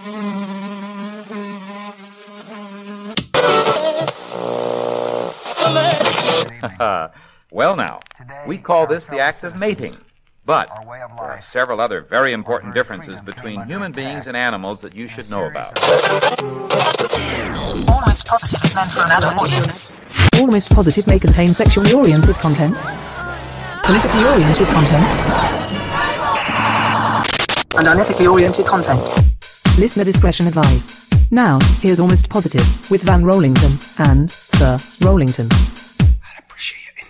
well, now, we call this the act of mating. But there are several other very important differences between human beings and animals that you should know about. Almost Positive is meant for an adult audience. Almost Positive may contain sexually oriented content, politically oriented content, and unethically oriented content. Listener discretion advised. Now, here's Almost Positive with Van Rollington and Sir Rollington. Sweat,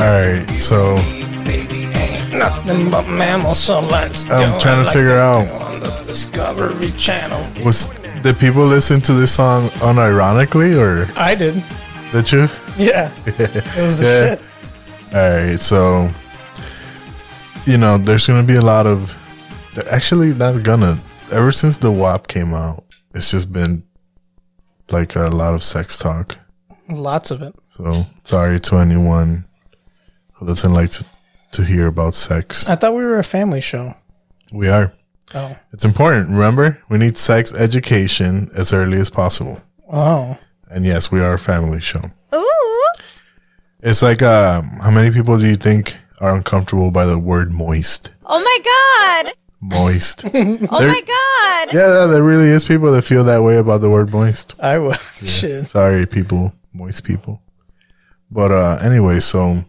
right, so Nothing but mammals, so let's I'm trying to figure out- on the Discovery Channel. was did people listen to this song unironically or I did. did you? Yeah. It was the Yeah. shit. All right, so you know, there's gonna be a lot of actually not gonna. Ever since the WAP came out, it's just been like a lot of sex talk. Lots of it. So sorry to anyone who doesn't like to, to hear about sex. I thought we were a family show. We are. Oh. It's important. Remember, we need sex education as early as possible. Oh. And yes, we are a family show. Ooh. It's like, um, how many people do you think are uncomfortable by the word moist? Oh my god. Moist. Oh my god. Yeah, there really is people that feel that way about the word moist. I would. Shit. Sorry, people, moist people. But uh anyway, so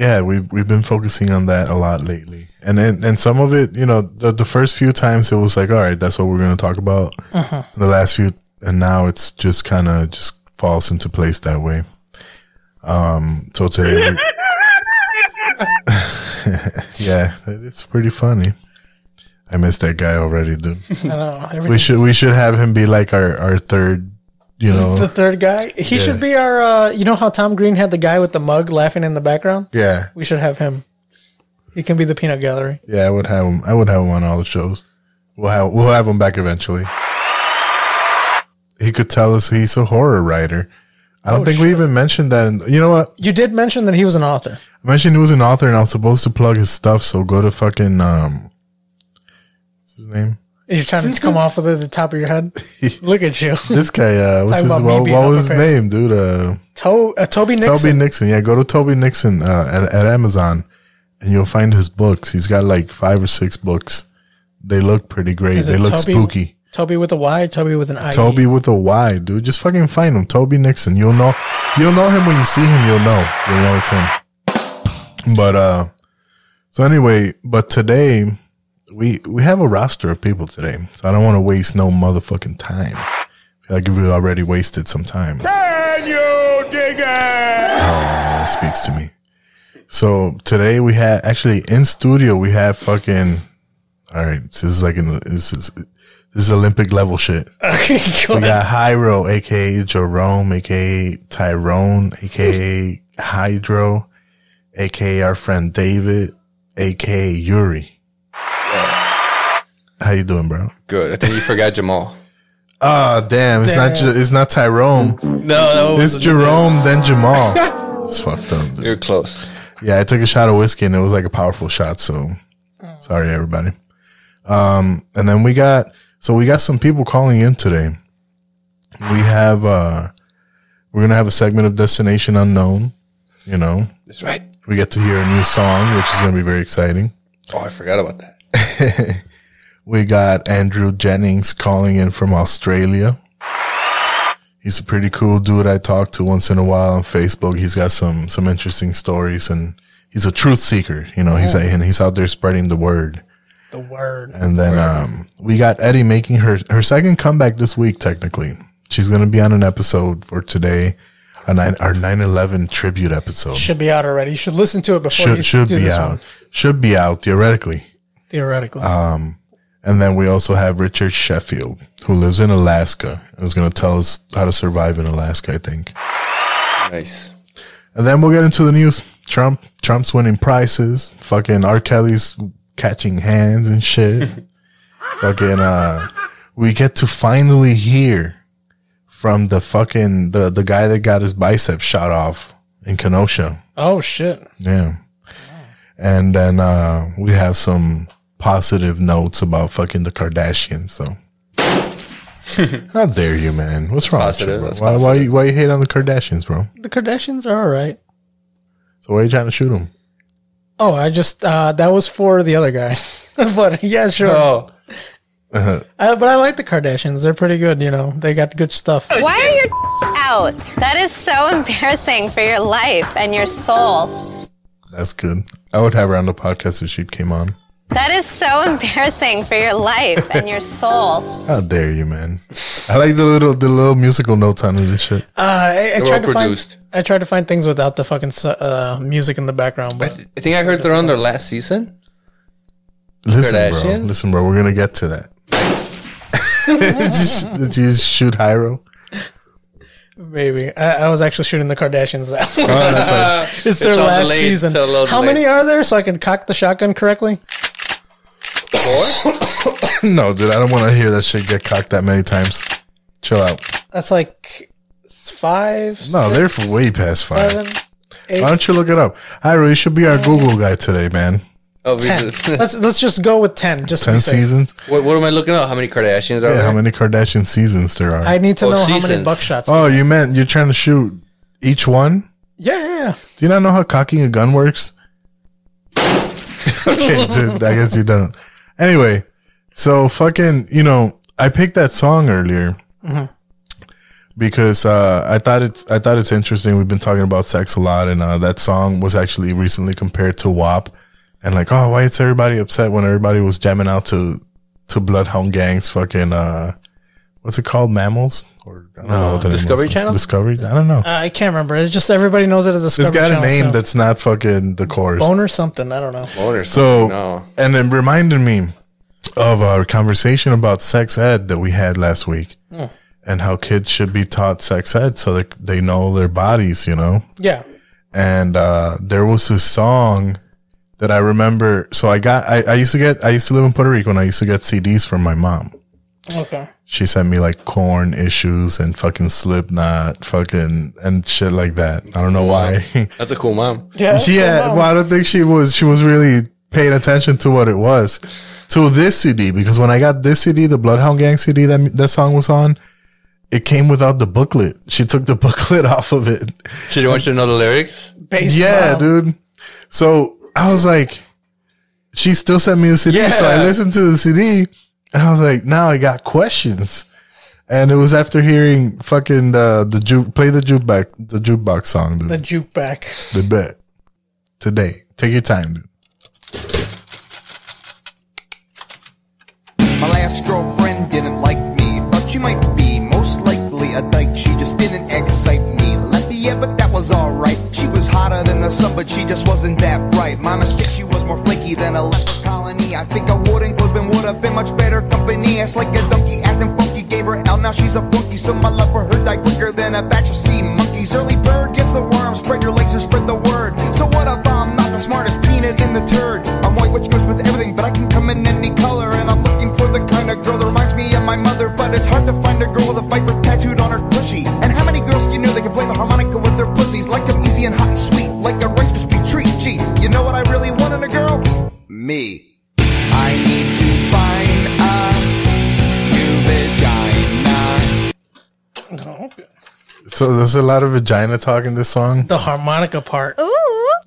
yeah, we've we've been focusing on that a lot lately, and then and some of it, you know, the the first few times it was like, all right, that's what we're going to talk about. Uh-huh. The last few, and now it's just kind of just falls into place that way. Um, so today, we yeah, it's pretty funny. I missed that guy already, dude. I know. we should we should have him be like our our third, you know. The third guy. He Yeah. should be our. Uh, you know how Tom Green had the guy with the mug laughing in the background? yeah, We should have him. He can be the peanut gallery. yeah. I would have him. I would have him on all the shows. We'll have we'll have him back eventually. He could tell us he's a horror writer. I don't Oh, think we even mentioned that. In, you know what? You did mention that he was an author. I mentioned he was an author, and I was supposed to plug his stuff. So go to fucking um, what's his name? You're trying to come off with it at the top of your head. Look at you, This guy. Uh, what's his, what, what was his name, dude? Uh, to- uh, Toby Nixon. Toby Nixon. Yeah, go to Toby Nixon uh, at, at Amazon, and you'll find his books. He's got like five or six books. They look pretty great. Is They look Toby- spooky. Toby with a Y. Toby with an I. Toby with a Y, dude. Just fucking find him. Toby Nixon. You'll know. You'll know him when you see him. You'll know. You'll know it's him. But uh, so anyway, but today we we have a roster of people today, so I don't want to waste no motherfucking time. I feel like we already wasted some time. Can you dig it? Oh, that speaks to me. So today we had actually in studio we have fucking. All right, this is like an this is this is Olympic level shit. Okay, go We got Hyro, aka Jerome, aka Tyrone, aka Hydro, aka our friend David, aka Yuri. How you doing, bro? Good. I think you forgot Jamal. Ah, damn! It's not ju- it's not Tyrone. No, no. It's Jerome, then Jamal. It's fucked up. Dude. You're close. Yeah, I took a shot of whiskey and it was like a powerful shot. So sorry, everybody. Um, and then we got so we got some people calling in today. We have uh, we're gonna have a segment of Destination Unknown. You know, That's right. we get to hear a new song, which is gonna be very exciting. Oh, I forgot about that. We got Andrew Jennings calling in from Australia. He's a pretty cool dude I talk to once in a while on Facebook. He's got some some interesting stories and he's a truth seeker. You know, he's and he's out there spreading the word. The word. And then um, we got Eddie making her her second comeback this week. Technically, she's going to be on an episode for today, a nine, our 9/11 tribute episode. Should be out already. You should listen to it before you Should should do be this out. one. Should be out theoretically. Theoretically. Um, and then we also have Richard Sheffield, who lives in Alaska, and is going to tell us how to survive in Alaska. I think. Nice. And then we'll get into the news. Trump, Trump's winning prizes. Fucking R. Kelly's catching hands and shit. fucking, uh, we get to finally hear from the fucking the the guy that got his bicep shot off in Kenosha. oh shit. Yeah. And then uh we have some positive notes about fucking the Kardashians. So. How dare you, man? What's wrong positive, with you, bro? Why, why, positive. you- why you hate on the Kardashians, bro? The Kardashians are all right. So why are you trying to shoot them? Oh, I just uh that was for the other guy. but yeah, sure. Oh, Uh, Uh, but I like the Kardashians. They're pretty good, you know. They got good stuff. Why are you out? That is so embarrassing for your life and your soul. That's good. I would have her on the podcast if she came on. That is so embarrassing for your life and your soul. How dare you, man? I like the little the little musical notes on it and shit. Uh, I, I They're tried to well find. I tried to find things without the fucking uh, music in the background, I, but th- I think I heard they're on their last season. Listen, bro. Kardashians? Listen, bro. We're gonna get to that. just, did you just shoot Hyro? maybe I, I was actually shooting the Kardashians that one. Oh, that's like, it's their It's all last delayed, season. it's a little How delayed. many are there so I can cock the shotgun correctly? no, dude. I don't want to hear that shit get cocked that many times. Chill out. That's like five. No, six, they're way past five. seven, Why don't you look it up? Hyro, you should be our Google guy today, man. Oh, we ten. just- let's let's just go with ten. Just to Ten be safe. seasons. what, what am I looking at? How many Kardashians are Yeah, there? how many Kardashian seasons there are? I need to Oh, know how many seasons. buckshots. oh, you meant you're trying to shoot each one? yeah, yeah, yeah. Do you not know how cocking a gun works? okay, dude, I guess you don't. Anyway, so fucking, you know, I picked that song earlier. Because uh, I thought it's I thought it's interesting. We've been talking about sex a lot, and uh, that song was actually recently compared to WAP, and like, oh, why is everybody upset when everybody was jamming out to to Bloodhound Gang's fucking uh, what's it called, Mammals or I don't know what the name Discovery was. Channel? Discovery, I don't know. Uh, I can't remember. It's just everybody knows it as the It's Discovery got a Channel, name so- that's not fucking the chorus. Bone or something. I don't know. Or So, something. no. and it reminded me of our conversation about sex ed that we had last week and how kids should be taught sex ed so that they know their bodies, you know? Yeah. And uh, there was this song that I remember. So I got, I, I used to get, I used to live in Puerto Rico and I used to get CDs from my mom. Okay. She sent me like Korn issues and fucking Slipknot, fucking, and shit like that. I don't know why. That's a cool mom. Yeah. yeah, cool, well, I don't think she was. She was really paying attention to what it was. To this CD, because when I got this CD, the Bloodhound Gang CD that that song was on, it came without the booklet. She took the booklet off of it. She didn't want you to know the lyrics? Bass yeah, mom. dude. So I was like, she still sent me the CD, so I listened to the CD, and I was like, now I got questions. And it was after hearing fucking uh, the juke play the jukebox the jukebox song, dude. The juke back. The bet. Today. Take your time, dude. My last girlfriend didn't like me. Thought she might be most likely a dyke. She just didn't excite me. Lefty, yeah, but that was alright. She was hotter than the sun, but she just wasn't that bright. My mistake, she was more flaky than a leper colony. I think I wouldn't, husband would have been much better company. It's like a donkey acting funky. Gave her L, now she's a flunky. So my love for her died quicker than a batch of sea monkeys. Early bird gets the worm. Spread your legs and spread the word. So what if I'm not the smartest peanut in the turd? I'm white, which goes with everything, but I can come in any color. And I'm looking for the kind of girl that reminds me of my mother. But it's hard to So there's a lot of vagina talk in this song. The harmonica part. Ooh.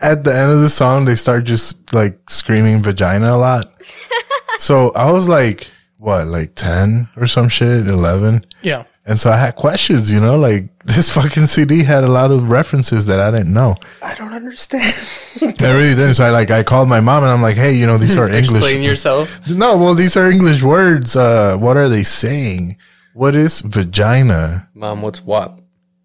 At the end of the song, they start just like screaming vagina a lot. so I was like, what, like 10 or some shit, 11? Yeah. And so I had questions, you know, like this fucking CD had a lot of references that I didn't know. I don't understand. I really didn't. So I like I called my mom and I'm like, hey, you know, these are English. Explain yourself. No, well, these are English words. Uh, what are they saying? What is vagina? Mom, what's WAP?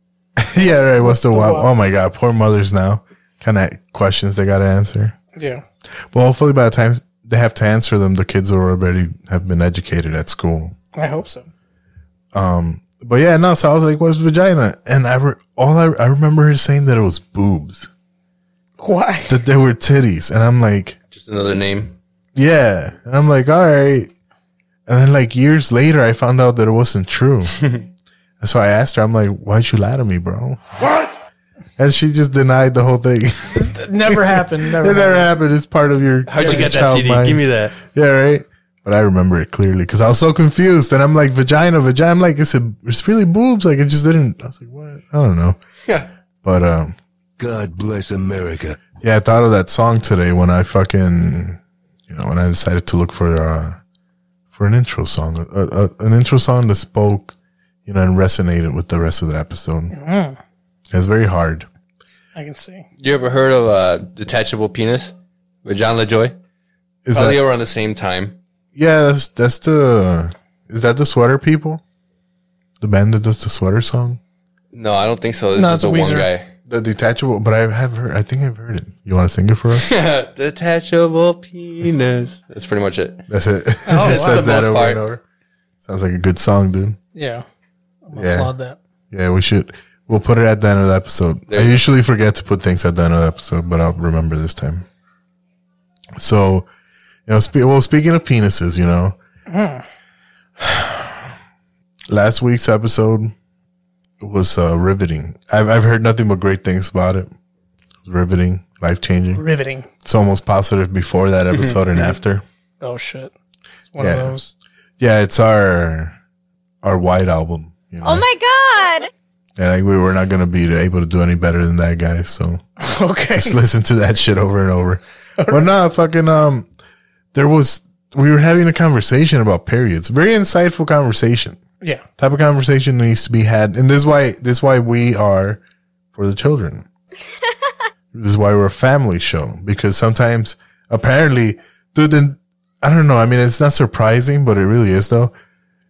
yeah, right. What's the what? Oh my god, poor mothers now. Kind of questions they got to answer. yeah. Well, hopefully by the time they have to answer them, the kids will already have been educated at school. I hope so. Um, But yeah, no. So I was like, "What is vagina?" And I re- all I, I remember her saying that it was boobs, Why? that they were titties, and I'm like, Just another name. Yeah. And I'm like, all right. And then like years later, I found out that it wasn't true. and so I asked her, I'm like, why'd you lie to me, bro? What? And she just denied the whole thing. Never happened. Never. never happened. happened. It's part of your. How'd you get that CD? mind. Give me that. Yeah, right. But I remember it clearly because I was so confused. And I'm like, vagina, vagina. I'm like, it's, a, it's really boobs. Like, it just didn't. I was like, what? I don't know. Yeah. But, um, God bless America. yeah, I thought of that song today when I fucking, you know, when I decided to look for uh for an intro song, a, a, an intro song that spoke, you know, and resonated with the rest of the episode. It's very hard. I can see. You ever heard of uh, Detachable Penis with John LaJoy? Is Probably that, around the same time. yeah, that's that's the is that the sweater people, the band that does the sweater song, No, I don't think so. This No, is it's the one guy. The detachable. But I have heard. I think I've heard it. You want to sing it for us? Yeah, detachable penis. That's pretty much it. That's it. Oh, it wow. says The that over part. and over. Sounds like a good song, dude. Yeah. I'm gonna Yeah. applaud that. Yeah, we should. We'll put it at the end of the episode. There I you usually forget to put things at the end of the episode, but I'll remember this time. So, you know, spe- well, speaking of penises, you know, mm. last week's episode was uh, riveting. I've I've heard nothing but great things about it. It was riveting, life changing. Riveting. It's almost positive before that episode and after. Oh shit. It's one Yeah. of those. Yeah, it's our our white album. You know? Oh my god! And like we were not gonna be able to do any better than that guy. So Okay. just listen to that shit over and over. But no, fucking um, there was we were having a conversation about periods. Very insightful conversation. Yeah. Type of conversation needs to be had, and this is why this is why we are for the children. this is why we're a family show because sometimes apparently, dude, then I don't know. I mean, it's not surprising, but it really is though.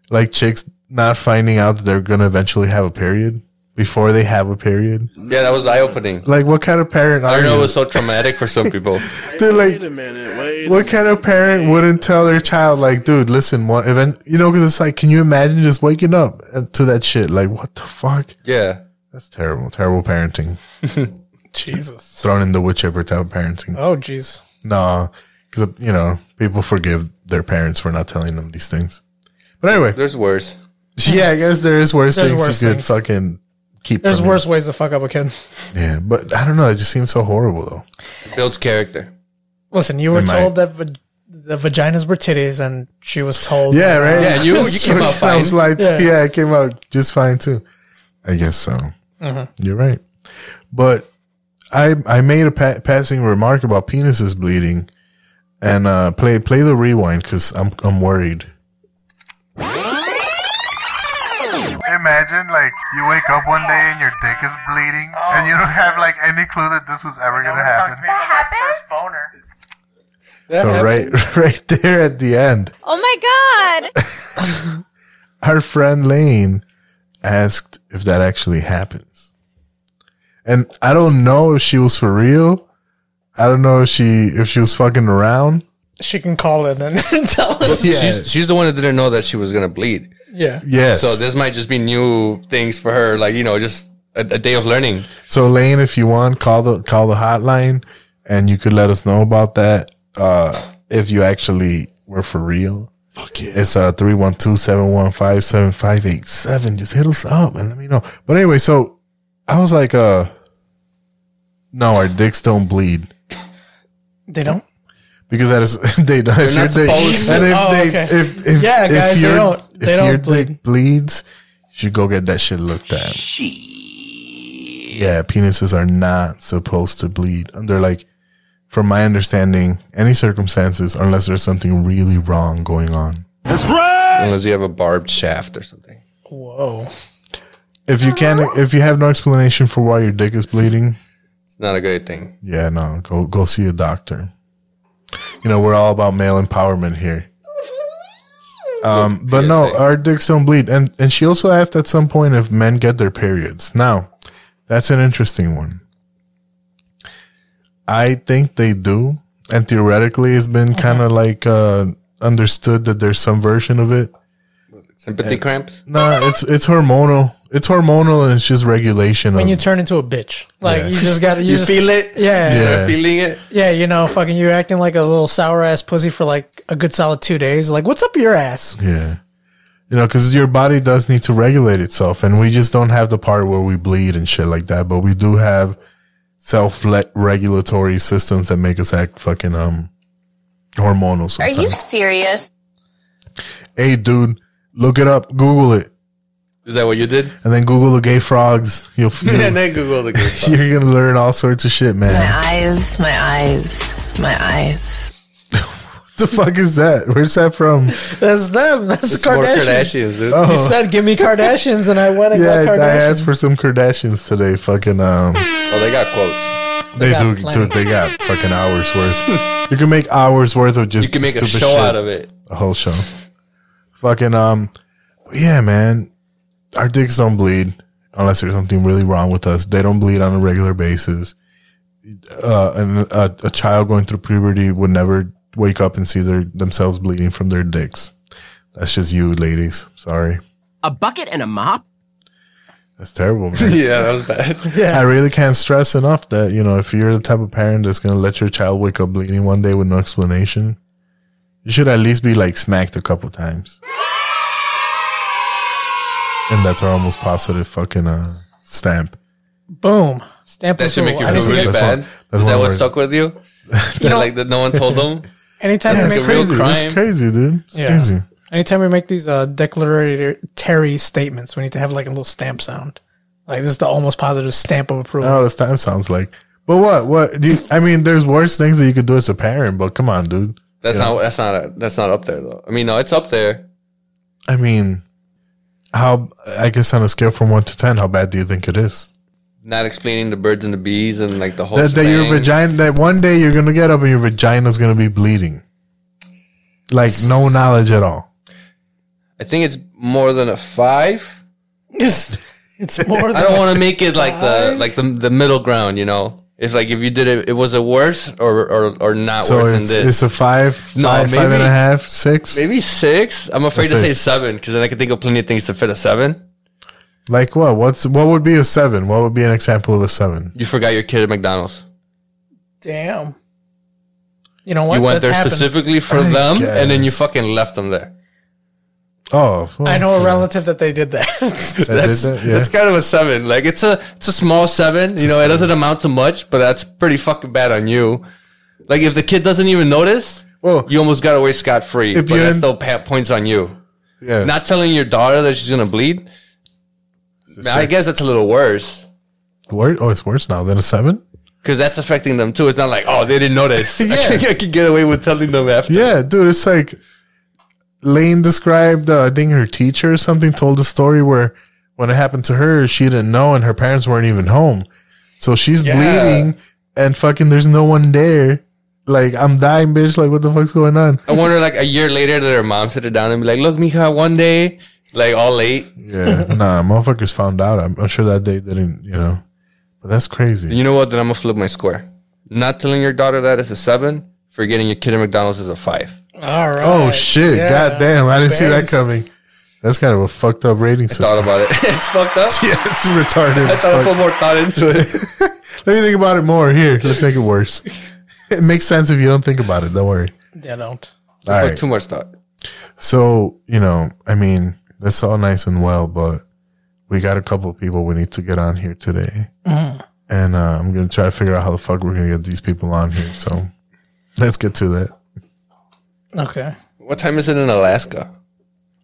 Like chicks not finding out that they're gonna eventually have a period before they have a period. Yeah, that was eye opening. Like, what kind of parent I are don't know. It you? was so traumatic for some people. Dude, like, Wait a minute. Wait. what kind of parent wouldn't tell their child, like, dude, listen, one event, you know, because it's like, can you imagine just waking up to that shit? Like, what the fuck? Yeah. That's terrible, terrible parenting. Jesus. Thrown in the wood chipper type of parenting. Oh jeez. No, because you know people forgive their parents for not telling them these things. But anyway, There's worse. yeah, I guess there is worse There's things worse you could things. fucking keep. There's from you. worse ways to fuck up a kid. Yeah, but I don't know. It just seems so horrible though. Builds character. Listen, you were Am I- told that va- the vaginas were titties, and she was told. Yeah, that, uh, right. Yeah, you- you came out fine. I was fine. like, yeah. Yeah. it came out just fine too. I guess so. Mm-hmm. You're right, but I I made a pa- passing remark about penises bleeding, and uh, play play the rewind because I'm I'm worried. Imagine like you wake up one day and your dick is bleeding, oh, and you don't have like any clue that this was ever gonna happen. That happens. First boner. So right right there at the end. Oh my god! our friend Lane asked if that actually happens. And I don't know if she was for real. I don't know if she if she was fucking around. She can call in and tell us. She's she's the one that didn't know that she was gonna bleed. Yeah. Yes. So this might just be new things for her, like you know, just a, a day of learning. So Lane, if you want, call the call the hotline and you could let us know about that. Uh if you actually were for real. Fuck yeah. It's uh 312-715-7587. Just hit us up and let me know. But anyway, so I was like, uh no, our dicks don't bleed. They don't. Because that is they don't. If not your dick, supposed to. and if Oh, they okay. if if Yeah, if guys, they don't- they if don't your bleed. dick bleeds, you should go get that shit looked at. Yeah, penises are not supposed to bleed under like, from my understanding, any circumstances unless there's something really wrong going on. That's right. Unless you have a barbed shaft or something. Whoa. If you can't, if you have no explanation for why your dick is bleeding, It's not a good thing. yeah, no, go go see a doctor. You know, we're all about male empowerment here. Um, but no, our dicks don't bleed. And and she also asked at some point if men get their periods. Now, that's an interesting one. I think they do, and theoretically, it's been kind of like uh, understood that there's some version of it. Sympathy cramps. No, it's it's hormonal. It's hormonal, and it's just regulation. When of, you turn into a bitch, like Yeah. you just got to You just, feel it? Yeah, Yeah. Start feeling it. yeah. You know, fucking, you're acting like a little sour ass pussy for like a good solid two days. Like, what's up your ass? Yeah. You know, because your body does need to regulate itself, and we just don't have the part where we bleed and shit like that. But we do have self-regulatory systems that make us act fucking um hormonal. Are you serious? Hey, dude, look it up. Google it, Is that what you did? and then Google the gay frogs. You'll, and you'll then Google the good you're gonna learn all sorts of shit, man. My eyes, my eyes, my eyes. What the fuck is that? Where's that from? That's them. That's It's the more Kardashians. Kardashians, dude. Oh. You said, "Give me Kardashians," and I went and Yeah, got I asked for some Kardashians today. Fucking um. Oh, they got quotes. They, got do, dude. They got fucking hours worth. you can make hours worth of just. You can make a show shit. out of it. A whole show. fucking um, yeah, man. Our dicks don't bleed unless there's something really wrong with us. They don't bleed on a regular basis. Uh, and a, a child going through puberty would never wake up and see their themselves bleeding from their dicks. That's just you, ladies. Sorry, A bucket and a mop? that's terrible, man. yeah, that was bad. Yeah. I really can't stress enough that you know if you're the type of parent that's gonna let your child wake up bleeding one day with no explanation, you should at least be like smacked a couple times. And that's our almost positive fucking uh, stamp. Boom. Stamp That should make you approval. Feel really That's bad. one- that's Is one that what word. stuck with you? that, know- like that no one told them? Anytime Yeah, we it's make real crazy. crime. It's crazy, dude. It's Yeah. crazy. Anytime we make these uh, declaratory statements, we need to have like a little stamp sound. Like this is the almost positive stamp of approval. Oh, this time sounds like. But what? What? Do you, I mean, there's worse things that you could do as a parent. But come on, dude. That's Yeah. not that's not a, that's not up there though. I mean, no, it's up there. I mean, how? I guess on a scale from one to ten, how bad do you think it is? Not explaining the birds and the bees and like the whole that, that your vagina that one day you're gonna get up and your vagina's gonna be bleeding like no knowledge at all I think it's more than a five. It's, it's more. Than I don't want to make it like the like the the middle ground. You know, if like if you did it, it was it worse or or or not so worse it's, than it's this. a five No, five five maybe- a half six Maybe six. I'm afraid Let's to say- say seven because then I can think of plenty of things to fit a seven. like what what's what would be a seven what would be an example of a seven You forgot your kid at McDonald's. Damn. You know what? you went That's there happened. specifically for I them, and then you fucking left them there. Oh well, I know a relative that they did that. that did That's that, yeah. that's kind of a seven. Like it's a it's a small seven. You know, it doesn't amount to much, but that's pretty fucking bad on you. Like if the kid doesn't even notice, Well, you almost got away scot free. But you that still points on you. yeah Not telling your daughter that she's gonna bleed. Man, I guess that's a little worse Wor- oh it's worse now than a seven because that's affecting them too. It's not like oh they didn't notice. Yeah. I, can, I can get away with telling them after. yeah dude it's like lane described uh, i think her teacher or something told a story where when it happened to her she didn't know and her parents weren't even home so she's Yeah. bleeding and fucking there's no one there like i'm dying bitch like what the fuck's going on I wonder like a year later that her mom sit her down and be like, look, Mika, one day, like all late. yeah nah motherfuckers found out I'm, I'm sure that day didn't you know but that's crazy You know what? Then I'm gonna flip my score. Not telling your daughter that is a seven. Forgetting your kid at McDonald's is a five. All right. oh shit Yeah. god damn i didn't see that Thanks. coming that's kind of a fucked up rating system Thought about it. it's fucked up. yeah it's retarded I as thought I fuck. put more thought into it. Let me think about it more. Here, let's make it worse. It makes sense if you don't think about it. Don't worry. Yeah, don't. All put right. too much thought. So, you know, I mean, that's all nice and well, but we got a couple of people we need to get on here today. And uh, I'm going to try to figure out how the fuck we're going to get these people on here. So let's get to that. Okay. What time is it in Alaska?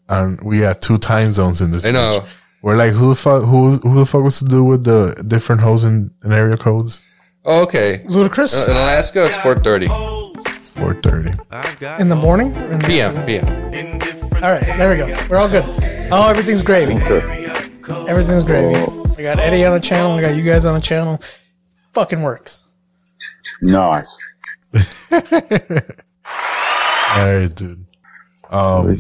Um, we have two time zones in this. I know. bitch. We're like, who the fuck, who, who the fuck was to do with the different hoes and, and area codes? Oh, okay. Ludacris Uh, in Alaska, it's 4:30 It's 430. in the morning. Or in the p.m. p.m. All right, there we go. We're all good. Oh, everything's gravy. Everything's gravy. I got Eddie on a channel. I got you guys on a channel. Fucking works. Nice. All right, dude. Um,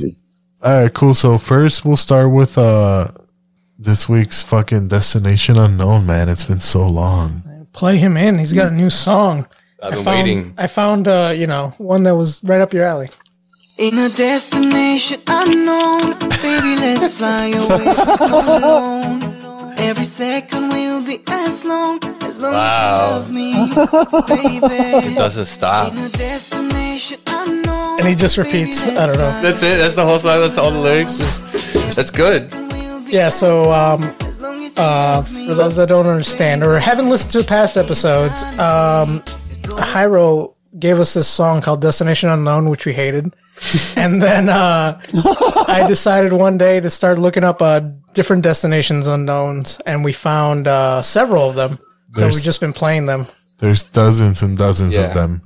all right, cool. So first, we'll start with uh this week's fucking destination unknown. Man, it's been so long. Play him in. He's got a new song. I've I been found, waiting. I found, uh, you know, one that was right up your alley. In a destination unknown, baby, let's fly away alone. Every second will be as long as long Wow. as you love me, baby. It doesn't stop. In a destination unknown. And he just repeats. I don't know. That's it. That's the whole song. That's all the lyrics. Just that's good. Yeah, so um, uh, for those that don't understand or haven't listened to past episodes, um, Hyro gave us this song called Destination Unknown, which we hated. and then uh, I decided one day to start looking up uh, different destinations unknowns, and we found uh, several of them. So There's- we've just been playing them. There's dozens and dozens Yeah. of them.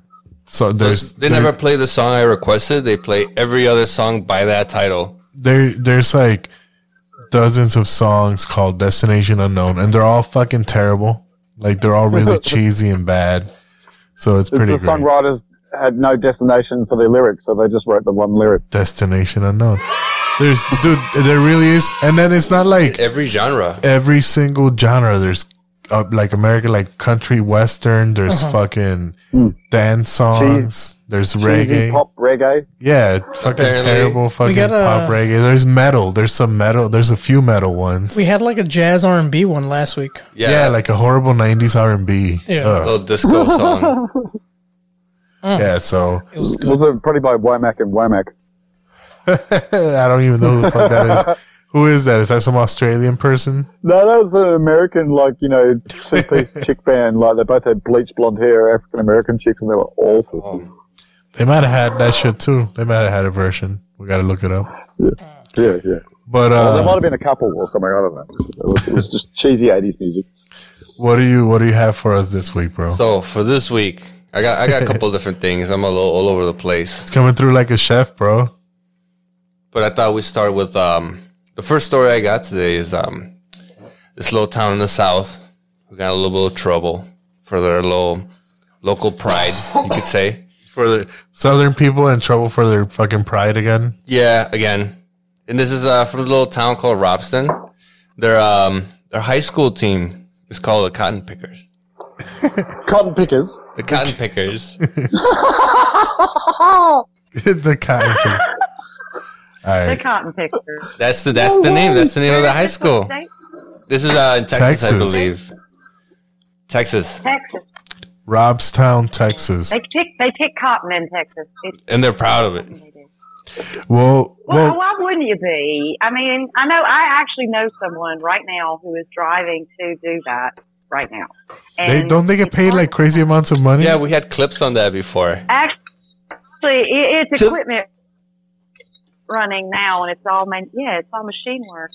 So there's They there- never play the song I requested. They play every other song by that title. there there's like dozens of songs called Destination Unknown, and they're all fucking terrible. Like they're all really cheesy and bad. So it's It's pretty the great. songwriters had no destination for their lyrics, so they just wrote the one lyric. Destination Unknown. There's dude, there really is, and then it's not like Every genre. every single genre. There's uh, like American, like country western. There's Uh-huh. fucking dance songs. there's reggae. pop reggae. Yeah, fucking Apparently. terrible fucking got a- pop reggae. There's metal. There's some metal. There's a few metal ones. We had like a jazz R and B one last week. Yeah, yeah, like a horrible '90s R&B. Yeah. Ugh. little disco song. yeah. So It was good. Was it probably by Womack and Womack? I don't even know who the fuck that is. Who is that? Is that some Australian person? No, that was an American, like, you know, two piece chick band. Like, they both had bleached blonde hair, African American chicks, and they were awful. They might have had that shit too. They might have had a version. We got to look it up. Yeah, yeah. yeah. But Well, there might uh, have been a couple or something. I don't know. It was, it was just cheesy 80s music. what do you what do you have for us this week, bro? So for this week, I got I got a couple different things. I'm a little all over the place, It's coming through like a chef, bro. but I thought we start with um the first story I got today is um this little town in the south who got a little bit of trouble for their little local pride, you could say. For the southern people in trouble for their fucking pride again. Yeah, again. And this is uh, from a little town called Robstown. Their um their high school team is called the Cotton Pickers. Cotton pickers. The Cotton Pickers. the cotton. Picker. The cotton pickers. That's the that's the name. That's the name of the high school. This is uh, in Texas, I believe. Texas, Texas. Robstown, Texas. They pick they pick cotton in Texas. It's, and they're proud of it. Well, well, well, why wouldn't you be? I mean, I know I actually know someone right now who is driving to do that right now. they don't they get paid like crazy amounts of money? Yeah, we had clips on that before. Actually, it's equipment running now, and it's all man. Yeah, it's all machine work.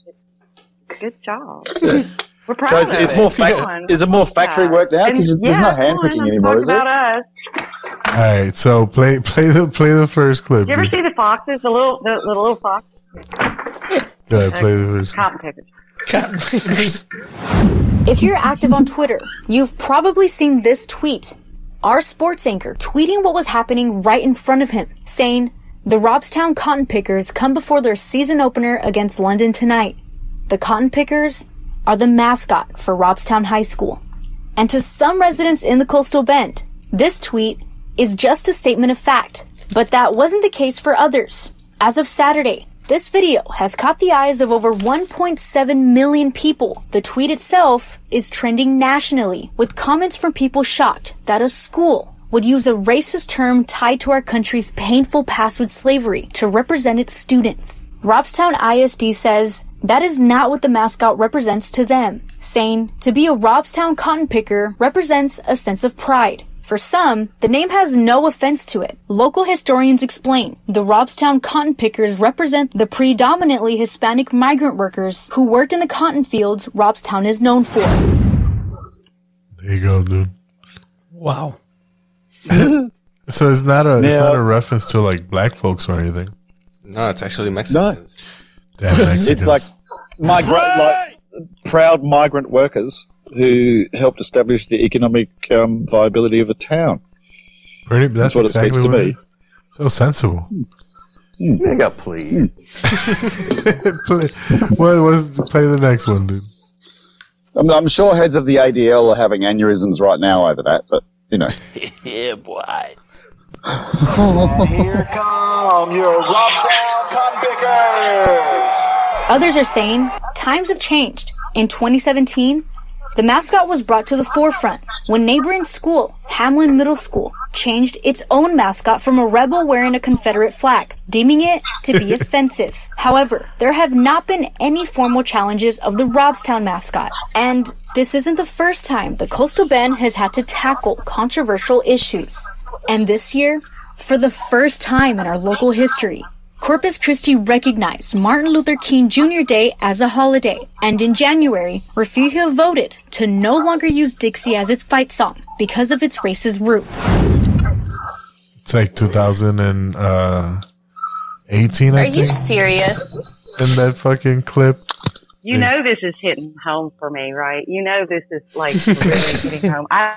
It's good job. We're proud So it's, of it's it. more It's fac- fun. is it more factory Yeah. work now? And Because there's no yeah, hand picking anymore, is about there? us. All right. So play play the play the first clip. Did you ever dude. see the foxes? The little the, the little fox. Go ahead, play the first. Cotton pickers. Cotton pickers. If you're active on Twitter, you've probably seen this tweet. Our sports anchor tweeting what was happening right in front of him, saying, The Robstown Cotton Pickers come before their season opener against London tonight. The Cotton Pickers are the mascot for Robstown High School. And to some residents in the coastal bend, this tweet is just a statement of fact. But that wasn't the case for others. As of Saturday, this video has caught the eyes of over 1.7 million people. The tweet itself is trending nationally, with comments from people shocked that a school would use a racist term tied to our country's painful past with slavery to represent its students. Robstown ISD says that is not what the mascot represents to them, saying to be a Robstown cotton picker represents a sense of pride. For some, the name has no offense to it. Local historians explain the Robstown cotton pickers represent the predominantly Hispanic migrant workers who worked in the cotton fields Robstown is known for. There you go, dude. Wow. So it's not a it's Yeah. not a reference to like black folks or anything. No, it's actually Mexican. Damn Mexicans. It's like migrant, like proud migrant workers who helped establish the economic um, viability of a town. Pretty, that's, what it exactly speaks to what it me. So sensible. Nigga, please. play, what was play the next one, dude? I'm, I'm sure heads of the ADL are having aneurysms right now over that, but you know. yeah, boy. Here come your Robstown Cotton Pickers. Others are saying times have changed. In 2017, the mascot was brought to the forefront when neighboring school, Hamlin Middle School, changed its own mascot from a rebel wearing a Confederate flag, deeming it to be offensive. However, there have not been any formal challenges of the Robstown mascot. And this isn't the first time the Coastal Bend has had to tackle controversial issues. And this year, for the first time in our local history, Corpus Christi recognized Martin Luther King Jr. Day as a holiday, and in January, Refugio voted to no longer use Dixie as its fight song because of its racist roots. It's like 2018, uh, Are I you serious? In that fucking clip. You know this is hitting home for me, right? You know this is like really hitting home. I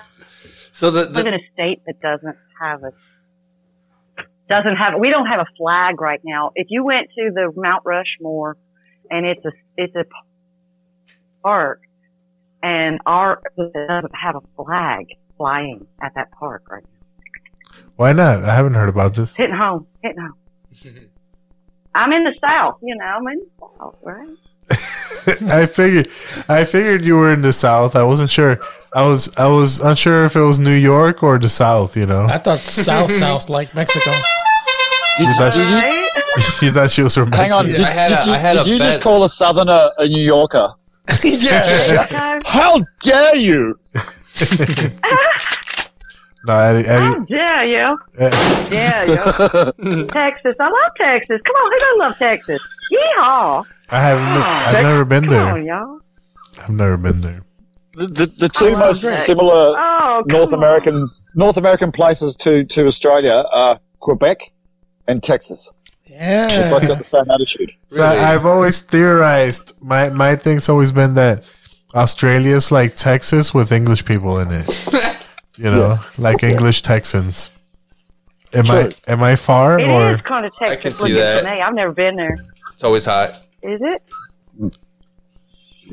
So the, live in a state that doesn't have a doesn't have we don't have a flag right now. If you went to the Mount Rushmore and it's a it's a park and our doesn't have a flag flying at that park right now. Why not? I haven't heard about this. Hitting home, hitting home. I'm in the south, you know, I'm in the south, right? I figured, I figured you were in the South. I wasn't sure. I was, I was unsure if it was New York or the South. You know. I thought South South like Mexico. you, thought she, Did you thought she was from Hang on, Mexico. did, did you, did you just call a southerner a New Yorker? yeah. How dare you? No, Eddie, How Eddie, dare you? Eh. Yeah, you. Texas. I love Texas. Come on, who doesn't love Texas? Yeehaw. I haven't. Come. I've never been Come there. on, y'all. I've never been there. The, the, the two Oh, most great. similar Oh, North on. American North American places to, to Australia are Quebec and Texas. Yeah. They've both got the same attitude. So I, I've always theorized. My my thing's always been that Australia's like Texas with English people in it. You know, like English Texans. Am I am I far It or is kind of Texas I can see that. to me. I've never been there. It's always hot. Is it? You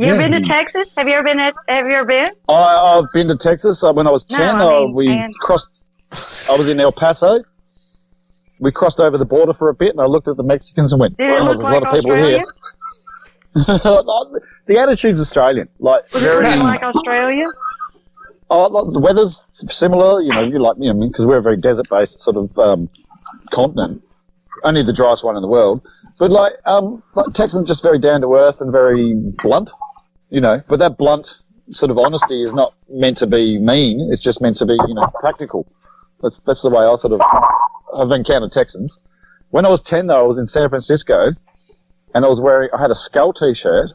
ever Yeah. been to Texas? Have you ever been? At, have you ever been? I, I've been to Texas. Uh, when I was No, 10, I uh, mean, we and- crossed, I was in El Paso. We crossed over the border for a bit, and I looked at the Mexicans and went, Did it "Wow, look there's a lot of people Australia? here. the attitude's Australian. Like, Was it very, like Australia? Oh, the weather's similar, you know, you like, you know, because we're a very desert based sort of um, continent. Only the driest one in the world. But, like, um, like Texans just very down to earth and very blunt, you know. But that blunt sort of honesty is not meant to be mean. It's just meant to be, you know, practical. That's that's the way I sort of have encountered Texans. When I was ten, though, I was in San Francisco, and I was wearing I had a skull T-shirt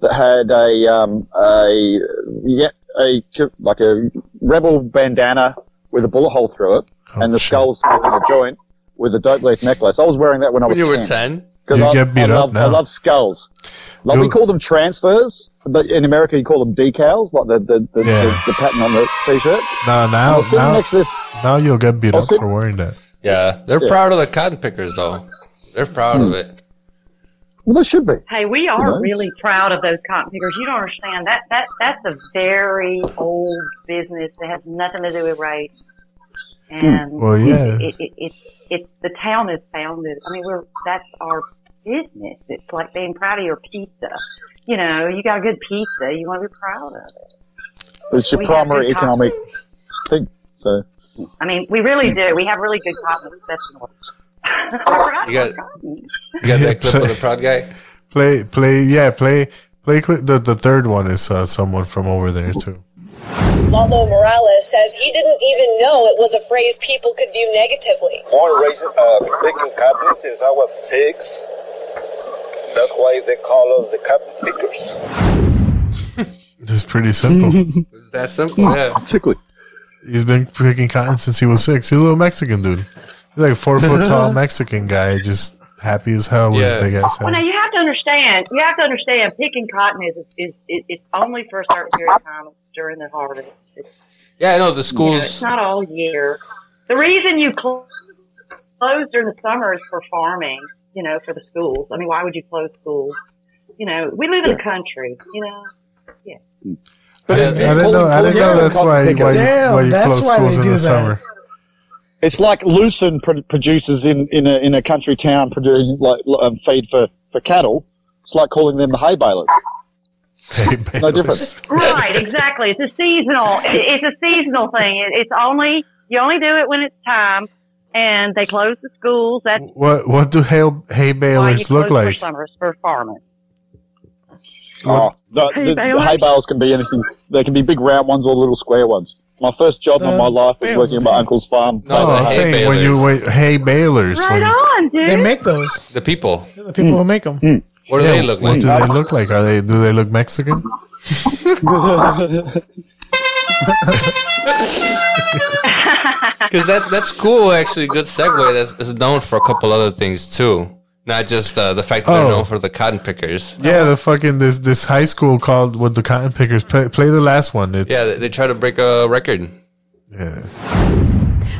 that had a um, a yeah a like a rebel bandana with a bullet hole through it, oh, and the skull's as a joint with a dope leaf necklace. I was wearing that when I was When you were 10. 10? Because You I, get beat I, up love, I love skulls. Like we call them transfers, but in America you call them decals, like the the, the, Yeah. the, the pattern on the t-shirt. no? Now now next to this. now you'll get beat I up sit- for wearing that. Yeah, they're Yeah. proud of the cotton pickers, though. They're proud of hmm. it. Well, they should be. Hey, we are Nice. really proud of those cotton pickers. You don't understand that that that's a very old business that has nothing to do with race. Hmm. And Well, yeah. it, it, it, it, the town is founded. I mean, we're that's our business. It's like being proud of your pizza. You know, you got a good pizza, you want to be proud of it. It's your We primary good economic thing. So I mean, we really do. We have really good cotton, especially. You got, you got that clip of the proud guy? Play play yeah play play cli the the third one is uh, someone from over there too. Lalo Morales says he didn't even know it was a phrase people could view negatively. Born raising, uh, picking cotton since I was six. That's why they call us the cotton pickers. It's pretty simple. It's that simple, yeah. Particularly. He's been picking cotton since he was six. He's a little Mexican dude. He's like a four foot tall Mexican guy, just happy as hell with Yeah. his big ass Well, head. now you have to understand. You have to understand. Picking cotton is is, is it's only for a certain period of time during the harvest. It's, Yeah, I know the you know, schools. it's not all year. The reason you cl- close during the summer is for farming. You know, for the schools. I mean, why would you close schools? You know, we live in the country. You know, yeah. I didn't, I didn't know. I didn't know that's why why you, why you close schools in the summer. It's like Lucerne pro- produces in, in a in a country town producing like um, feed for, for cattle. It's like calling them the hay balers. no difference. right, exactly. It's a seasonal. It's a seasonal thing. It's only you only do it when it's time, and they close the schools. That's What what do hay, hay balers look like? for summer it's for farming. Oh, the, Hay the, the hay bales can be anything. They can be big round ones or little square ones. My first job in my life was working at my uncle's farm. No, I'm oh, saying when you wait, hay balers. Right when, on, dude. They make those. The people. The people who make them. Hmm. What do Yeah, they look What like? do they look like? Are they do they look Mexican? Because that's that's cool. Actually, good segue. That's, that's known for a couple other things too. Not just uh, the fact that they're Oh. known for the cotton pickers. Yeah, the fucking this this high school called with the cotton pickers. Play, play the last one. It's Yeah, they, they try to break a record.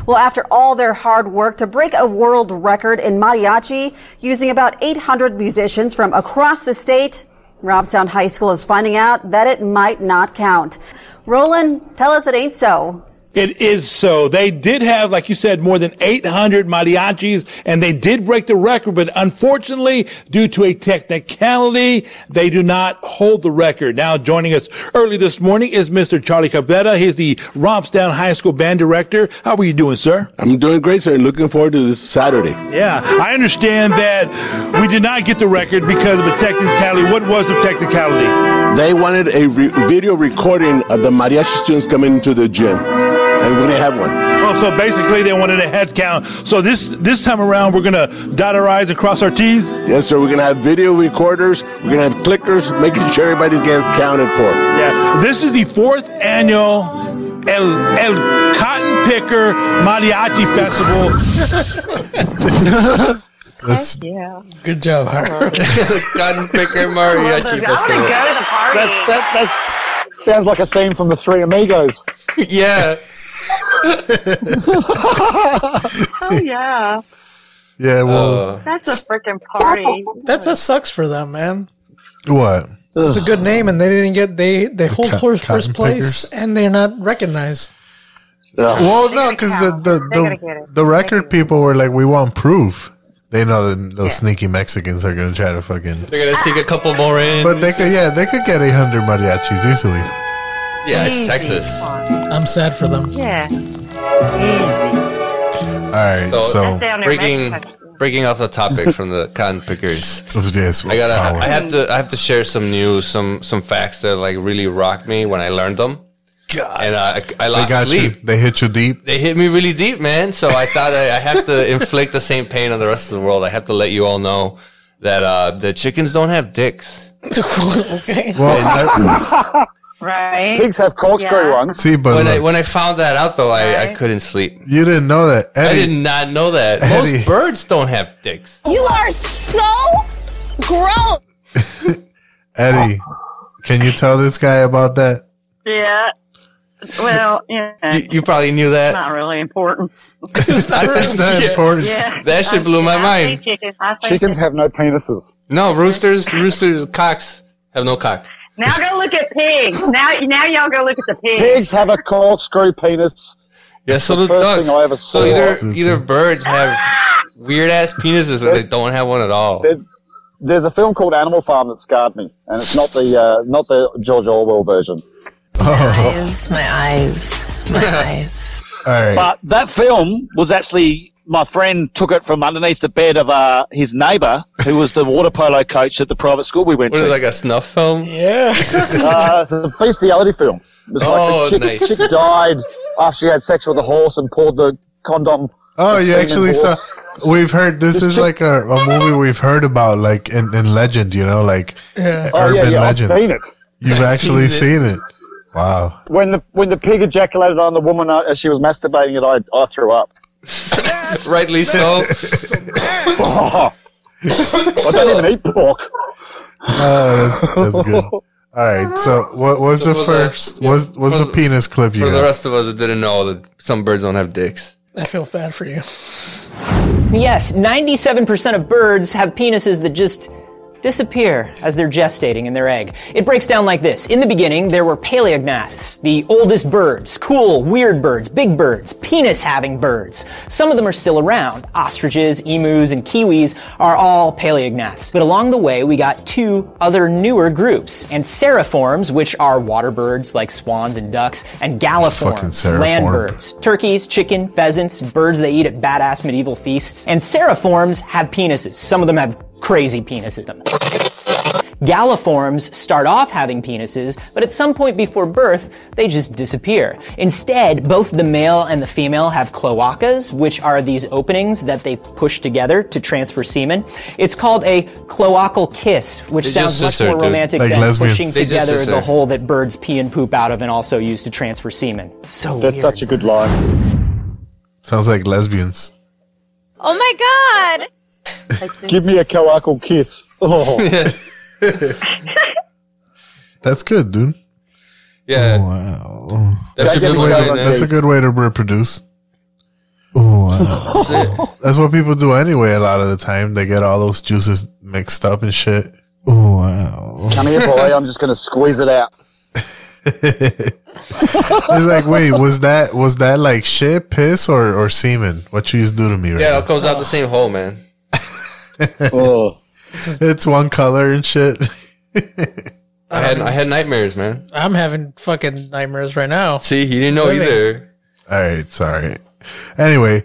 Well, after all their hard work to break a world record in mariachi, using about 800 musicians from across the state, Robstown High School is finding out that it might not count. Roland, tell us it ain't so. It is so. They did have, like you said, more than 800 mariachis, and they did break the record, but unfortunately, due to a technicality, they do not hold the record. Now, joining us early this morning is Mr. Charlie Cabrera. He's the Robstown High School band director. How are you doing, sir? I'm doing great, sir, and looking forward to this Saturday. Yeah, I understand that we did not get the record because of a technicality. What was the technicality? They wanted a re- video recording of the mariachi students coming into the gym, we didn't have one. Well, so basically, they wanted a head count. So this this time around, we're gonna dot our i's and cross our t's. Yes, sir. We're gonna have video recorders. We're gonna have clickers, making sure everybody's getting counted for. Yeah, this is the fourth annual El El Cotton Picker Mariachi Festival. That's yeah. Good job, Howard. Cotton Picker Mariachi Festival. That, that, that sounds like a scene from the Three Amigos. yeah. Oh yeah, yeah. Well, uh, that's a freaking party. That's that sucks for them, man. what? It's a good name, and they didn't get they they hold co- first, cotton first place, and they're not recognized. Well, no, because the the the, the record people were like, we want proof. They know that those sneaky Mexicans are gonna try to fucking. They're gonna sneak a couple more in. But they could, yeah, they could get 800 mariachis easily. yeah, it's Texas. I'm sad for them. Yeah. All right, So, so, breaking breaking off the topic from the cotton pickers. yes, I gotta. power. I have to. I have to share some news, some some facts that like really rocked me when I learned them. God. And uh, I, I they lost got sleep. you. They hit you deep. They hit me really deep, man. So I thought I, I have to inflict the same pain on the rest of the world. I have to let you all know that uh, the chickens don't have dicks. okay. Well, Right. Pigs have corkscrew Yeah. ones. see, but when I when I found that out, though, I, I couldn't sleep. you didn't know that. Eddie, I did not know that. Eddie. Most birds don't have dicks. You are so gross. Eddie, can you tell this guy about that? Yeah. Well, yeah. You, you probably knew that. not really important. It's not Yeah. important. Yeah. That should blew my I mind. say chicken. I say Chickens have no penises. No, roosters, roosters, cocks have no cock. Now go look at pigs. Now, now y'all go look at the pigs. Pigs have a corkscrew penis. Yeah, so the, first ducks. thing I ever So either either birds have weird ass penises or they don't have one at all. There- There's a film called Animal Farm that scarred me, and it's not the uh, not the George Orwell version. Eyes, my eyes, my eyes. All right. But that film was actually my friend took it from underneath the bed of uh, his neighbour, who was the water polo coach at the private school we went What to. is it, like a snuff film? Yeah. uh, it's a bestiality film. It was Oh, like this chick, nice. chick died after she had sex with a horse and poured the condom. Oh, the you actually saw. We've heard this is like a, a movie we've heard about, like in, in legend, you know, like Yeah. Oh yeah, urban yeah, legends. I've seen it. You've I've actually seen seen it. Wow. When the when the pig ejaculated on the woman uh, as she was masturbating it, I, I threw up. Rightly so. Oh. I don't even eat pork. Oh, that's, that's good. All right. So, what was So the for first? yeah, was was for the penis clip you For the rest of us that didn't know that some birds don't have dicks. I feel bad for you. Yes, 97% of birds have penises that just disappear as they're gestating in their egg. It breaks down like this. In the beginning, there were paleognaths, the oldest birds, cool, weird birds, big birds, penis-having birds. Some of them are still around. Ostriches, emus, and kiwis are all paleognaths. But along the way, we got two other newer groups, Anseriforms, which are water birds like swans and ducks, and Galliforms, land birds. Turkeys, chicken, pheasants, birds they eat at badass medieval feasts. Anseriforms have penises. Some of them have crazy penises in them. Galliforms start off having penises, but at some point before birth, they just disappear. Instead, both the male and the female have cloacas, which are these openings that they push together to transfer semen. It's called a cloacal kiss, which They sounds much scissor, more dude. romantic Like than lesbians. pushing They together the hole that birds pee and poop out of and also use to transfer semen. So That's weird. such a good line. Sounds like lesbians. Oh my god! Give me a cloacal kiss. Oh, That's good, dude. Yeah. Oh, wow. That's a good way to That's a good way to reproduce. Oh, wow. That's. That's what people do anyway. A lot of the time, they get all those juices mixed up and shit. Oh wow. Come here, boy. I'm just going to squeeze it out. It's like, wait, was that was that like shit, piss, or or semen? What you just do to me right Yeah, it now? all comes out the same hole, man. Oh, It's one color and shit. I had I had nightmares, man. I'm having fucking nightmares right now. See, he didn't know Living. either. All right, sorry. Anyway,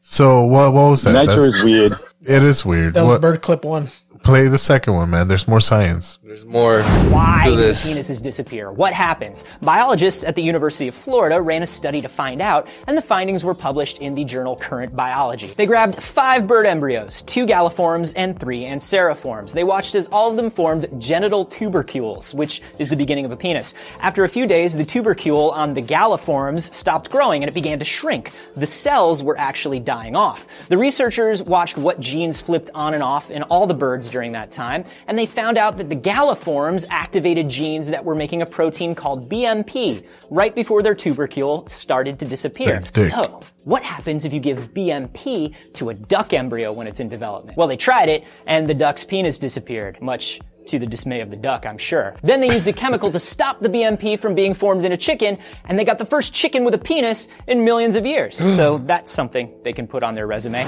so what what was that? nature That's- is weird. It is weird. That was What- bird clip one. Play the second one, man. There's more science. There's more Why do the penises disappear? What happens? Biologists at the University of Florida ran a study to find out, and the findings were published in the journal Current Biology. They grabbed five bird embryos, two galliforms and three anseriforms. They watched as all of them formed genital tubercules, which is the beginning of a penis. After a few days, the tubercule on the galliforms stopped growing and it began to shrink. The cells were actually dying off. The researchers watched what genes flipped on and off in all the birds during that time, and they found out that the galliforms activated genes that were making a protein called BMP right before their tubercule started to disappear. So, what happens if you give BMP to a duck embryo when it's in development? Well, they tried it, and the duck's penis disappeared, much to the dismay of the duck, I'm sure. Then they used a chemical to stop the BMP from being formed in a chicken, and they got the first chicken with a penis in millions of years. so that's something they can put on their resume.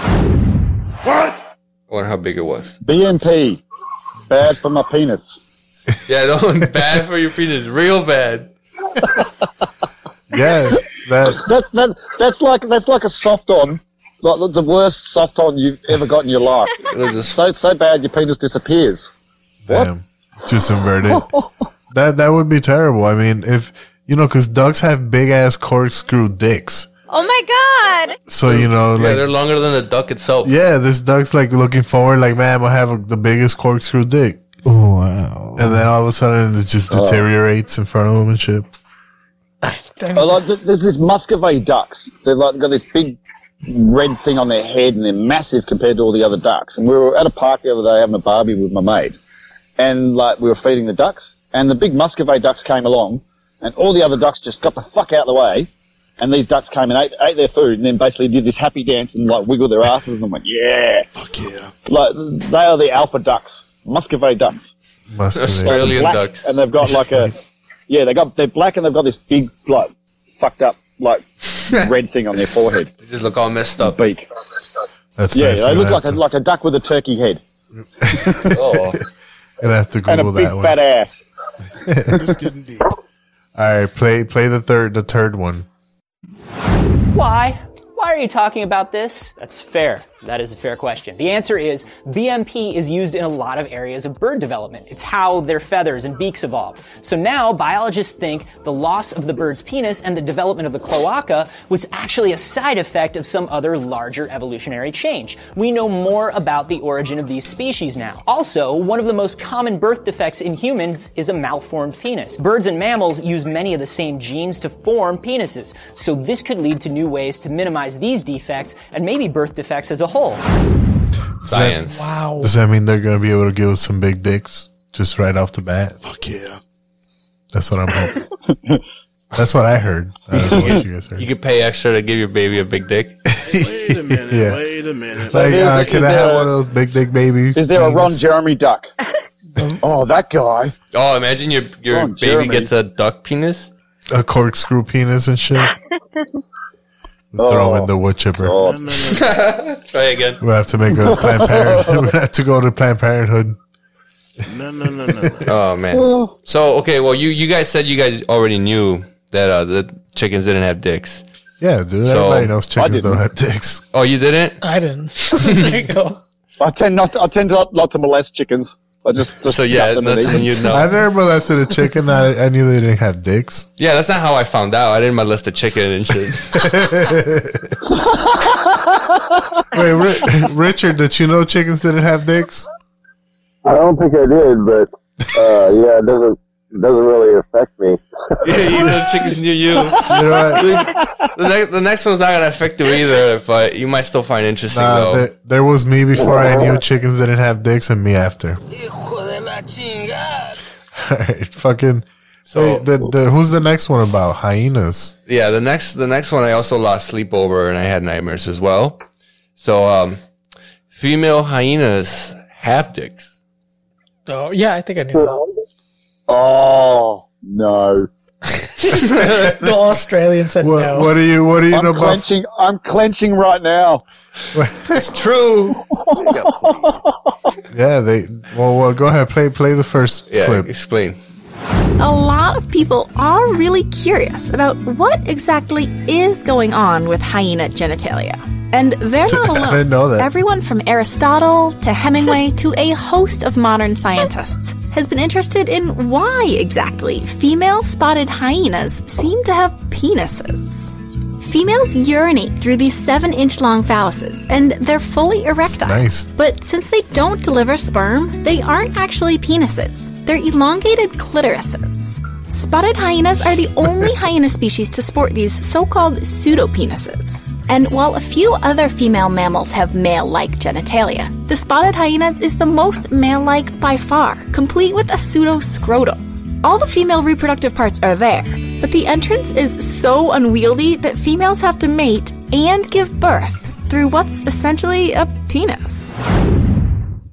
I wonder how big it was. BMP. Bad for my penis. Yeah, that one's bad for your penis. Real bad. Yeah, that That, that, that's like that's like a soft on. Like the worst soft on you've ever got in your life. It'll just So so bad your penis disappears. damn, just inverted. that that would be terrible. I mean, if you know, because ducks have big ass corkscrew dicks. Oh my god! So you know, like yeah, they're longer than the duck itself. yeah, this duck's like looking forward, like man, I'm gonna have the biggest corkscrew dick. Oh wow! And then all of a sudden, it just Oh. deteriorates in front of him and shit. Damn I like there's this Muscovy ducks. They've like got this big red thing on their head, and they're massive compared to all the other ducks. And we were at a park the other day having a barbie with my mate, and like we were feeding the ducks, and the big Muscovy ducks came along, and all the other ducks just got the fuck out of the way. And these ducks came and ate, ate their food, and then basically did this happy dance and like wiggled their asses and went, "Yeah, fuck yeah!" Like they are the alpha ducks, Muscovy ducks. Must Australian black, ducks. and they've got like a yeah, they got they're black and they've got this big like fucked up like red thing on their forehead, They just look all messed up. beak. That's Yeah, nice. they look gonna like a to- like a duck with a turkey head Oh, gonna have to and a big that one. fat ass. All right, play play the third the third one. Why? Why are you talking about this? That's fair. That is a fair question. The answer is BMP is used in a lot of areas of bird development. It's how their feathers and beaks evolved. So now biologists think the loss of the bird's penis and the development of the cloaca was actually a side effect of some other larger evolutionary change. We know more about the origin of these species now. Also, one of the most common birth defects in humans is a malformed penis. Birds and mammals use many of the same genes to form penises, so this could lead to new ways to minimize these defects and maybe birth defects as a whole. science. Wow. Does that mean they're gonna be able to give us some big dicks? just right off the bat. Fuck yeah. That's what I'm hoping. That's what I heard. I don't know what you guys heard. You could pay extra to give your baby a big dick. Wait a minute. Yeah. Wait a minute. It's like, uh, can I have a- one of those big dick babies? Is there a Ron Jeremy duck? oh, that guy. Oh, imagine your your Come baby Jeremy. gets a duck penis. a corkscrew penis and shit? Oh, Throw in the wood chipper. Try again. We have to make a Planned Parenthood. we have to go to Planned Parenthood. No, no, no, no. no. Oh man. So okay, well you you guys said you guys already knew that uh, the chickens didn't have dicks. Yeah, dude. So- everybody knows chickens didn't. don't have dicks. Oh, you didn't? I didn't. there you go. I tend not. I tend not, not to molest chickens. I just just So yeah, gut and that's when you know. I never molested a chicken. I, I knew they didn't have dicks. Yeah, that's not how I found out. I didn't molest a chicken and shit. Wait, Ri- Richard, did you know chickens didn't have dicks? I don't think I did, but uh, yeah, it doesn't it doesn't really affect me. yeah, you know chickens knew you. You know what? The next, the next one's not gonna affect you either, but you might still find interesting Nah, though. there, there was me before I knew chickens didn't have dicks, and me after. Alright, fucking. So- wait, the, the, who's the next one about? Hyenas. Yeah, the next the next one I also lost sleep over and I had nightmares as well. So um female hyenas have dicks. Oh, yeah, I think I knew that. Oh no! The Australian said What, no. what do you What are you I'm know about? clenching. I'm clenching right now. It's true. Yeah, they. Well, well, go ahead. Play play the first Yeah, clip. explain. A lot of people are really curious about what exactly is going on with hyena genitalia. And they're not I alone. didn't know that. Everyone from Aristotle to Hemingway to a host of modern scientists has been interested in why exactly female spotted hyenas seem to have penises. Females urinate through these seven inch long phalluses, and they're fully erectile. Nice. But since they don't deliver sperm, they aren't actually penises. They're elongated clitorises. Spotted hyenas are the only hyena species to sport these so called pseudopenises. And while a few other female mammals have male like genitalia, the spotted hyenas is the most male like by far, complete with a pseudoscrotum. All the female reproductive parts are there, but the entrance is so unwieldy that females have to mate and give birth through what's essentially a penis.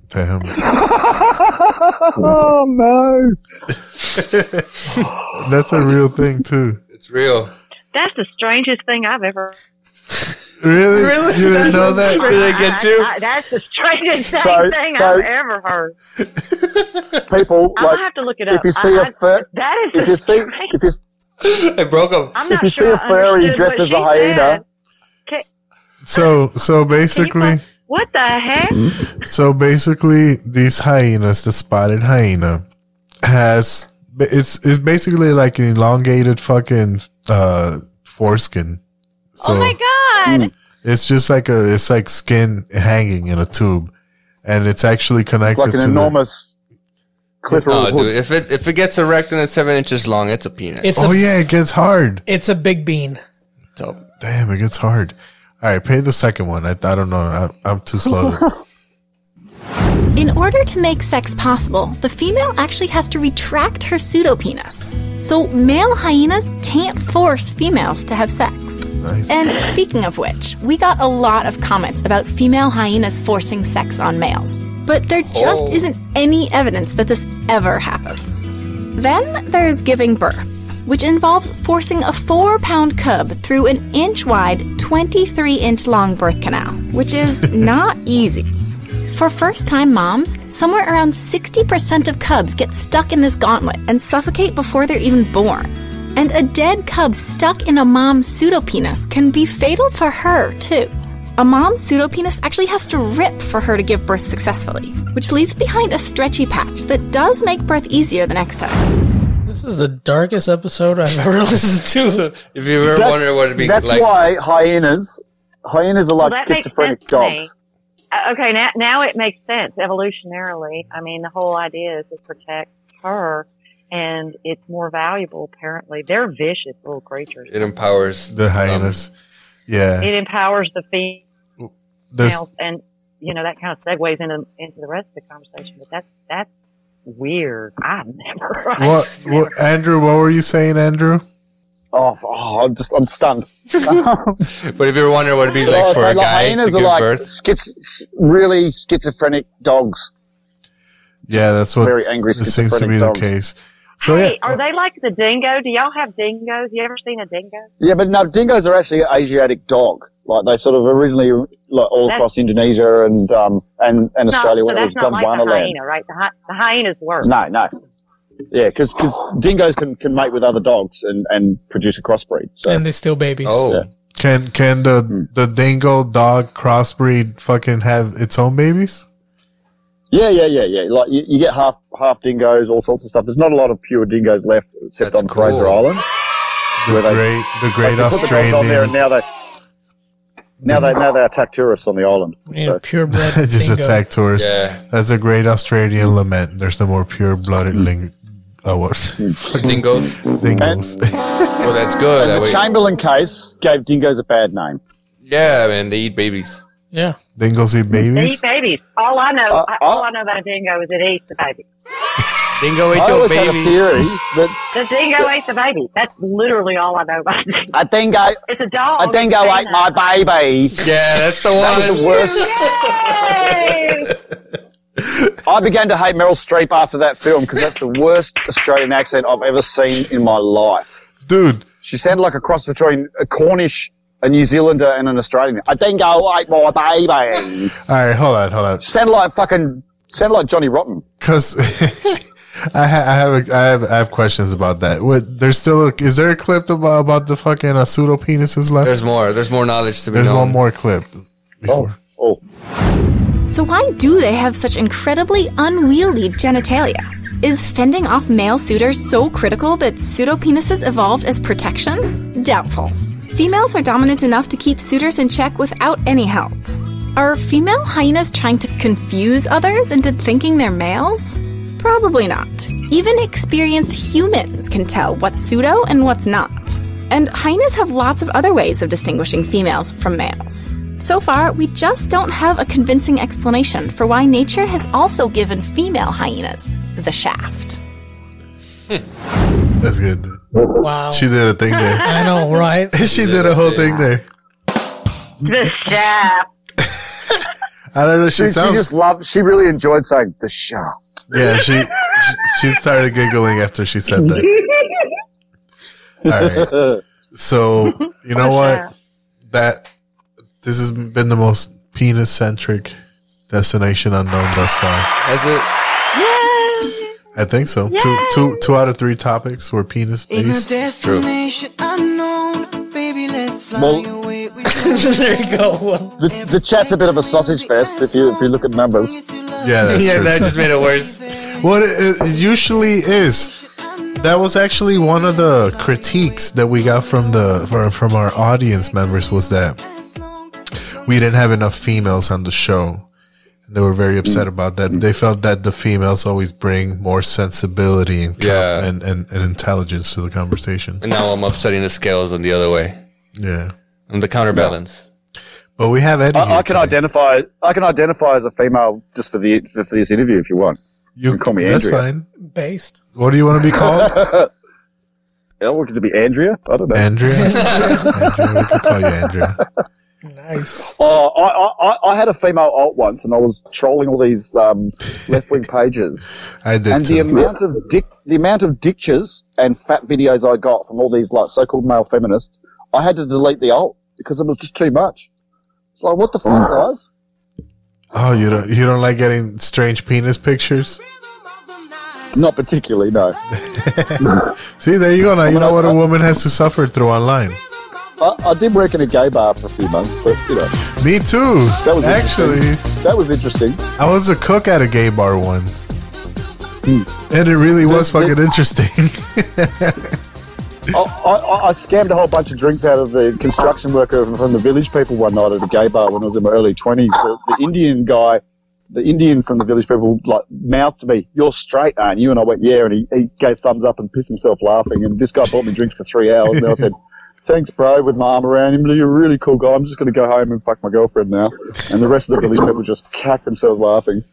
Damn. Oh no! That's a real thing too. It's real. That's the strangest thing I've ever. Really? Really? You didn't know that? Did I get you? I- that's the strangest dang So- thing so- I've ever heard. People I'll like have to look it up. if you see I- a fur, That is if you see strange- if you I broke them. I'm if you sure see a I furry dressed as a hyena, said. Okay, So so basically, What the heck? so basically, these hyenas, the spotted hyena, has it's it's basically like an elongated fucking uh foreskin. So oh my god! it's just like a it's like skin hanging in a tube, and it's actually connected like an to enormous clitoral No, hook. dude. If it if it gets erect and it's seven inches long, it's a penis. It's oh a yeah, it gets hard. it's a big bean. So, Damn, it gets hard. All right, pay the second one. I, I don't know. I, I'm too slow. In order to make sex possible, the female actually has to retract her pseudopenis. So male hyenas can't force females to have sex. nice. And speaking of which, we got a lot of comments about female hyenas forcing sex on males. But there just Oh. isn't any evidence that this ever happens. Then there's giving birth, which involves forcing a four pound cub through an inch wide, 23 inch long birth canal, which is not easy. For first time moms, somewhere around 60% of cubs get stuck in this gauntlet and suffocate before they're even born. And a dead cub stuck in a mom's pseudopenis can be fatal for her, too. A mom's pseudopenis actually has to rip for her to give birth successfully, which leaves behind a stretchy patch that does make birth easier the next time. This is the darkest episode I've ever listened to. if you ever That- wondered what it'd be that's like, why hyenas hyenas are like that makes schizophrenic sense me. dogs. Uh, okay, now now it makes sense evolutionarily. I mean, the whole idea is to protect her, and it's more valuable. Apparently, they're vicious little creatures. it empowers the hyenas. yeah. It empowers the There's females, and you know that kind of segues into into the rest of the conversation. But that's that's weird. I've never. What, what, Andrew? What were you saying, Andrew? Oh, oh, I'm just I'm stunned. But if you're wondering what it'd be like Oh, for so a guy to hyenas give are like birth, schiz- really schizophrenic dogs. Yeah, that's what Very angry it seems to schizophrenic be the dogs. case. So hey, yeah, are they like the dingo? Do y'all have dingoes? You ever seen a dingo? Yeah, but no, dingoes are actually an Asiatic dog. Like they sort of originally like all That's- across Indonesia and um and, and No, Australia so when it was that's not like the Gondwana land. hyena, right? The, hy- the hyena's worse. No, no. Yeah, because dingoes can, can mate with other dogs and, and produce a crossbreed. So and they still babies. Oh. Yeah. can can the hmm. the dingo dog crossbreed fucking have its own babies? Yeah, yeah, yeah, yeah. Like you, you get half half dingoes, all sorts of stuff. There's not a lot of pure dingoes left except on Fraser. Island. The great the great they put the dogs on there, and now they now they now they attack tourists on the island. Yeah, purebred. just dingo. attack tourists. Yeah. That's a great Australian lament. There's no more pure blooded hmm. ling. Oh, what? dingoes. Dingoes. well, that's good. And the Chamberlain case gave dingoes a bad name. yeah, man, they eat babies. Yeah. Dingoes eat babies. They babies. eat babies. All I know, Uh, all I know about a dingo is it eats the baby. Dingo ate I your always had a baby. theory that The dingo ate the baby. That's literally all I know about it. a dingo It's a dog. a dingo It's ate my baby. Yeah, that's the That was the worst. I began to hate Meryl Streep after that film because that's the worst Australian accent I've ever seen in my life. Dude, She sounded like a cross between a Cornish, a New Zealander, and an Australian. A dingo ate my baby. all right, hold on, hold on. Sounded like fucking. Sounded like Johnny Rotten. Because I, ha- I have a, I have I have questions about that. What there's still a, is there a clip about about the fucking uh, pseudo penises left? There's more. There's more knowledge to be There's known. one more clip. Before. Oh. So why do they have such incredibly unwieldy genitalia? Is fending off male suitors so critical that pseudopenises evolved as protection? Doubtful. Females are dominant enough to keep suitors in check without any help. Are female hyenas trying to confuse others into thinking they're males? Probably not. Even experienced humans can tell what's pseudo and what's not. And hyenas have lots of other ways of distinguishing females from males. So far, we just don't have a convincing explanation for why nature has also given female hyenas the shaft. Hmm. That's good. Wow. She did a thing there. I know, right? she did a whole thing there. The shaft. I don't know. She, She, she just loved. She really enjoyed saying the shaft. yeah, she, she she started giggling after she said that. All right. So you know what? That this has been the most penis centric destination unknown thus far. Has it? I think so. Two two two out of three topics were penis In a based. destination unknown, baby, let's fly Well- there you go. The, the chat's a bit of a sausage fest if you if you look at numbers. Yeah, that's yeah, true. that too. just made it worse. what it, it usually is. That was actually one of the critiques that we got from the from, from our audience members was that we didn't have enough females on the show. And they were very upset about that. They felt that the females always bring more sensibility and, com- Yeah. and, and, and intelligence to the conversation. And now I'm upsetting the scales on the other way. Yeah. And the counterbalance. But we have Eddie. I, here I can today. identify. I can identify as a female just for the for, for this interview if you want. You can call me Andrea. That's Andrea. fine. Based. What do you want to be called? Yeah, we could be Andrea. I don't know. Andrea? Andrea, we could call you Andrea. Nice. Oh, I, I, I had a female alt once, and I was trolling all these um, left wing pages. I did and too. the amount of dick, the amount of dictures and fat videos I got from all these like so-called male feminists, I had to delete the alt because it was just too much. It's like, what the fuck, guys? Oh, you don't you don't like getting strange penis pictures? Not particularly, no. See, there you go. Now you know what a woman has to suffer through online. I, I did work in a gay bar for a few months, but you know, Me too. that was actually. that was interesting. I was a cook at a gay bar once, Hmm. and it really was fucking interesting. I, I, I scammed a whole bunch of drinks out of the construction worker from the village people one night at a gay bar when I was in my early twenties. The, the Indian guy, the Indian from the village people, like mouthed to me, "You're straight, aren't you?" And I went, "Yeah." And he, he gave thumbs up and pissed himself laughing. And this guy bought me drinks for three hours. And I said, "Thanks, bro," with my arm around him. You're a really cool guy. I'm just going to go home and fuck my girlfriend now. And the rest of the village people just cacked themselves laughing.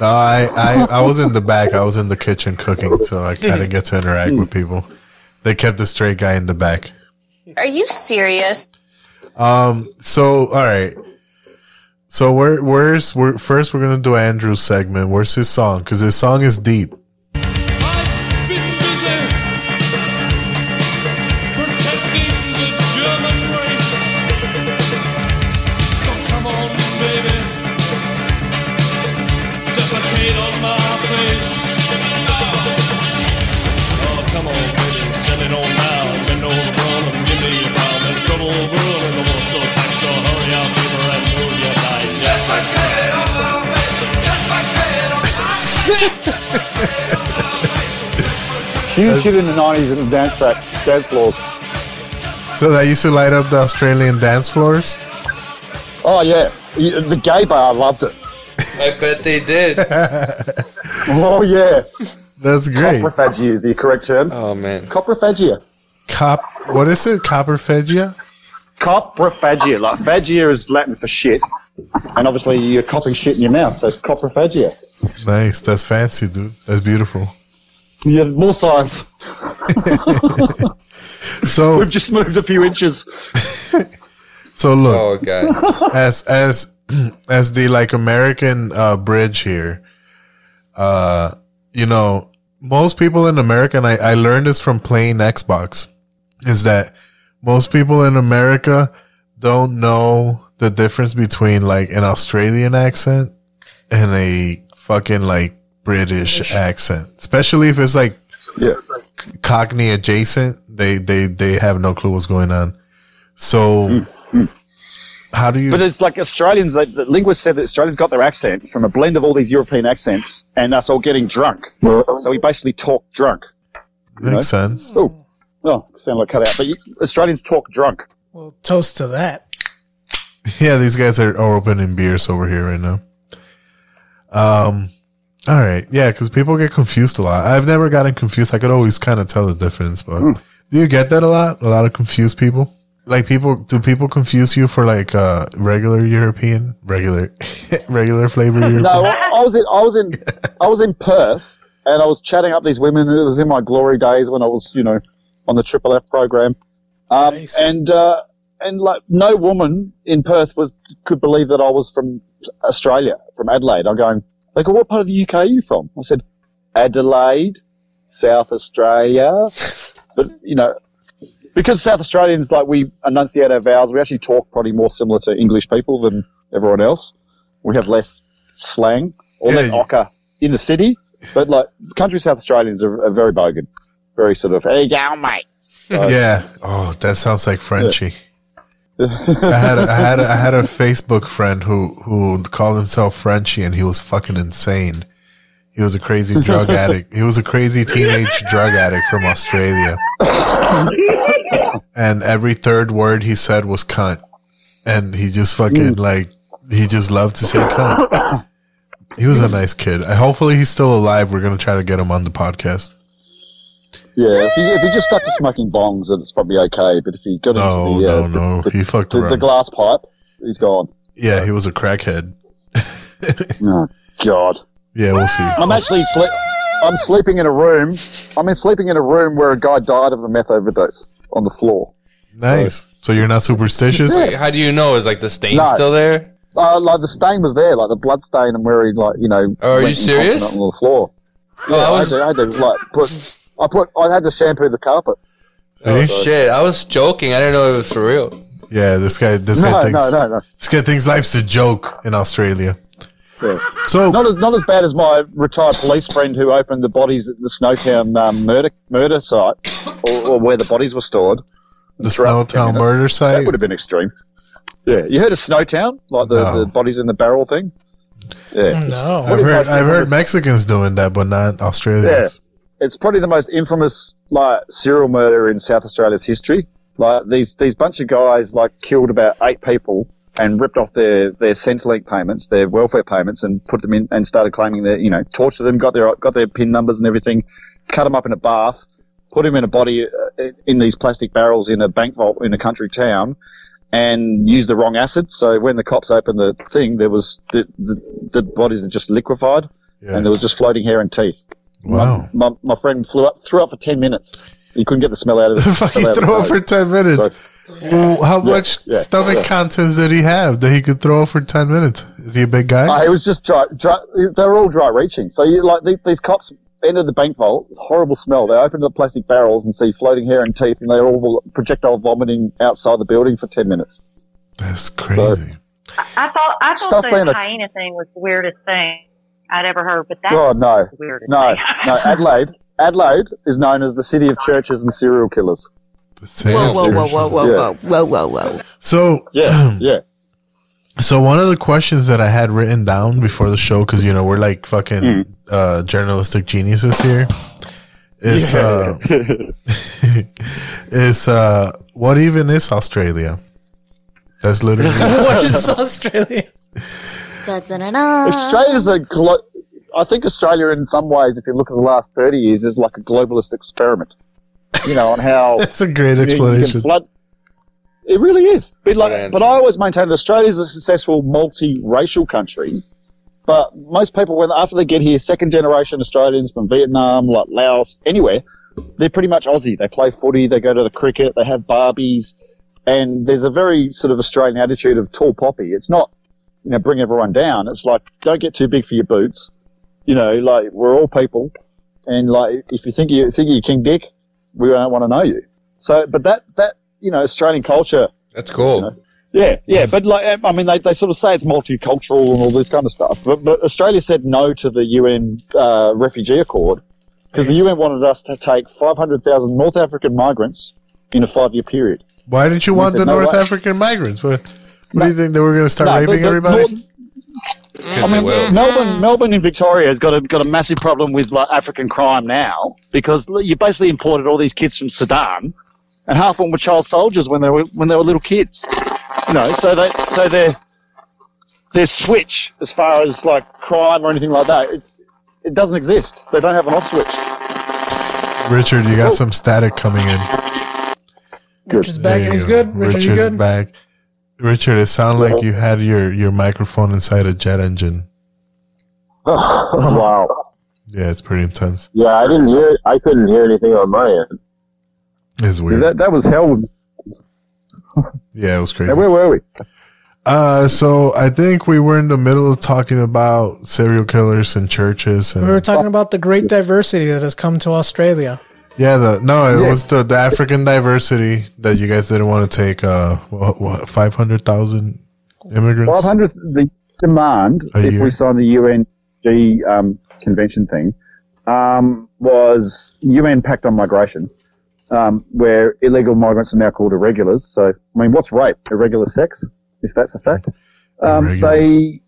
No, I, I, I was in the back. I was in the kitchen cooking, so I, I didn't get to interact with people. They kept the straight guy in the back. Are you serious? Um. So, all right. So, where, where's, we're, first we're gonna do Andrew's segment. Where's his song? Because his song is deep. Huge shit in the 90s in the dance tracks, dance floors. So they used to light up the Australian dance floors. Oh, yeah. The gay bar loved it. I bet they did. Oh, yeah. That's great. Coprophagia is the correct term. Oh, man. Coprophagia. Cop. What is it? Coprophagia? Coprophagia. Like, phagia is Latin for shit. And obviously, you're copping shit in your mouth, so coprophagia. Nice. That's fancy, dude. That's beautiful. Yeah, more science. So We've just moved a few inches. So look, Oh, God. as as as the like American uh, bridge here, uh, you know, most people in America, and I, I learned this from playing Xbox, is that most people in America don't know the difference between like an Australian accent and a fucking like British accent, especially if it's like yeah. Cockney adjacent. They they they have no clue what's going on. So how do you? But it's like Australians, like, the linguist said that Australians got their accent from a blend of all these European accents and us all getting drunk. So we basically talk drunk. you know? Makes sense. Oh, oh, sound like cut out. But you, Australians talk drunk. Well, toast to that. Yeah, these guys are, are opening beers over here right now. Um, all right, yeah, because people get confused a lot. I've never gotten confused. I could always kind of tell the difference, but Hmm. do you get that a lot? A lot of confused people. Like people, do people confuse you for like uh regular European, regular, regular flavor European? No, I I was in, I was in, I was in Perth, and I was chatting up these women. It was in my glory days when I was, you know, on the Triple F program, um, and uh, and like no woman in Perth was could believe that I was from Australia, from Adelaide. I'm going. They go, what part of the UK are you from? I said, Adelaide, South Australia, but you know. Because South Australians, like we enunciate our vowels, we actually talk probably more similar to English people than everyone else. We have less slang or less Yeah. ocker in the city, but like country South Australians are, are very bogan, very sort of hey go mate. So- yeah. Oh, that sounds like Frenchy. I had a, I had a, I had a Facebook friend who who called himself Frenchy and he was fucking insane. He was a crazy drug addict. He was a crazy teenage drug addict from Australia. and every third word he said was cunt. And he just fucking mm. like he just loved to say cunt. He was a nice kid. Hopefully he's still alive. We're gonna try to get him on the podcast. Yeah, if you, if you just stuck to smoking bongs, then it's probably okay. But if you got No, into the, uh, no, no. the, He fucked the, the glass pipe, he's gone. Yeah, he was a crackhead. Oh God. Yeah, we'll see. I'm actually sleep. I'm sleeping in a room. I'm in sleeping in a room where a guy died of a meth overdose on the floor. Nice. So you're not superstitious? Wait, how do you know? Is like the stain No. still there? Uh, like the stain was there, like the blood stain, and where he like you know. Oh, are went you serious? on the floor? Oh, Yeah, I I, had to, I had to like put. I put. I had to shampoo the carpet. Oh shit! I was joking. I didn't know it was for real. Yeah, this guy this No, guy thinks no, no, no. this guy thinks life's a joke in Australia. Yeah. So not as not as bad as my retired police friend who opened the bodies at the Snowtown um, murder murder site, or, or where the bodies were stored. The Throughout Snowtown minutes. murder That site? would have been extreme. Yeah, you heard of Snowtown, like the, No. the bodies in the barrel thing. Yeah, It's I've heard I've heard Mexicans doing that, but not Yeah, Australians. It's probably the most infamous like serial murder in South Australia's history. Like these these bunch of guys like killed about eight people and ripped off their their Centrelink payments, their welfare payments, and put them in and started claiming their you know tortured them, got their got their pin numbers and everything, cut them up in a bath, put them in a body uh, in these plastic barrels in a bank vault in a country town. And used the wrong acid, so when the cops opened the thing, there was the, the the bodies had just liquefied, and there was just floating hair and teeth. Wow. My, my, my friend flew up, threw up for ten minutes. He couldn't get the smell out of the Fucking smell out of the throw up for 10 minutes. So- Well, how Yeah, much yeah, stomach yeah. contents did he have that he could throw up for 10 minutes? Is he a big guy? Uh, it was just dry, dry. They were all dry reaching. So you like the, these cops entered the bank vault. Horrible smell. They opened the plastic barrels and see floating hair and teeth, and they were all projectile vomiting outside the building for ten minutes. That's crazy. I thought I thought the being a- hyena thing was the weirdest thing I'd ever heard, but that's oh no, the weirdest no, no. Adelaide, Adelaide is known as the city of churches and serial killers. Whoa, whoa, whoa, whoa, whoa, Yeah. whoa, whoa, whoa, whoa. So yeah, yeah. So one of the questions that I had written down before the show, because you know we're like fucking Hmm. uh, journalistic geniuses here, is uh, is uh, what even is Australia? That's literally what is Australia? Australia's a glo- I think Australia, in some ways, if you look at the last thirty years, is like a globalist experiment. You know, on how That's a great you- you can explanation. flood- It really is. But like, but I always maintain that Australia is a successful multi-racial country. But most people, when after they get here, second generation Australians from Vietnam, like Laos, anywhere, they're pretty much Aussie. They play footy, they go to the cricket, they have Barbies, and there's a very sort of Australian attitude of tall poppy. It's not, you know, bring everyone down. It's like don't get too big for your boots. You know, like we're all people, and like if you think you think you're King Dick, we don't want to know you. So, but that that you know, Australian culture. That's cool. Yeah, yeah, but like I mean, they, they sort of say it's multicultural and all this kind of stuff. But, but Australia said no to the UN uh, refugee accord because the UN wanted us to take 500,000 North African migrants in a five-year period. Why didn't you And want said, the "No North way." African migrants? What, what do you think they were going to start No, the- raping the everybody? North- I mean, Melbourne, Melbourne in Victoria has got a got a massive problem with like African crime now because you basically imported all these kids from Sudan, and half of them were child soldiers when they were when they were little kids. You know, so they so their their switch as far as like crime or anything like that, it, it doesn't exist. They don't have an off switch. Richard, you got some static coming in. Richard's back and he's go. good. Richard, you Richard's good? back. Richard, it sounded like you had your, your microphone inside a jet engine. wow. Yeah, it's pretty intense. Yeah, I didn't hear. I couldn't hear anything on my end. It's weird. That that was hell. Yeah, it was crazy. Now, where were we? Uh, so I think we were in the middle of talking about serial killers and churches and We were talking about the great diversity that has come to Australia. Yeah, the no, it Yes. was the, the African diversity that you guys didn't want to take. Uh, what, what five hundred thousand immigrants? Five hundred. The demand, A if year. we sign the UNG um, convention thing, um, was UN Pact on Migration, um, where illegal migrants are now called irregulars. So, I mean, what's rape? Irregular sex, if that's a fact. Um, they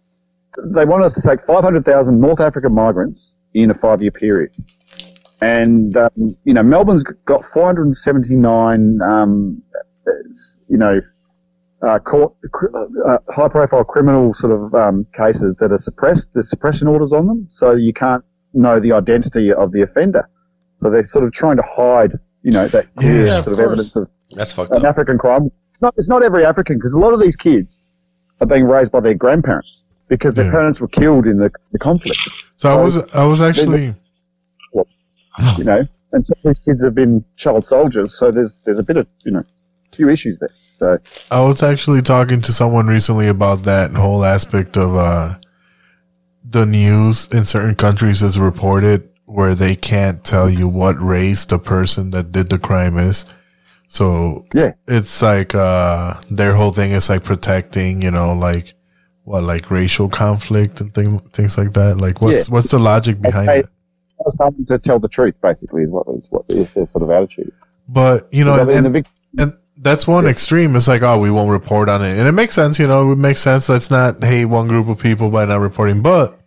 they want us to take five hundred thousand North African migrants in a five year period. And um, you know, Melbourne's got 479, um, you know, uh, court, uh, high profile criminal sort of um, cases that are suppressed. There's suppression orders on them, so you can't know the identity of the offender. So they're sort of trying to hide, you know, that clear Yeah, sort of course. evidence of That's an up. African crime. It's not. It's not every African because a lot of these kids are being raised by their grandparents because their parents were killed in the, the conflict. So, I was I was actually you know, and some of these kids have been child soldiers, so there's there's a bit of you know, few issues there. So I was actually talking to someone recently about that whole aspect of uh, the news in certain countries is reported where they can't tell you what race the person that did the crime is. So yeah, it's like uh, their whole thing is like protecting, you know, like what, like racial conflict and thing, things like that. Like what's Yeah. what's the logic behind it? It's time to tell the truth, basically, is what is what is their sort of attitude. But you know, Because and, the and that's one extreme. It's like, oh, we won't report on it, and it makes sense. You know, it makes sense. Let's not hate one group of people by not reporting. But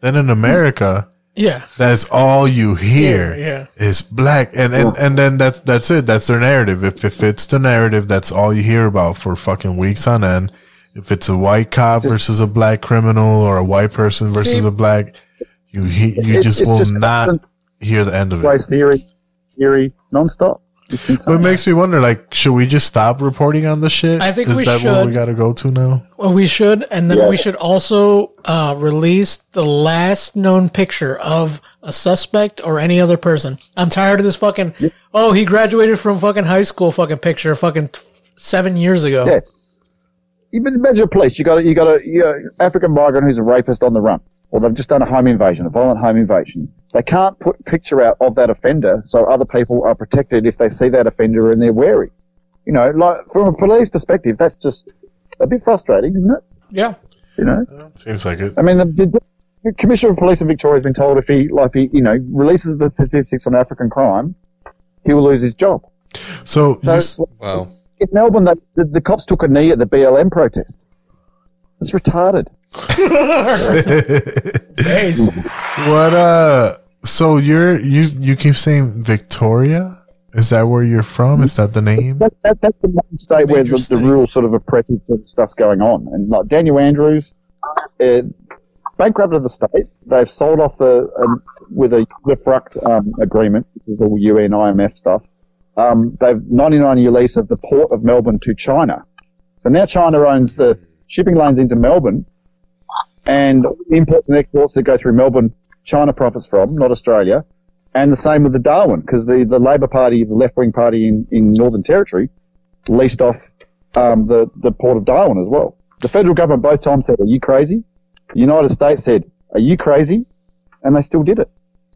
then in America, hmm. Yeah. that's all you hear. Yeah, yeah. is black, and and, and then that's that's it. That's their narrative. If if it's the narrative, that's all you hear about for fucking weeks on end. If it's a white cop versus a black criminal, or a white person versus See- a black, you you It's- just it's will just not constant hear the end of it. race theory, theory, non-stop. It's insane. But it makes me wonder, like, should we just stop reporting on the shit? I think Is we that what we should. got to go to now? Well, we should, and then Yeah. we should also uh, release the last known picture of a suspect or any other person. I'm tired of this fucking. Oh, he graduated from fucking high school. Fucking picture. Fucking t- seven years ago. Yeah. You but imagine a police. You got a, you got a you got African migrant who's a rapist on the run, or they've just done a home invasion, a violent home invasion. They can't put a picture out of that offender, so other people are protected if they see that offender and they're wary. You know, like from a police perspective, that's just a bit frustrating, isn't it? Yeah. You know. Seems like it. I mean, the, the, the Commissioner of Police in Victoria has been told if he, like, if he, you know, releases the statistics on African crime, he will lose his job. So, So you like- Wow. in Melbourne, they, the, the cops took a knee at the BLM protest. It's retarded. what? Uh, so you're you you keep saying Victoria? Is that where you're from? Is that the name? That, that, that's the one state where the, the real sort of oppressive sort of stuff's going on. And like Daniel Andrews, uh, bankrupted the state. They've sold off the um, with a usufruct um, agreement, which is all UN IMF stuff. Um, they've 99 year lease of the port of Melbourne to China. So now China owns the shipping lanes into Melbourne, and imports and exports that go through Melbourne, China profits from, not Australia. And the same with the Darwin, because the, the Labor Party, the left wing party in, in Northern Territory, leased off um, the, the port of Darwin as well. The federal government both times said, Are you crazy? The United States said, Are you crazy? And they still did it.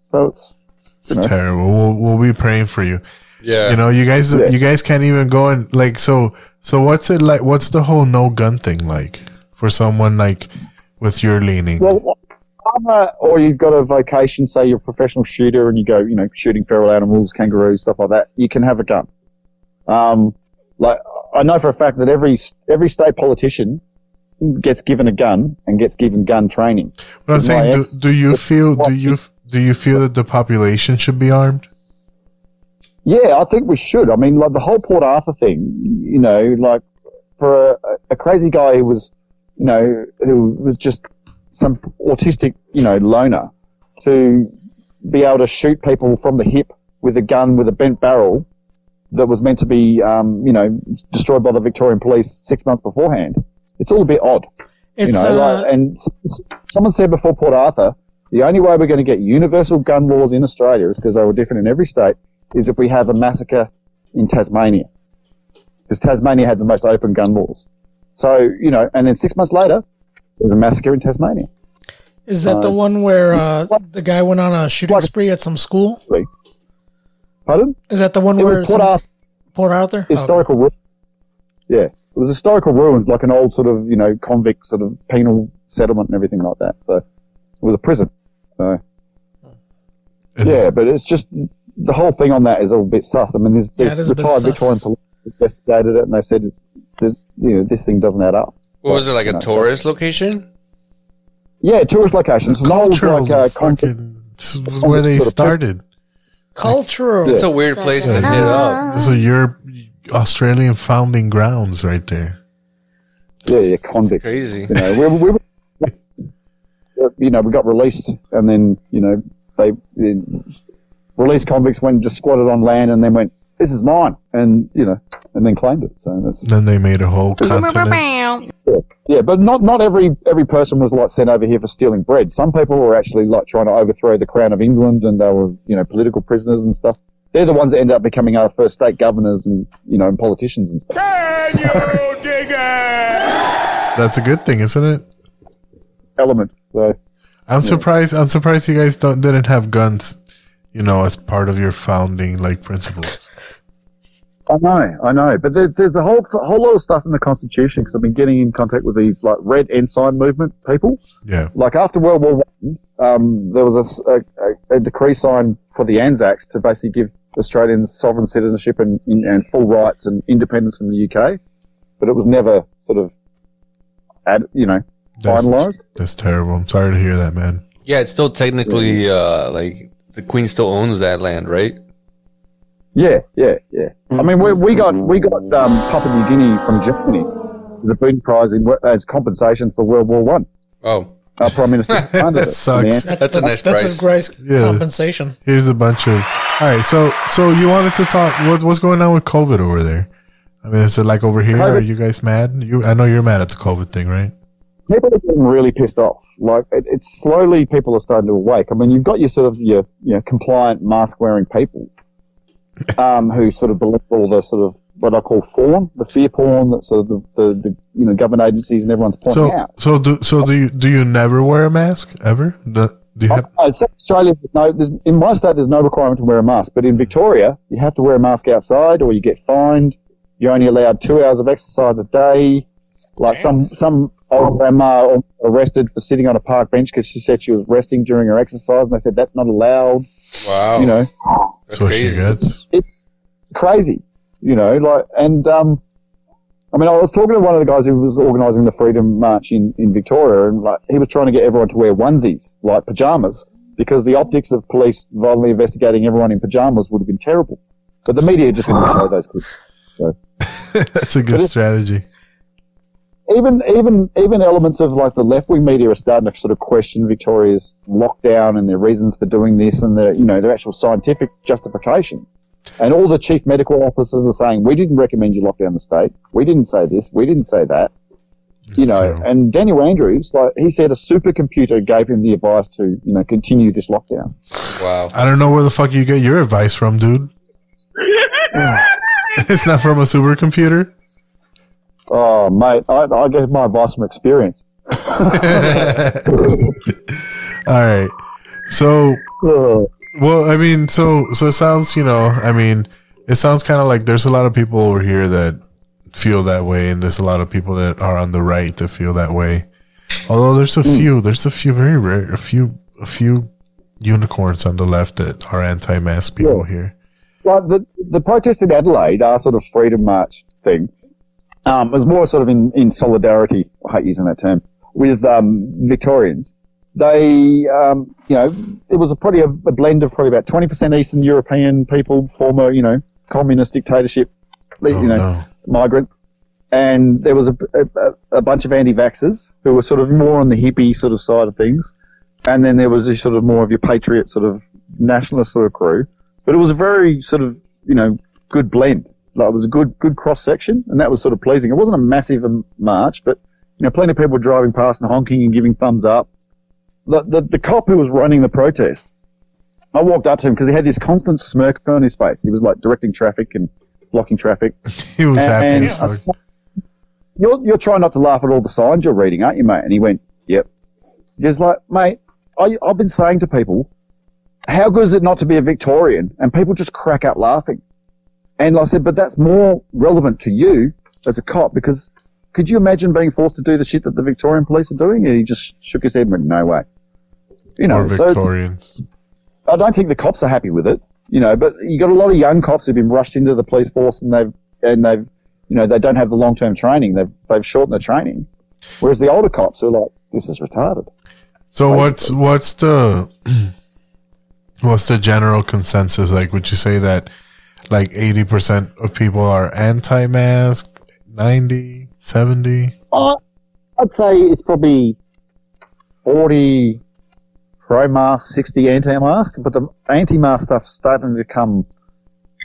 So it's, It's terrible. We'll we'll be praying for you. Yeah. You know, you guys Yeah. you guys can't even go and like so so what's it like what's the whole no gun thing like for someone like with your leaning? Well, uh, or you've got a vocation, say you're a professional shooter and you go, you know, shooting feral animals, kangaroos, stuff like that. You can have a gun. Um, like I know for a fact that every every state politician gets given a gun and gets given gun training. But I'm saying, do, do you feel do you do you feel that the population should be armed? Yeah, I think we should. I mean, like the whole Port Arthur thing, you know, like for a, a crazy guy who was, you know, who was just some autistic, you know, loner to be able to shoot people from the hip with a gun with a bent barrel that was meant to be, um, you know, destroyed by the Victorian police six months beforehand. It's all a bit odd. It's, you know, uh, like, and someone said before Port Arthur, the only way we're going to get universal gun laws in Australia is because they were different in every state, is if we have a massacre in Tasmania. Because Tasmania had the most open gun laws. So, you know, and then six months later, there's a massacre in Tasmania. Is that the Uh, one where uh, the guy went on a shooting spree at some school? Pardon? Is that the one It where was Port some- Arthur. Port Arthur? historical ru- yeah it was historical ruins like an old sort of you know convict sort of penal settlement and everything like that so it was a prison so yeah but it's just the whole thing on that is all a bit sus i mean there's, Yeah, there's it is a bit retired victorian police investigated it and they've said it's there's, you know this thing doesn't add up What was it like a know, so- tourist location? yeah tourist locations it's an old Cultural like uh, fucking this was where they started. Cultural. It's a weird place to hit up. So your Australian founding grounds right there. Yeah, yeah, convicts. Crazy. You know, we, we, were- you know, we got released, and then you know they, they released convicts went and just squatted on land, and then went, "This is mine," and you know, and then claimed it. So that's Then they made a whole continent. yeah, yeah, but not not every every person was like sent over here for stealing bread. Some people were actually like trying to overthrow the crown of England, and they were you know political prisoners and stuff. They're the ones that ended up becoming our first state governors and you know and politicians and stuff. Can you dig it? That's a good thing, isn't it? Element. So I'm surprised. I'm surprised you guys don't didn't have guns, you know, as part of your founding like principles. I know, I know, but there, there's a whole whole lot of stuff in the Constitution because I've been getting in contact with these like Red Ensign movement people. Yeah. Like after World War One, um, there was a decree signed for the Anzacs to basically give Australians sovereign citizenship and, and full rights and independence from the UK, but it was never sort of, ad, you know, That's, finalised. that's terrible. I'm sorry to hear that, man. Yeah, it's still technically uh, like the queen still owns that land, right? Yeah, yeah, yeah. I mean, we, we got we got um, Papua New Guinea from Germany as a Boon Prize in, as compensation for World War One. Oh, our prime minister. That sucks. Man. That's a nice That's price. a great Yeah. compensation. Here's a bunch of. All right, so so you wanted to talk. What's what's going on with COVID over there? I mean, is it like over here? Are you guys mad? You, I know you're mad at the COVID thing, right? people are getting really pissed off. Like it, it's slowly people are starting to awake. I mean, you've got your sort of your you know compliant mask wearing people, um, who sort of believe all the sort of what I call porn, the fear porn that sort of the, the, the you know government agencies and everyone's pointing So out. so do so do you do you never wear a mask ever? Do, do you have? Uh, it's Australia, there's no, there's, in my state, there's no requirement to wear a mask, but in Victoria, you have to wear a mask outside, or you get fined. You're only allowed two hours of exercise a day. Like some some old grandma arrested for sitting on a park bench because she said she was resting during her exercise, and they said that's not allowed. Wow. You know, That's what she gets. it, it's crazy. You know, like and um, I mean, I was talking to one of the guys who was organising the Freedom March in, in Victoria, and like he was trying to get everyone to wear onesies, like pajamas, because the optics of police violently investigating everyone in pajamas would have been terrible. But the media just wouldn't show those clips. So That's a good strategy. Even even even elements of like the left wing media are starting to sort of question Victoria's lockdown and their reasons for doing this and their you know their actual scientific justification. And all the chief medical officers are saying we didn't recommend you lock down the state. We didn't say this. We didn't say that. you know, and Daniel Andrews, like he said, a supercomputer gave him the advice to you know continue this lockdown. Wow. I don't know where the fuck you get your advice from, dude. it's not from a supercomputer. Oh, mate, I, I get my advice from experience. All right. So, well, I mean, so so it sounds, you know, I mean, it sounds kind of like there's a lot of people over here that feel that way, and there's a lot of people that are on the right that feel that way. Although there's a hmm. few, there's a few very rare, a few, a few unicorns on the left that are anti-mask people here. Well, the the protest in Adelaide, our sort of freedom march thing, um, was more sort of in, in solidarity. I hate using that term with um, Victorians. They, um, you know, it was a pretty a, a blend of probably about twenty percent Eastern European people, former, you know, communist dictatorship, you know, migrant, and there was a, a, a bunch of anti-vaxxers who were sort of more on the hippie sort of side of things, and then there was this sort of more of your patriot sort of nationalist sort of crew. But it was a very sort of, you know, good blend. Like it was a good, good cross section, and that was sort of pleasing. It wasn't a massive um, march, but you know, plenty of people were driving past and honking and giving thumbs up. The the, the cop who was running the protest, I walked up to him because he had this constant smirk on his face. He was like directing traffic and blocking traffic. He was And- happy and you're, you're trying not to laugh at all the signs you're reading, aren't you, mate? And he went, yep. He was like, mate, I, I've been saying to people, how good is it not to be a Victorian? And people just crack up laughing. And I said, but that's more relevant to you as a cop because could you imagine being forced to do the shit that the Victorian police are doing? And he just shook his head and went, no way. You know, or so Victorians. I don't think the cops are happy with it, you know, but you got a lot of young cops who've been rushed into the police force and they've, and they've, you know, they don't have the long term training. They've, they've shortened the training. Whereas the older cops are like, this is retarded. So what's what's the what's the general consensus? Like, would you say that like eighty percent of people are anti-mask, 90, 70? Uh, I'd say it's probably 40 pro mask, 60 anti mask, but the anti mask stuff's starting to come,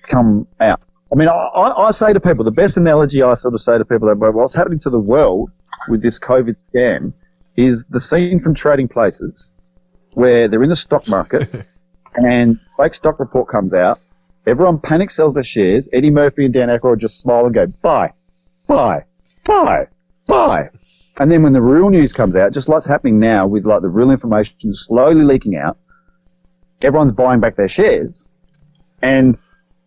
come out. I mean, I, I, I say to people, the best analogy I sort of say to people about what's happening to the world with this COVID scam is the scene from Trading Places where they're in the stock market and fake stock report comes out. Everyone panic sells their shares. Eddie Murphy and Dan Aykroyd just smile and go, buy, buy, buy, buy. And then when the real news comes out, just like what's happening now with like the real information slowly leaking out, everyone's buying back their shares. And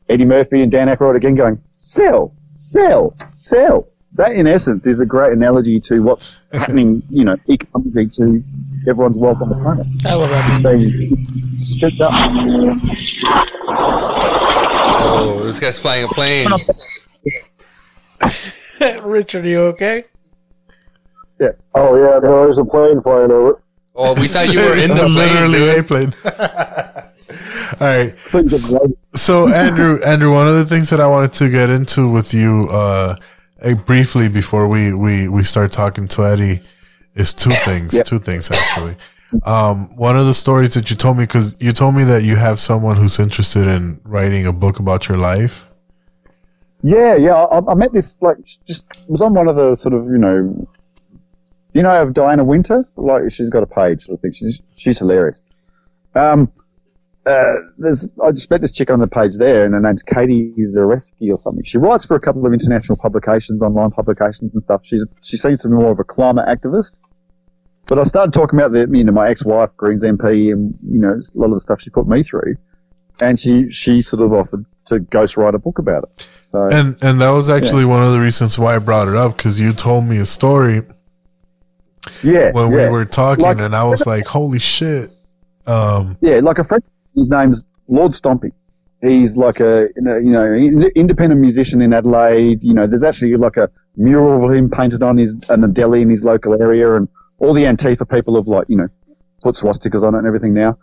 Eddie Murphy and Dan Aykroyd again going, sell, sell, sell. That in essence is a great analogy to what's happening, you know, economically to everyone's wealth on the planet. I love that. It's being scooped up. Oh, this guy's flying a plane. Richard, are you okay? Yeah. Oh yeah, no, there's a plane flying over. Oh, we thought you were in the It's plane. literally dude. a plane. All right. So Andrew, Andrew, one of the things that I wanted to get into with you uh, eh, briefly before we, we we start talking to Eddie is two things. Yep. Two things actually. Um, one of the stories that you told me because you told me that you have someone who's interested in writing a book about your life. Yeah, yeah. I, I met this like just was on one of the sort of you know, you know of Diana Winter. Like she's got a page sort of thing. She's she's hilarious. Um, uh, there's I just met this chick on the page there, and her name's Katie Zareski or something. She writes for a couple of international publications, online publications and stuff. She's she seems to be more of a climate activist. But I started talking about the you know my ex-wife, Greens MP, and you know a lot of the stuff she put me through, and she she sort of offered to ghostwrite a book about it. So And and that was actually one of the reasons why I brought it up because you told me a story yeah, when yeah. we were talking, Like- and I was like, "Holy shit!" Um, Yeah, like a friend. His name's Lord Stompy. He's like a you know, in- independent musician in Adelaide. You know, there's actually like a mural of him painted on his on a deli in his local area, and all the Antifa people have like you know put swastikas on it and everything now.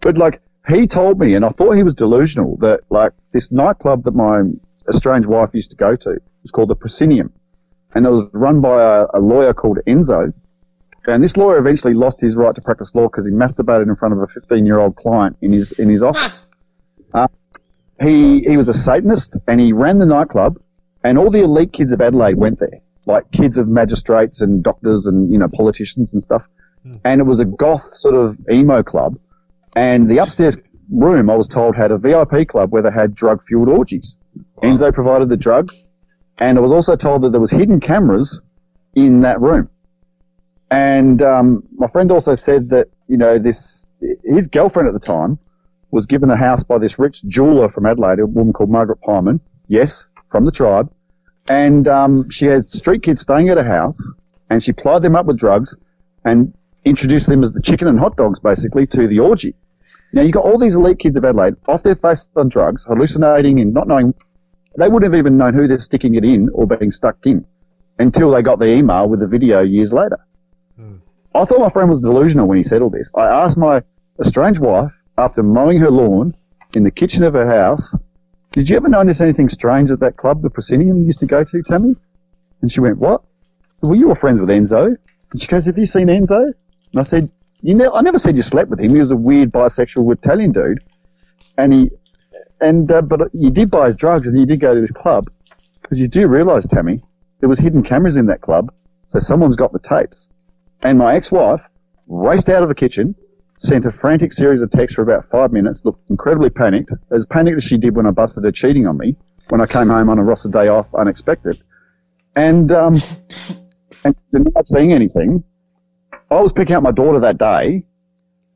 But like he told me, and I thought he was delusional that like this nightclub that my estranged wife used to go to was called the Proscenium, and it was run by a, a lawyer called Enzo. And this lawyer eventually lost his right to practice law because he masturbated in front of a 15 year old client in his in his office. Uh, he he was a Satanist and he ran the nightclub, and all the elite kids of Adelaide went there, like kids of magistrates and doctors and you know politicians and stuff. And it was a goth sort of emo club, and the upstairs room I was told had a VIP club where they had drug fueled orgies. Enzo provided the drugs, and I was also told that there was hidden cameras in that room. And um, my friend also said that you know this his girlfriend at the time was given a house by this rich jeweler from Adelaide, a woman called Margaret Pyman. Yes, from the tribe. And um, she had street kids staying at her house, and she plied them up with drugs and introduced them as the chicken and hot dogs, basically, to the orgy. Now you got all these elite kids of Adelaide off their face on drugs, hallucinating and not knowing. They wouldn't have even known who they're sticking it in or being stuck in until they got the email with the video years later. I thought my friend was delusional when he said all this. I asked my estranged wife after mowing her lawn in the kitchen of her house, "Did you ever notice anything strange at that club, the Proscenium, used to go to, Tammy?" And she went, "What?" I "Well, you were friends with Enzo." And she goes, "Have you seen Enzo?" And I said, "You know, I never said you slept with him. He was a weird bisexual Italian dude, and he, and uh, but you did buy his drugs and you did go to his club because you do realise, Tammy, there was hidden cameras in that club, so someone's got the tapes." And my ex-wife raced out of the kitchen, sent a frantic series of texts for about five minutes, looked incredibly panicked, as panicked as she did when I busted her cheating on me when I came home on a roster day off unexpected. And, um, and not seeing anything. I was picking up my daughter that day.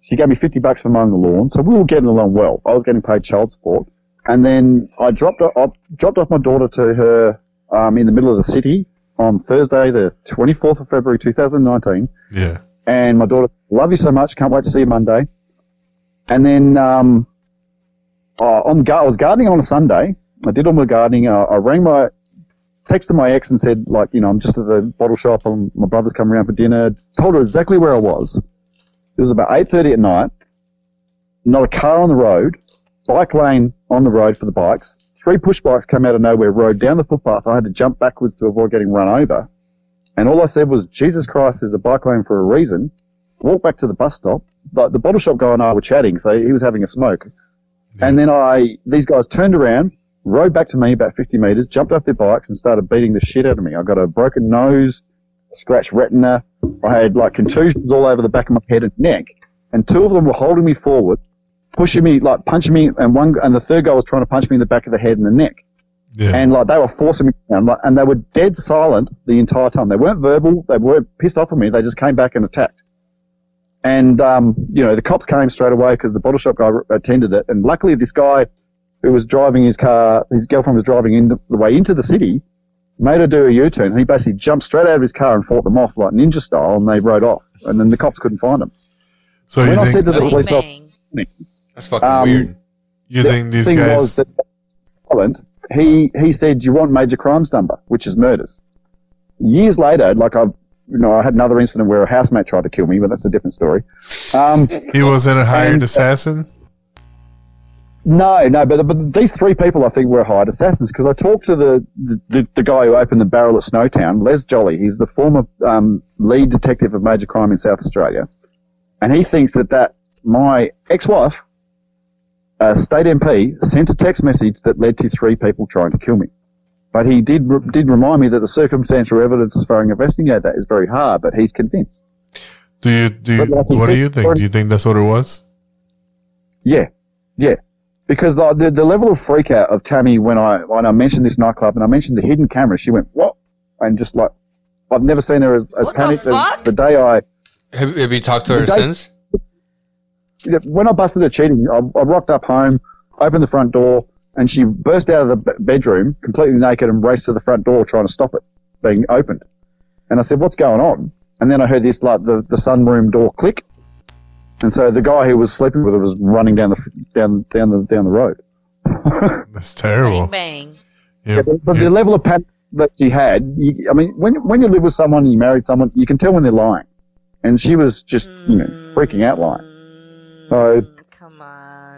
She gave me 50 bucks for mowing the lawn, so we were getting along well. I was getting paid child support. And then I dropped, I dropped off my daughter to her, um, in the middle of the city on Thursday, the 24th of February 2019. Yeah. And my daughter, love you so much, can't wait to see you Monday. And then um, uh, on I was gardening on a Sunday. I did all my gardening. Uh, I rang my, texted my ex and said, like, you know, I'm just at the bottle shop. and my brother's coming around for dinner. Told her exactly where I was. It was about 8.30 at night. Not a car on the road. Bike lane on the road for the bikes. Three push bikes come out of nowhere, rode down the footpath. I had to jump backwards to avoid getting run over. And all I said was, Jesus Christ, there's a bike lane for a reason. Walk back to the bus stop. The, the bottle shop guy and I were chatting, so he was having a smoke. And then I, these guys turned around, rode back to me about 50 meters, jumped off their bikes and started beating the shit out of me. I got a broken nose, a scratched retina. I had like contusions all over the back of my head and neck. And two of them were holding me forward, pushing me, like punching me, and one, and the third guy was trying to punch me in the back of the head and the neck. And like they were forcing me down, like, and they were dead silent the entire time. They weren't verbal. They weren't pissed off at me. They just came back and attacked. And um, you know the cops came straight away because the bottle shop guy attended it. And luckily, this guy who was driving his car, his girlfriend was driving in the way into the city, made her do a U-turn. And he basically jumped straight out of his car and fought them off like ninja style, and they rode off. And then the cops couldn't find him. So when you I said to the Bang, police officer, That's fucking um, weird. You think these guys? was that silent. He he said, "You want major crimes number, which is murders." Years later, like I've you know, I had another incident where a housemate tried to kill me, but that's a different story. Um, he wasn't a hired and, uh, assassin. No, no, but, but these three people I think were hired assassins because I talked to the, the, the, the guy who opened the barrel at Snowtown, Les Jolly. He's the former um, lead detective of major crime in South Australia, and he thinks that that my ex-wife, a state MP, sent a text message that led to three people trying to kill me. But he did did remind me that the circumstantial evidence as far as investigate that is very hard. But he's convinced. Do you do you, like you what do you think? Do you think that's what it was? Yeah, yeah. Because like, the the level of freak out of Tammy when I when I mentioned this nightclub and I mentioned the hidden camera, she went what? And just like I've never seen her as, as panicked as the day I Have, have you talked to her day- since? Yeah, when I busted her cheating, I, I rocked up home, opened the front door, and she burst out of the be- bedroom completely naked and raced to the front door trying to stop it being opened. And I said, "What's going on?" And then I heard this like the the sunroom door click, and so the guy who was sleeping with her was running down the down down the down the road. That's terrible. Bang. bang. Yeah, but, but the level of panic that she had, you, I mean, when when you live with someone and you married someone, you can tell when they're lying, and she was just you know mm. freaking out lying. So, mm,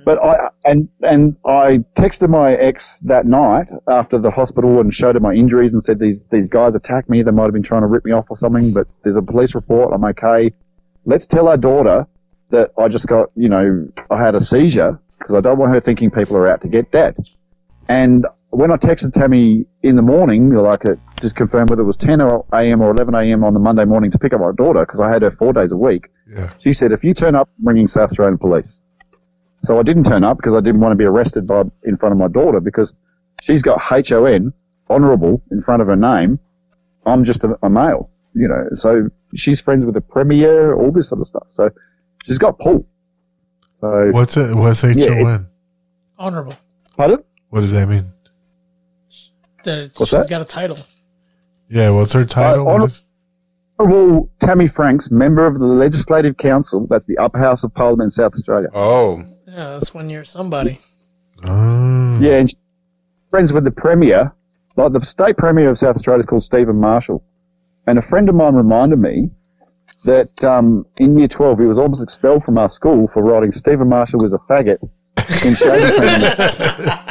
but I and and I texted my ex that night after the hospital and showed her my injuries and said these these guys attacked me. They might have been trying to rip me off or something, but there's a police report. I'm okay. Let's tell our daughter that I just got you know I had a seizure because I don't want her thinking people are out to get dad. And when I texted Tammy in the morning, like it just confirmed whether it was 10 a.m. or 11 a.m. on the Monday morning to pick up my daughter because I had her four days a week. Yeah. She said, if you turn up, I'm ringing South Australian Police. So I didn't turn up because I didn't want to be arrested by in front of my daughter because she's got H-O-N, honourable, in front of her name. I'm just a, a male, you know. So she's friends with the premier, all this sort of stuff. So she's got pull. So What's it? What's H Yeah, O it- N? Honorable. Pardon? What does that mean? That What's she's that? got a title. Yeah, what's her title? Uh, honor- Honourable Tammy Franks, member of the Legislative Council, that's the upper house of Parliament in South Australia. Oh. Yeah, that's when you're somebody. Yeah, and she's friends with the Premier. Like the state Premier of South Australia is called Stephen Marshall. And a friend of mine reminded me that um, in year 12 he was almost expelled from our school for writing Stephen Marshall was a faggot in shaving cream.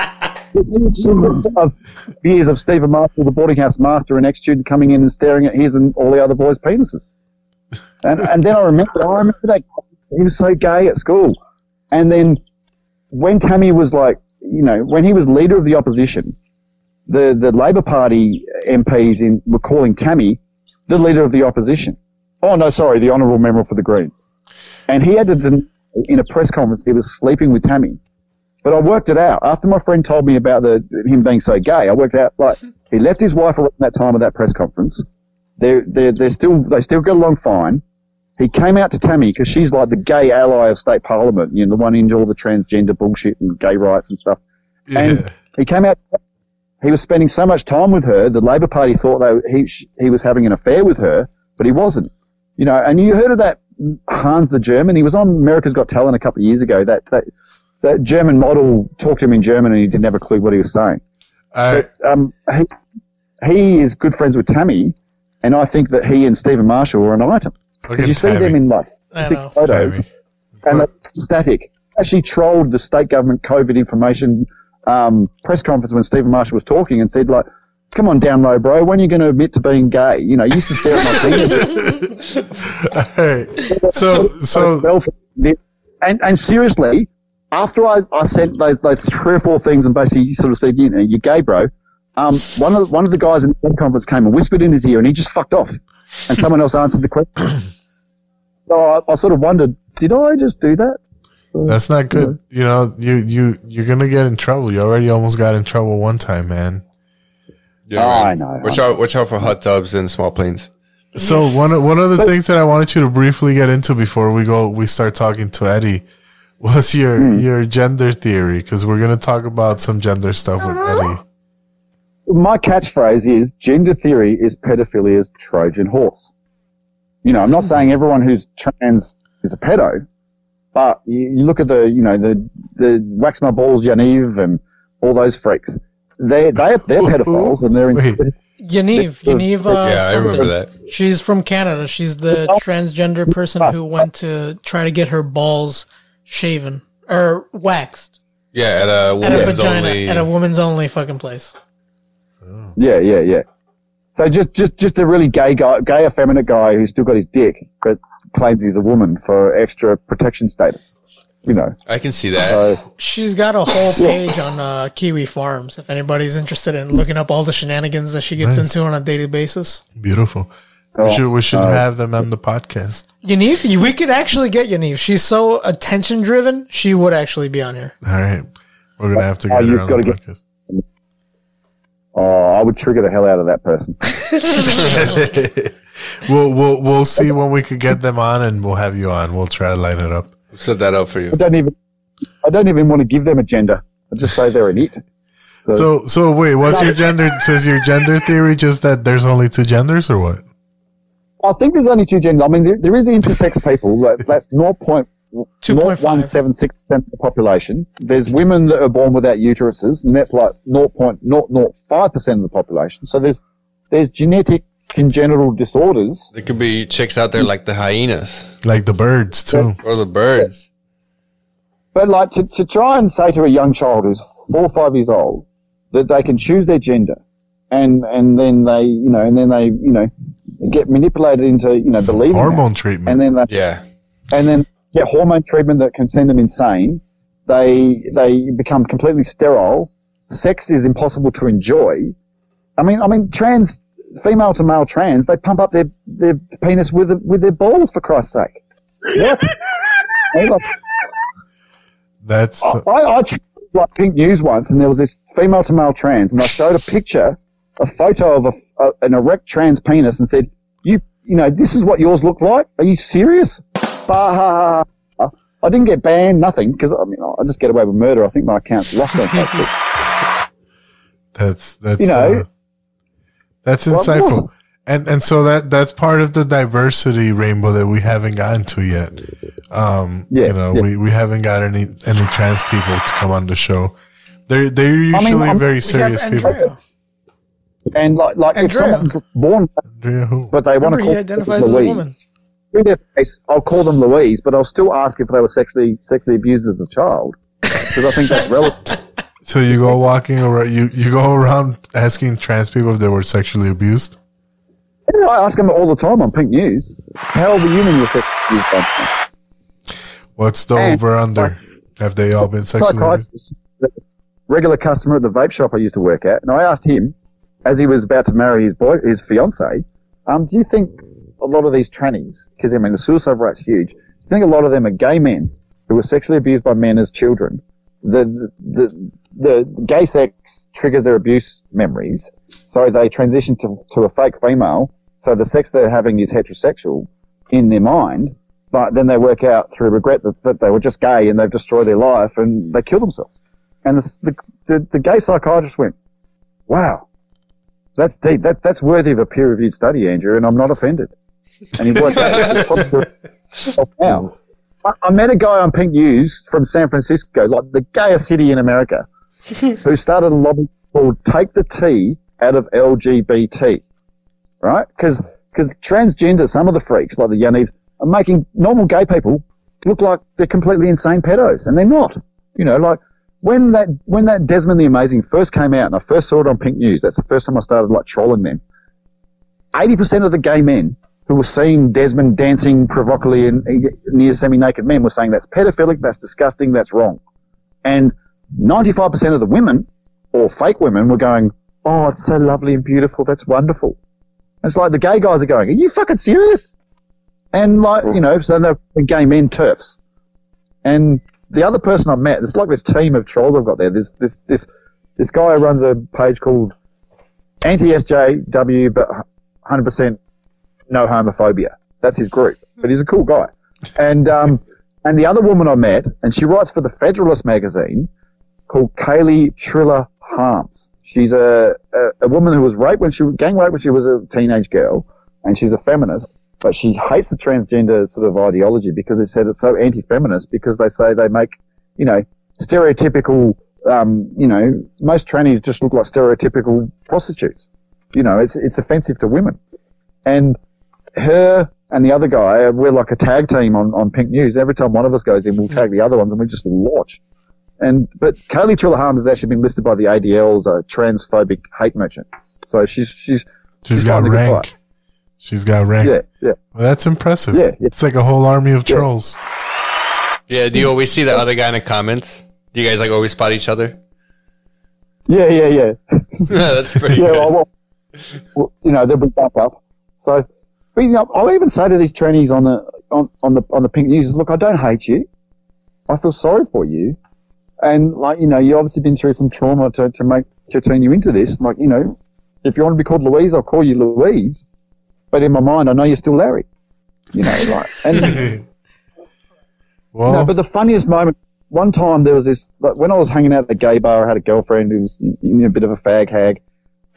of years of Stephen Marshall, the boarding house master, and ex-student coming in and staring at his and all the other boys' penises. And, and then I remember, I remember that he was so gay at school. And then when Tammy was like, you know, when he was leader of the opposition, the, the Labor Party MPs in, were calling Tammy the leader of the opposition. Oh, no, sorry, the honourable member for the Greens. And he had to, in a press conference, he was sleeping with Tammy. But I worked it out. After my friend told me about the him being so gay, I worked out, like, he left his wife around that time of that press conference. They're, they're, they're still, they still get along fine. He came out to Tammy because she's like the gay ally of state parliament, you know, the one into all the transgender bullshit and gay rights and stuff. And he came out, he was spending so much time with her, the Labor Party thought they, he, he was having an affair with her, but he wasn't. You know, and you heard of that Hans the German? He was on America's Got Talent a couple of years ago. That, that, that German model talked to him in German and he didn't have a clue what he was saying. but, um, he, he is good friends with Tammy, and I think that he and Stephen Marshall are an item. Because at you see Tammy. them in like I six know. photos, and they're static. Actually, trolled the state government COVID information um, press conference when Stephen Marshall was talking and said, like, "Come on, down low, bro. When are you going to admit to being gay? You know, you used to stare at my fingers." Alright. So, so, and and seriously, after I, I sent those, those three or four things and basically sort of said, you know, you're gay, bro. Um, one of the, one of the guys in the press conference came and whispered in his ear, and he just fucked off. And someone else answered the question. So I, I sort of wondered, did I just do that? that's not good. You know, you you you're gonna get in trouble. You already almost got in trouble one time, man. Yeah, Oh, man. I know. Watch out! Watch out for hot tubs and small planes. So one of, one of the things that I wanted you to briefly get into before we go, we start talking to Eddie, was your Hmm. your gender theory because we're gonna talk about some gender stuff with Eddie. My catchphrase is gender theory is pedophilia's Trojan horse. You know, I'm not saying everyone who's trans is a pedo, but you, you look at the, you know, the, the wax my balls Yaniv and all those freaks. They, they, they're pedophiles and they're in, Yaniv, Yaniv. Uh, Yeah, I remember that. She's from Canada. She's the transgender person who went to try to get her balls shaven or waxed. Yeah, at a At a woman's vagina, only. at a woman's only fucking place. Yeah, yeah, yeah. So just, just, just a really gay guy, gay effeminate guy who's still got his dick, but claims he's a woman for extra protection status. You know. I can see that. So, She's got a whole page on uh, Kiwi Farms if anybody's interested in looking up all the shenanigans that she gets Nice. into on a daily basis. Beautiful. Oh, we should we should uh, have them on the podcast. Yaniv, we could actually get Yaniv. She's so attention driven, she would actually be on here. All right, we're gonna have to Oh, get her you've on gotta the get- podcast. oh, I would trigger the hell out of that person. we'll we'll we'll see when we could get them on, and we'll have you on. We'll try to line it up. Set that up for you. I don't even, I don't even want to give them a gender. I just say they're an it. So, So so wait, what's your gender? So is your gender theory just that there's only two genders, or what? I think there's only two genders. I mean, there, there is intersex people. that- That's 0.176% of the population. There's women that are born without uteruses, and that's like 0.005% of the population. So there's there's genetic congenital disorders. There could be chicks out there like the hyenas Like the birds too. or the birds. But like to, to try and say to a young child who's four or five years old that they can choose their gender, and and then they you know and then they you know get manipulated into you know Some believing that. hormone treatment. and then they Yeah. and then get hormone treatment that can send them insane. They they become completely sterile. Sex is impossible to enjoy. I mean, I mean, trans female to male trans, they pump up their, their penis with with their balls for Christ's sake. What? Hey, look, That's I, I tried, like Pink News once, and there was this female to male trans, and I showed a picture, a photo of a, a, an erect trans penis, and said, "You, you know, this is what yours look like. Are you serious?" Bah. I didn't get banned, nothing, because I mean, I just get away with murder. I think my account's locked on Facebook. That's that's You know- uh, that's insightful. course. And and so that that's part of the diversity rainbow that we haven't gotten to yet. Um, Yeah, you know, yeah. we, we haven't got any any trans people to come on the show. They're they're usually I'm- very serious have people. Andrea. And like, like if someone's born, but they want Remember, to call identifies themselves as a Louise, woman. through their face, I'll call them Louise, but I'll still ask if they were sexually sexually abused as a child, because I think that's relevant. So you go walking around you, you go around asking trans people if they were sexually abused. Yeah, I ask them all the time on Pink News. How old were you when you were sexually abused? by me?" What's the And- over under? Have they all been sexually abused? Psychiatrist, regular customer at the vape shop I used to work at, and I asked him, as he was about to marry his boy, his fiance, um, do you think a lot of these trannies, because I mean the suicide rate's huge, do you think a lot of them are gay men who were sexually abused by men as children? The the the, the gay sex triggers their abuse memories, so they transition to to a fake female. So the sex they're having is heterosexual in their mind, but then they work out through regret that, that they were just gay and they've destroyed their life and they kill themselves. And the, the, the, the gay psychiatrist went, wow, that's deep. That, that's worthy of a peer reviewed study, Andrew, and I'm not offended. And he worked out. now, I, I met a guy on Pink News from San Francisco, like the gayest city in America, who started a lobby called Take the T out of LGBT right? Because transgender, some of the freaks, like the Yanivs, are making normal gay people look like they're completely insane pedos, and they're not. You know, like when that when that Desmond the Amazing first came out, and I first saw it on Pink News. That's the first time I started like trolling them. Eighty percent of the gay men who were seeing Desmond dancing provocatively in, near semi-naked men were saying that's pedophilic, that's disgusting, that's wrong, and ninety-five percent of the women or fake women were going, "Oh, it's so lovely and beautiful. That's wonderful." It's like the gay guys are going, "Are you fucking serious?" And like you mm. know, so they're gay men TERFs. And the other person I met, it's like this team of trolls I've got there. This this this this guy runs a page called Anti SJW, but 100% no homophobia. That's his group. But he's a cool guy. And um, and the other woman I met, and she writes for the Federalist magazine, called Kaeley Triller Harms. She's a, a, a woman who was raped when she gang raped when she was a teenage girl, and she's a feminist. But she hates the transgender sort of ideology because it said it's so anti-feminist because they say they make, you know, stereotypical, um, you know, most trannies just look like stereotypical prostitutes. You know, it's it's offensive to women. And her and the other guy, we're like a tag team on, on Pink News. Every time one of us goes in, we'll tag the other ones and we just launch. And but Kaeley Triller Harms has actually been listed by the ADL as a transphobic hate merchant. So she's she's She's got a good rank. Fight. She's got rank. Yeah, yeah. Well, that's impressive. Yeah, It's like a whole army of trolls. Yeah, do you always see the other guy in the comments? Do you guys like always spot each other? Yeah, yeah, yeah. Yeah, that's pretty yeah, good. well, well, well, you know, they'll be back up. So, but, you know, I'll even say to these trainees on the on, on the on the pink news, look, I don't hate you. I feel sorry for you, and like you know, you obviously been through some trauma to to make to turn you into this. Like you know, if you want to be called Louise, I'll call you Louise. But in my mind, I know you're still Larry. You know, like and. Well, No, but the funniest moment, one time there was this, like, when I was hanging out at the gay bar, I had a girlfriend who was you know, a bit of a fag hag.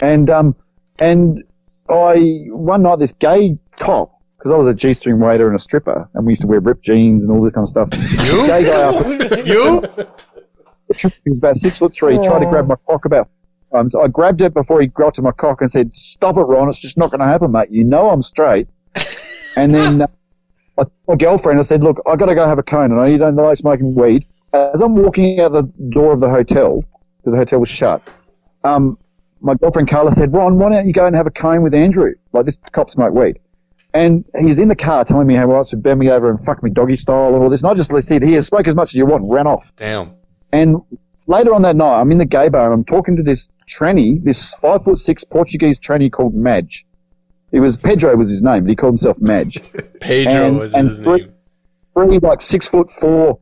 And, um, and I, one night this gay cop, because I was a G-string waiter and a stripper, and we used to wear ripped jeans and all this kind of stuff. You? Gay guy up, you? He was about six foot three, tried to grab my cock about times. I grabbed it before he got to my cock and said, stop it, Ron, it's just not going to happen, mate. You know I'm straight. and then, uh, I, my girlfriend, I said, look, I got to go have a cone. and I know you don't like smoking weed. As I'm walking out the door of the hotel, because the hotel was shut, um, my girlfriend Carla said, Ron, why don't you go and have a cone with Andrew? Like this cop smoke weed. And he's in the car telling me how he wants to bend me over and fuck me doggy style and all this. And I just said, here, smoke as much as you want, and ran off. Damn. And later on that night, I'm in the gay bar and I'm talking to this tranny, this five foot six Portuguese tranny called Madge. It was Pedro was his name, but he called himself Madge. Pedro and, was and his three, name. three like six foot four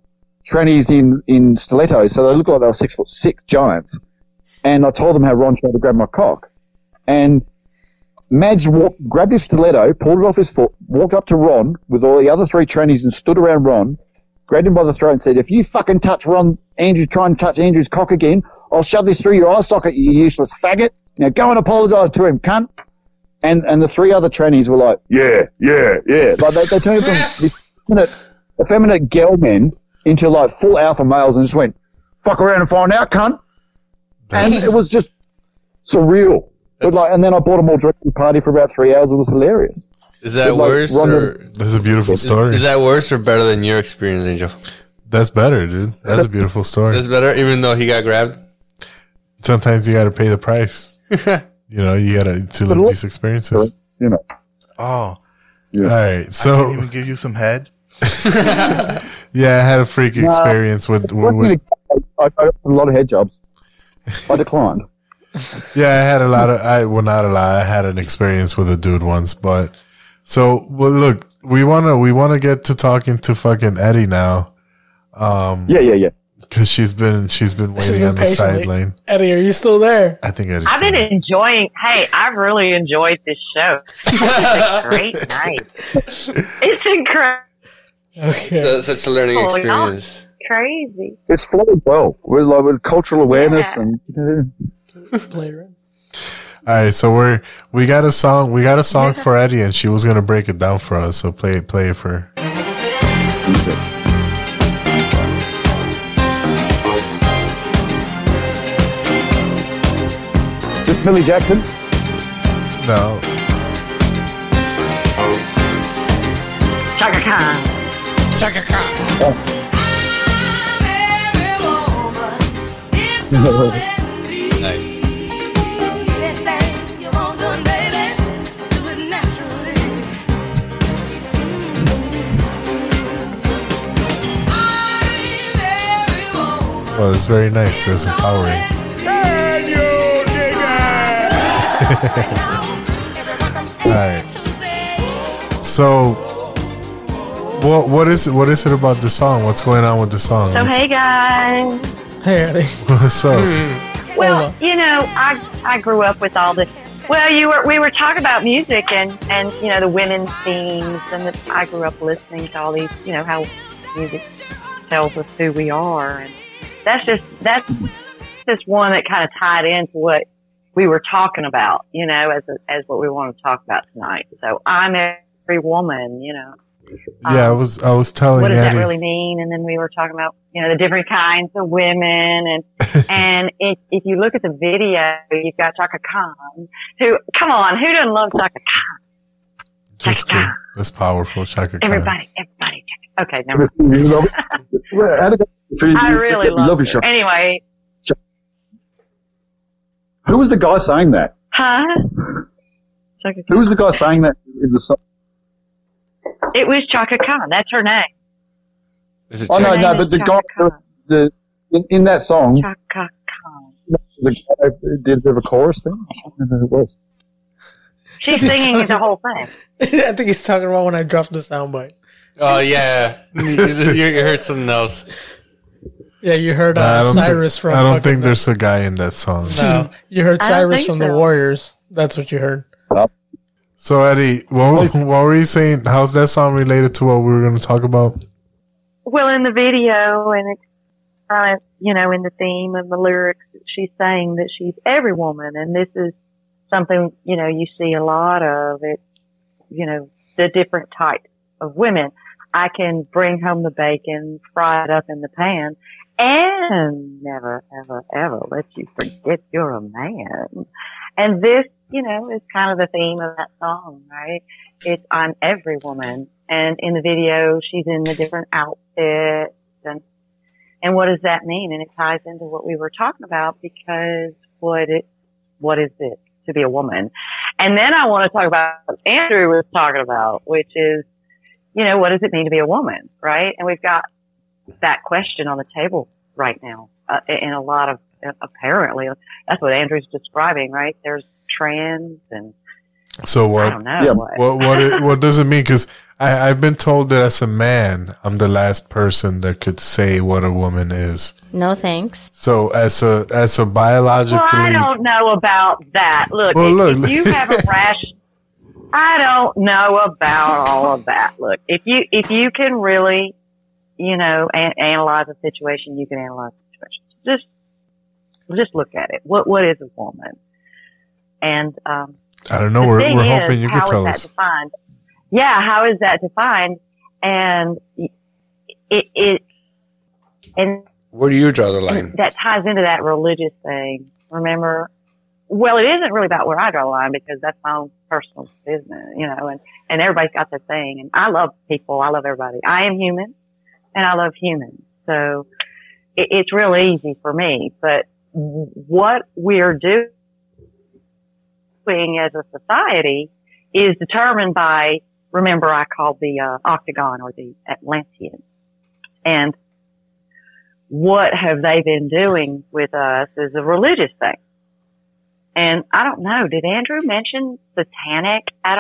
trannies in in stilettos, so they look like they were six foot six giants. And I told them how Ron tried to grab my cock, and Madge walked, grabbed his stiletto, pulled it off his foot, walked up to Ron with all the other three trannies and stood around Ron, grabbed him by the throat and said, "If you fucking touch Ron, Andrew, try and touch Andrew's cock again, I'll shove this through your eye socket, you useless faggot. Now go and apologise to him, cunt." And and the three other trannies were like, "Yeah, yeah, yeah." Like they, they turned from this effeminate, effeminate girl men into like full alpha males and just went, "Fuck around and find out, cunt." And it was just surreal. But like, and then I bought them all drinking party for about three hours. It was hilarious. Is that like, worse or That's a beautiful story. Is that worse or better than your experience, Angel? That's better, dude. That's a beautiful story. That's better, even though he got grabbed. Sometimes you got to pay the price. you know, you got to to live look- these experiences. You know. Oh. All right. So I can even give you some head. yeah, I had a freak No. experience with, with, with in a- I I got a lot of head jobs. I declined. Yeah, I had a lot of I well not a lot. I had an experience with a dude once, but so well look, we wanna we wanna get to talking to fucking Eddie now. Um Yeah, yeah, yeah. Cause she's been she's been She's waiting been on the patiently- side lane. Eddie, are you still there? I think Eddie's I've been enjoying. Hey, I've really enjoyed this show. It's a great night. It's incredible. Okay. So, such a learning yeah. experience. Crazy. It's flowed well with like with cultural awareness and you know, All right, so we're we got a song we got a song for Eddie and she was gonna break it down for us, so play it play it for her. This Millie Jackson? No. Chaka Khan. Chaka oh. Well, it's very nice. It's empowering. All right. So, what what is it? What is it about the song? What's going on with the song? So hey guys. Hey Eddie. What's up? Hmm. Well, you know, I I grew up with all this. Well, you were we were talking about music and and you know the women's themes and the, I grew up listening to all these. You know how music tells us who we are, and that's just that's just one that kind of tied into what we were talking about. You know, as a, as what we want to talk about tonight. So I'm every woman. You know. Yeah, I um, was I was telling what does Eddie. that really mean? And then we were talking about, you know, the different kinds of women. And, and if, if you look at the video, you've got Chaka Khan, who, come on, who doesn't love Chaka Khan? Just cool. That's powerful, Chaka Khan. Everybody, everybody. Chaka- Okay, never Well, how did I really love, love it. his. Anyway, Who was the guy saying that? huh? Who was the guy saying that in the song? It was Chaka Khan. That's her name. Is it Oh no, no, but is the guy, Chaka the in, in that song, Chaka Khan. the guy did a bit of a chorus thing. I can't remember who it was. She's singing the whole thing. I think he's talking about when I dropped the soundbite. Oh yeah, you, you heard something else. Yeah, you heard uh, I uh, don't Cyrus think, from. I don't fucking- think there's a guy in that song. No, hmm. you heard Cyrus think from the. Warriors. That's what you heard. So Eddie, what, what were you saying? How's that song related to what we were going to talk about? Well, in the video, and it's kind of, you know, in the theme of the lyrics, she's saying that she's every woman, and this is something, you know, you see a lot of it, you know, the different types of women. I can bring home the bacon, fry it up in the pan, and never, ever, ever let you forget you're a man. And this, you know, is kind of the theme of that song, right? It's I'm every woman. And in the video, she's in the different outfits and, and what does that mean? And it ties into what we were talking about because what it, what is it to be a woman? And then I want to talk about what Andrew was talking about, which is, you know, what does it mean to be a woman? Right? And we've got that question on the table right now, uh, in a lot of, apparently, that's what Andrew's describing, right? There's trans and So what? don't know Yeah. what. what what it, what does it mean? Because I I've been told that as a man, I'm the last person that could say what a woman is. No thanks. So as a as a biologically, Well, I don't know about that. Look, Well, if, look. if you have a rash, I don't know about all of that. Look, if you if you can really, you know, an- analyze a situation, you can analyze a situation. Just just look at it. What what is a woman? And um, I don't know. the We're we're is, hoping you how could tell us. defined? Yeah, how is that defined? And it it and Where do you draw the line? that ties into that religious thing. Remember? Well, it isn't really about where I draw the line because that's my own personal business, you know, and, and everybody's got their thing. And I love people. I love everybody. I am human and I love humans. So it, it's real easy for me. But what we're doing as a society is determined by, remember I called the uh, octagon or the Atlantean. And what have they been doing with us is a religious thing. And I don't know, did Andrew mention satanic at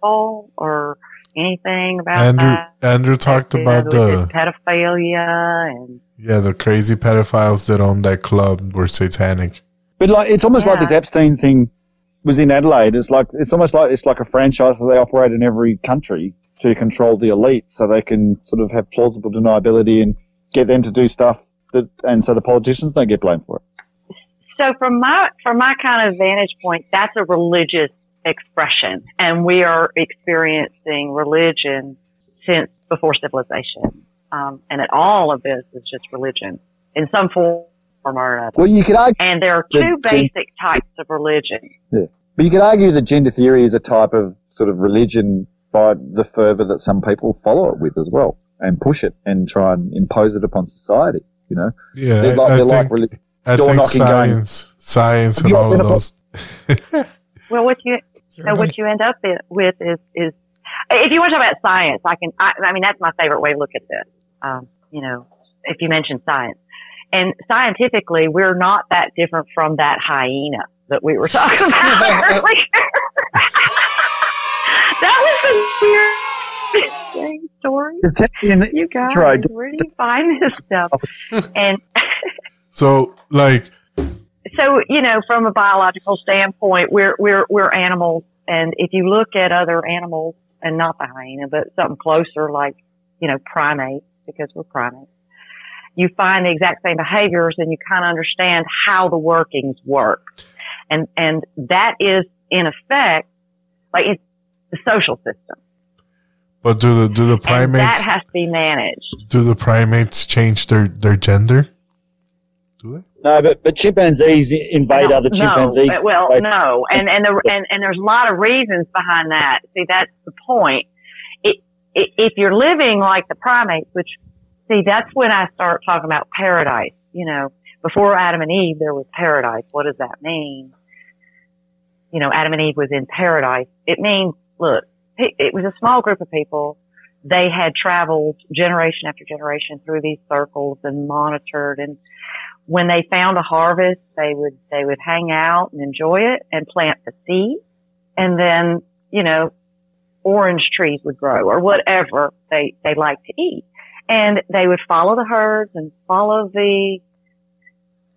all or anything about Andrew that? Andrew talked You know, about the pedophilia and yeah the crazy pedophiles that own that club were satanic. But like, it's almost like this Epstein thing was in Adelaide. It's like it's almost like it's like a franchise that they operate in every country to control the elite, so they can sort of have plausible deniability and get them to do stuff that, and so the politicians don't get blamed for it. so from my from my kind of vantage point, that's a religious expression, and we are experiencing religion since before civilization, um, and that all of this is just religion in some form or another. Well, you could argue, And there are the two gen- basic types of religion. yeah. but you could argue that gender theory is a type of sort of religion by the fervor that some people follow it with as well, and push it and try and impose it upon society. You know, Yeah, they're I- like, I they're like think- I door think knocking going. science, science, Have and all of those. Well, what you so what you end up with is is if you want to talk about science, I can. I, I mean, that's my favorite way to look at this. Um, you know, if you mention science, and scientifically, we're not that different from that hyena that we were talking about earlier. that was a weird story. It's technically in the You guys, where do you find this stuff? And So like so you know from a biological standpoint we're we're we're animals. And if you look at other animals and not the hyena but something closer like you know primates because we're primates you find the exact same behaviors and you kind of understand how the workings work. And and that is in effect like it's the social system. But do the do the and that has to be managed. do the primates change their their gender? No, but, but chimpanzees invade other chimpanzees. No, well, no, and and the, and and there's a lot of reasons behind that. See, that's the point. It, it, if you're living like the primates, which see, that's when I start talking about paradise. You know, before Adam and Eve, there was paradise. What does that mean? You know, Adam and Eve was in paradise. It means, look, it it was a small group of people. They had traveled generation after generation through these circles and monitored. And when they found a harvest, they would, they would hang out and enjoy it and plant the seed. And then, you know, orange trees would grow or whatever they, they like to eat. And they would follow the herds and follow the,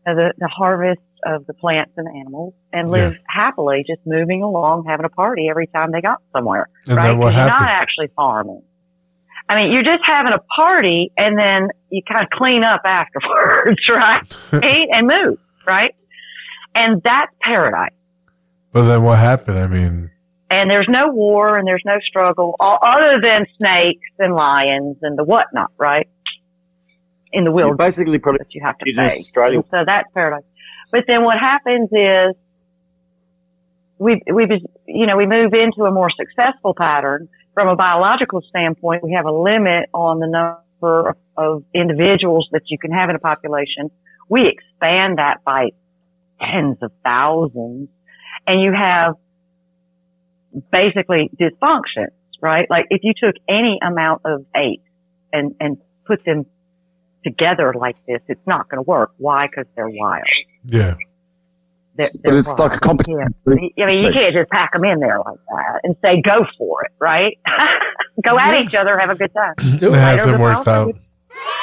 uh, the, the harvest of the plants and animals and live happily, just moving along, having a party every time they got somewhere. And right? then what 'Cause you're happened? not actually farming. I mean, you're just having a party and then you kind of clean up afterwards, right? Eat and move, right? And that's paradise. But then what happened? I mean, And there's no war and there's no struggle all, other than snakes and lions and the whatnot, right? In the You're wilderness basically probably that you have to Indigenous face. So that's paradise. But then what happens is we we you know we move into a more successful pattern from a biological standpoint. We have a limit on the number of, of individuals that you can have in a population. We expand that by tens of thousands, and you have basically dysfunctions, right? Like if you took any amount of apes and and put them together like this, it's not going to work. Why? Because they're wild. yeah. They're, But they're it's like a wild. competition. Yeah. I mean, you can't just pack them in there like that and say, go for it, right? go at each other, have a good time. It hasn't worked out. It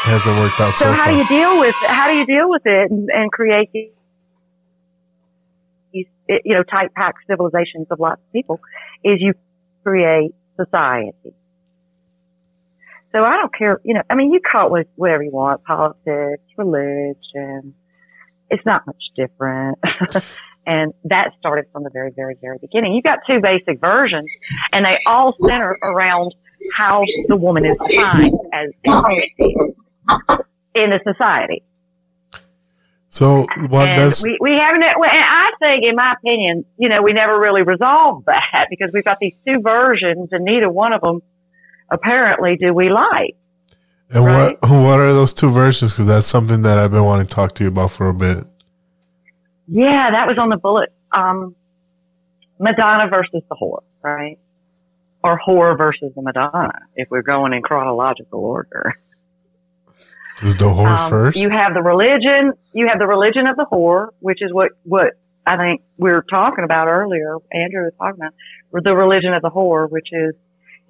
hasn't worked out so, So how far. do you deal with, how do you deal with it and, and create these, these, you know, tight packed civilizations of lots of people is you create society. So I don't care, you know, I mean, you call it what- whatever you want, politics, religion. It's not much different. and that started from the very, very, very beginning. You've got two basic versions and they all center around how the woman is defined as in the society. So what and does we, we haven't, and I think, in my opinion, you know, we never really resolved that because we've got these two versions and neither one of them apparently do we like. And what what are those two versions? Because that's something that I've been wanting to talk to you about for a bit. Yeah, that was on the bullet. Um, Madonna versus the whore, right? Or whore versus the Madonna, if we're going in chronological order. Is the whore Um, first? You have the religion. You have the religion of the whore, which is what what I think we were talking about earlier. Andrew was talking about the religion of the whore, which is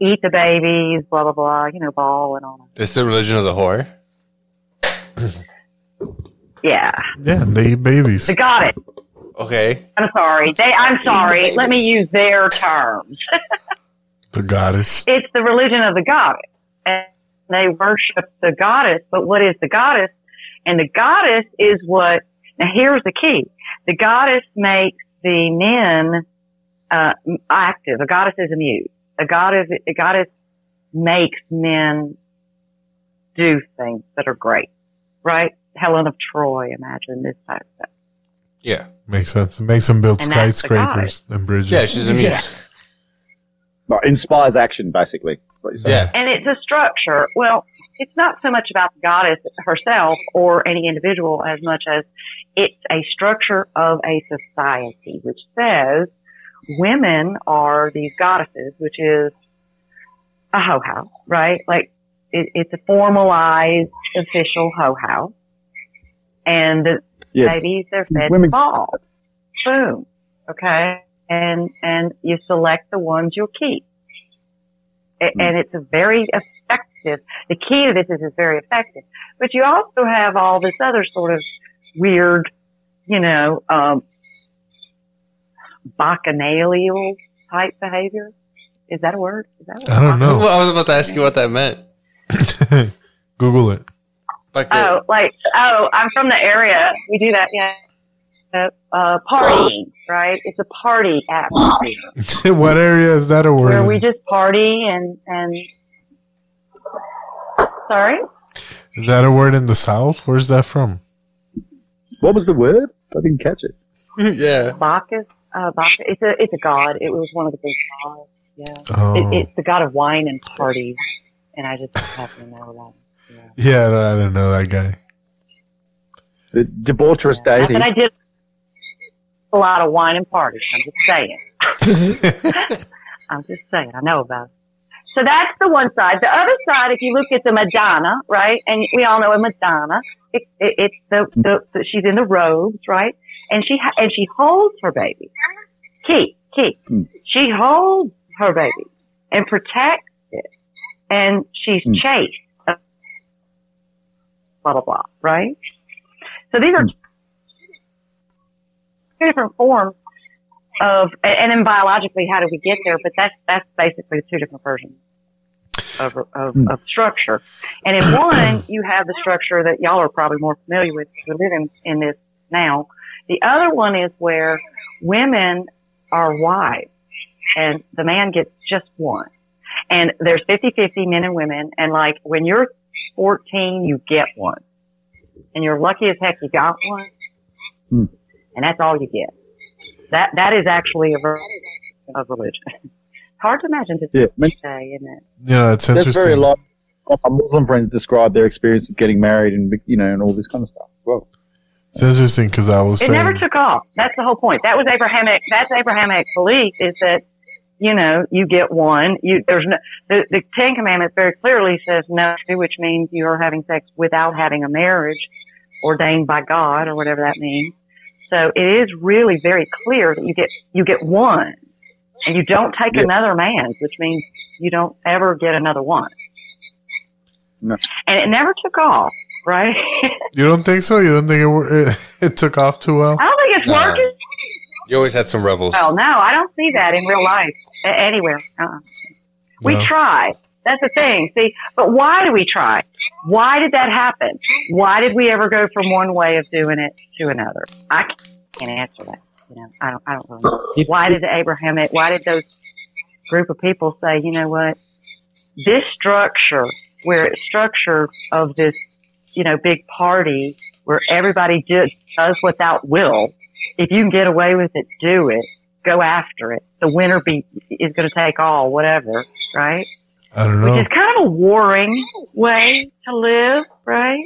eat the babies, blah blah blah. You know, ball and all. It's the religion of the whore. Yeah, yeah, they eat babies. they got it. Okay. I'm sorry. They. I'm sorry. Let me use their terms. The goddess. it's the religion of the goddess, and they worship the goddess. But what is the goddess? And the goddess is what. Now here's the key: the goddess makes the men uh, active. A goddess is a muse. A goddess, a goddess makes men do things that are great, right? Helen of Troy, imagine this type of stuff. Yeah. Makes sense. It makes them build And skyscrapers and bridges. Yeah, she's a muse. Yeah. Like, inspires action, basically. is what you're saying. And it's a structure. Well, it's not so much about the goddess herself or any individual as much as it's a structure of a society, which says women are these goddesses, which is a ho house, right? Like it, it's a formalized official ho house, And the Yeah. babies, they're fed Women- balls. Boom. Okay. And, and you select the ones you'll keep. A- And it's a very effective, the key to this is it's very effective. But you also have all this other sort of weird, you know, um, bacchanalial type behavior. Is that a word? Is that a word? I don't know. Well, I was about to ask you what that meant. Google it. Like Oh, like, oh, I'm from the area. We do that, yeah. Uh, uh, partying, right? It's a party atmosphere what area is that a word? where in? we just party and, and, sorry? Is that a word in the South? Where's that from? What was the word? I didn't catch it. yeah. Bacchus, uh, Bacchus, it's a, it's a god. It was one of the big gods. Yeah. Oh. It, it's the god of wine and parties. And I just happen to know that. Yeah, I don't, I don't know that guy. The debaucherous deity. And I did a lot of wine and parties. I'm just saying. I'm just saying. I know about it. So that's the one side. The other side, if you look at the Madonna, right, and we all know a Madonna, it, it, it's the, the, the she's in the robes, right, and she ha- and she holds her baby. Key, key. Hmm. She holds her baby and protects it, and she's hmm. chased. Blah blah blah. Right. So these are hmm. two different forms of, and then biologically, how do we get there? But that's that's basically two different versions of of, of structure. And in one, you have the structure that y'all are probably more familiar with. We're living in this now. The other one is where women are wives and the man gets just one. And there's 50-50 men and women. And like when you're 14, you get one. And you're lucky as heck you got one. Hmm. And that's all you get. That, that is actually a version of religion. It's hard to imagine to Yeah, I mean- say, isn't it? Yeah, it's That's very interesting. like my Muslim friends describe their experience of getting married and you know and all this kind of stuff. Well, It's interesting because I was It saying, never took off. That's the whole point. That was Abrahamic. That's Abrahamic belief is that you know you get one. You there's no the, the Ten Commandments very clearly says no, which means you are having sex without having a marriage ordained by God or whatever that means. So it is really very clear that you get you get one, and you don't take Yeah. another man's, which means you don't ever get another one. No. And it never took off, right? you don't think so? You don't think it, it, it took off too well? I don't think it's Nah. working. You always had some rebels. Well, no, I don't see that in real life a- anywhere. Uh-uh. We No. try. That's the thing. See, but why do we try? Why did that happen? Why did we ever go from one way of doing it to another? I can't answer that. You know, I don't. I don't really know. Why did the Abrahamic? Why did those group of people say, you know what? This structure, where it's structure of this, you know, big party where everybody just does without will. If you can get away with it, do it. Go after it. The winner be is going to take all, whatever, right? I don't know. Which is kind of a warring way to live, right?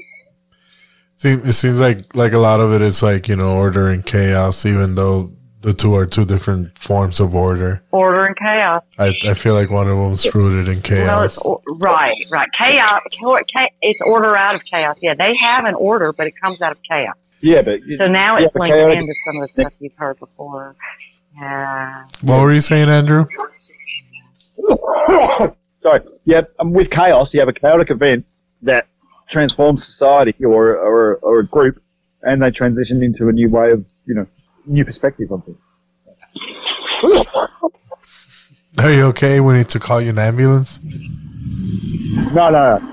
It seems like like a lot of it is like you know order and chaos, even though the two are two different forms of order. Order and chaos. I I feel like one of them's rooted in Well, it's chaos. right, right. Chaos. It's order out of chaos. Yeah, they have an order, but it comes out of chaos. yeah, but So now yeah, it's but linked chaotic- into some of the stuff you've heard before. Yeah. What were you saying, Andrew? Sorry. Yeah, um, with chaos, you have a chaotic event that transforms society or, or, or a group, and they transition into a new way of, you know, new perspective on things. Are you okay? We need to call you an ambulance. No, no, no.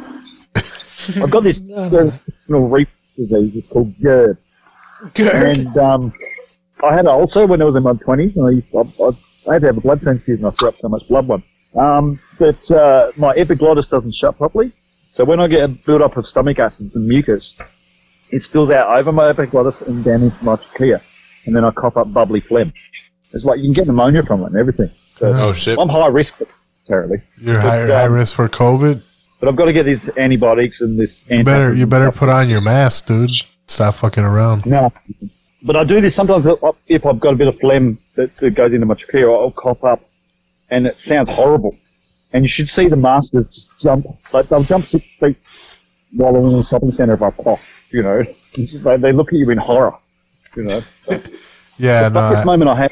I've got this personal reflux disease. It's called GERD. GERD. And um, I had an ulcer when I was in my twenties, and I, used I, I, I had to have a blood transfusion. I threw up so much blood. One, um, but uh, my epiglottis doesn't shut properly. So when I get a build up of stomach acids and mucus, it spills out over my epiglottis and down into my trachea, and then I cough up bubbly phlegm. It's like you can get pneumonia from it and everything. So Oh, shit. I'm high risk for terribly. You're But, high, um, high risk for COVID. But I've got to get these antibiotics and this. You better you better put on your mask, dude. Stop fucking around. No, but I do this sometimes if I've got a bit of phlegm that, that goes into my trachea. I'll cough up, and it sounds horrible. And you should see the masters just jump. Like they'll jump six feet while I'm in the shopping centre if I cough. You know, they look at you in horror. You know, Yeah, the no, fuckiest I, moment I had.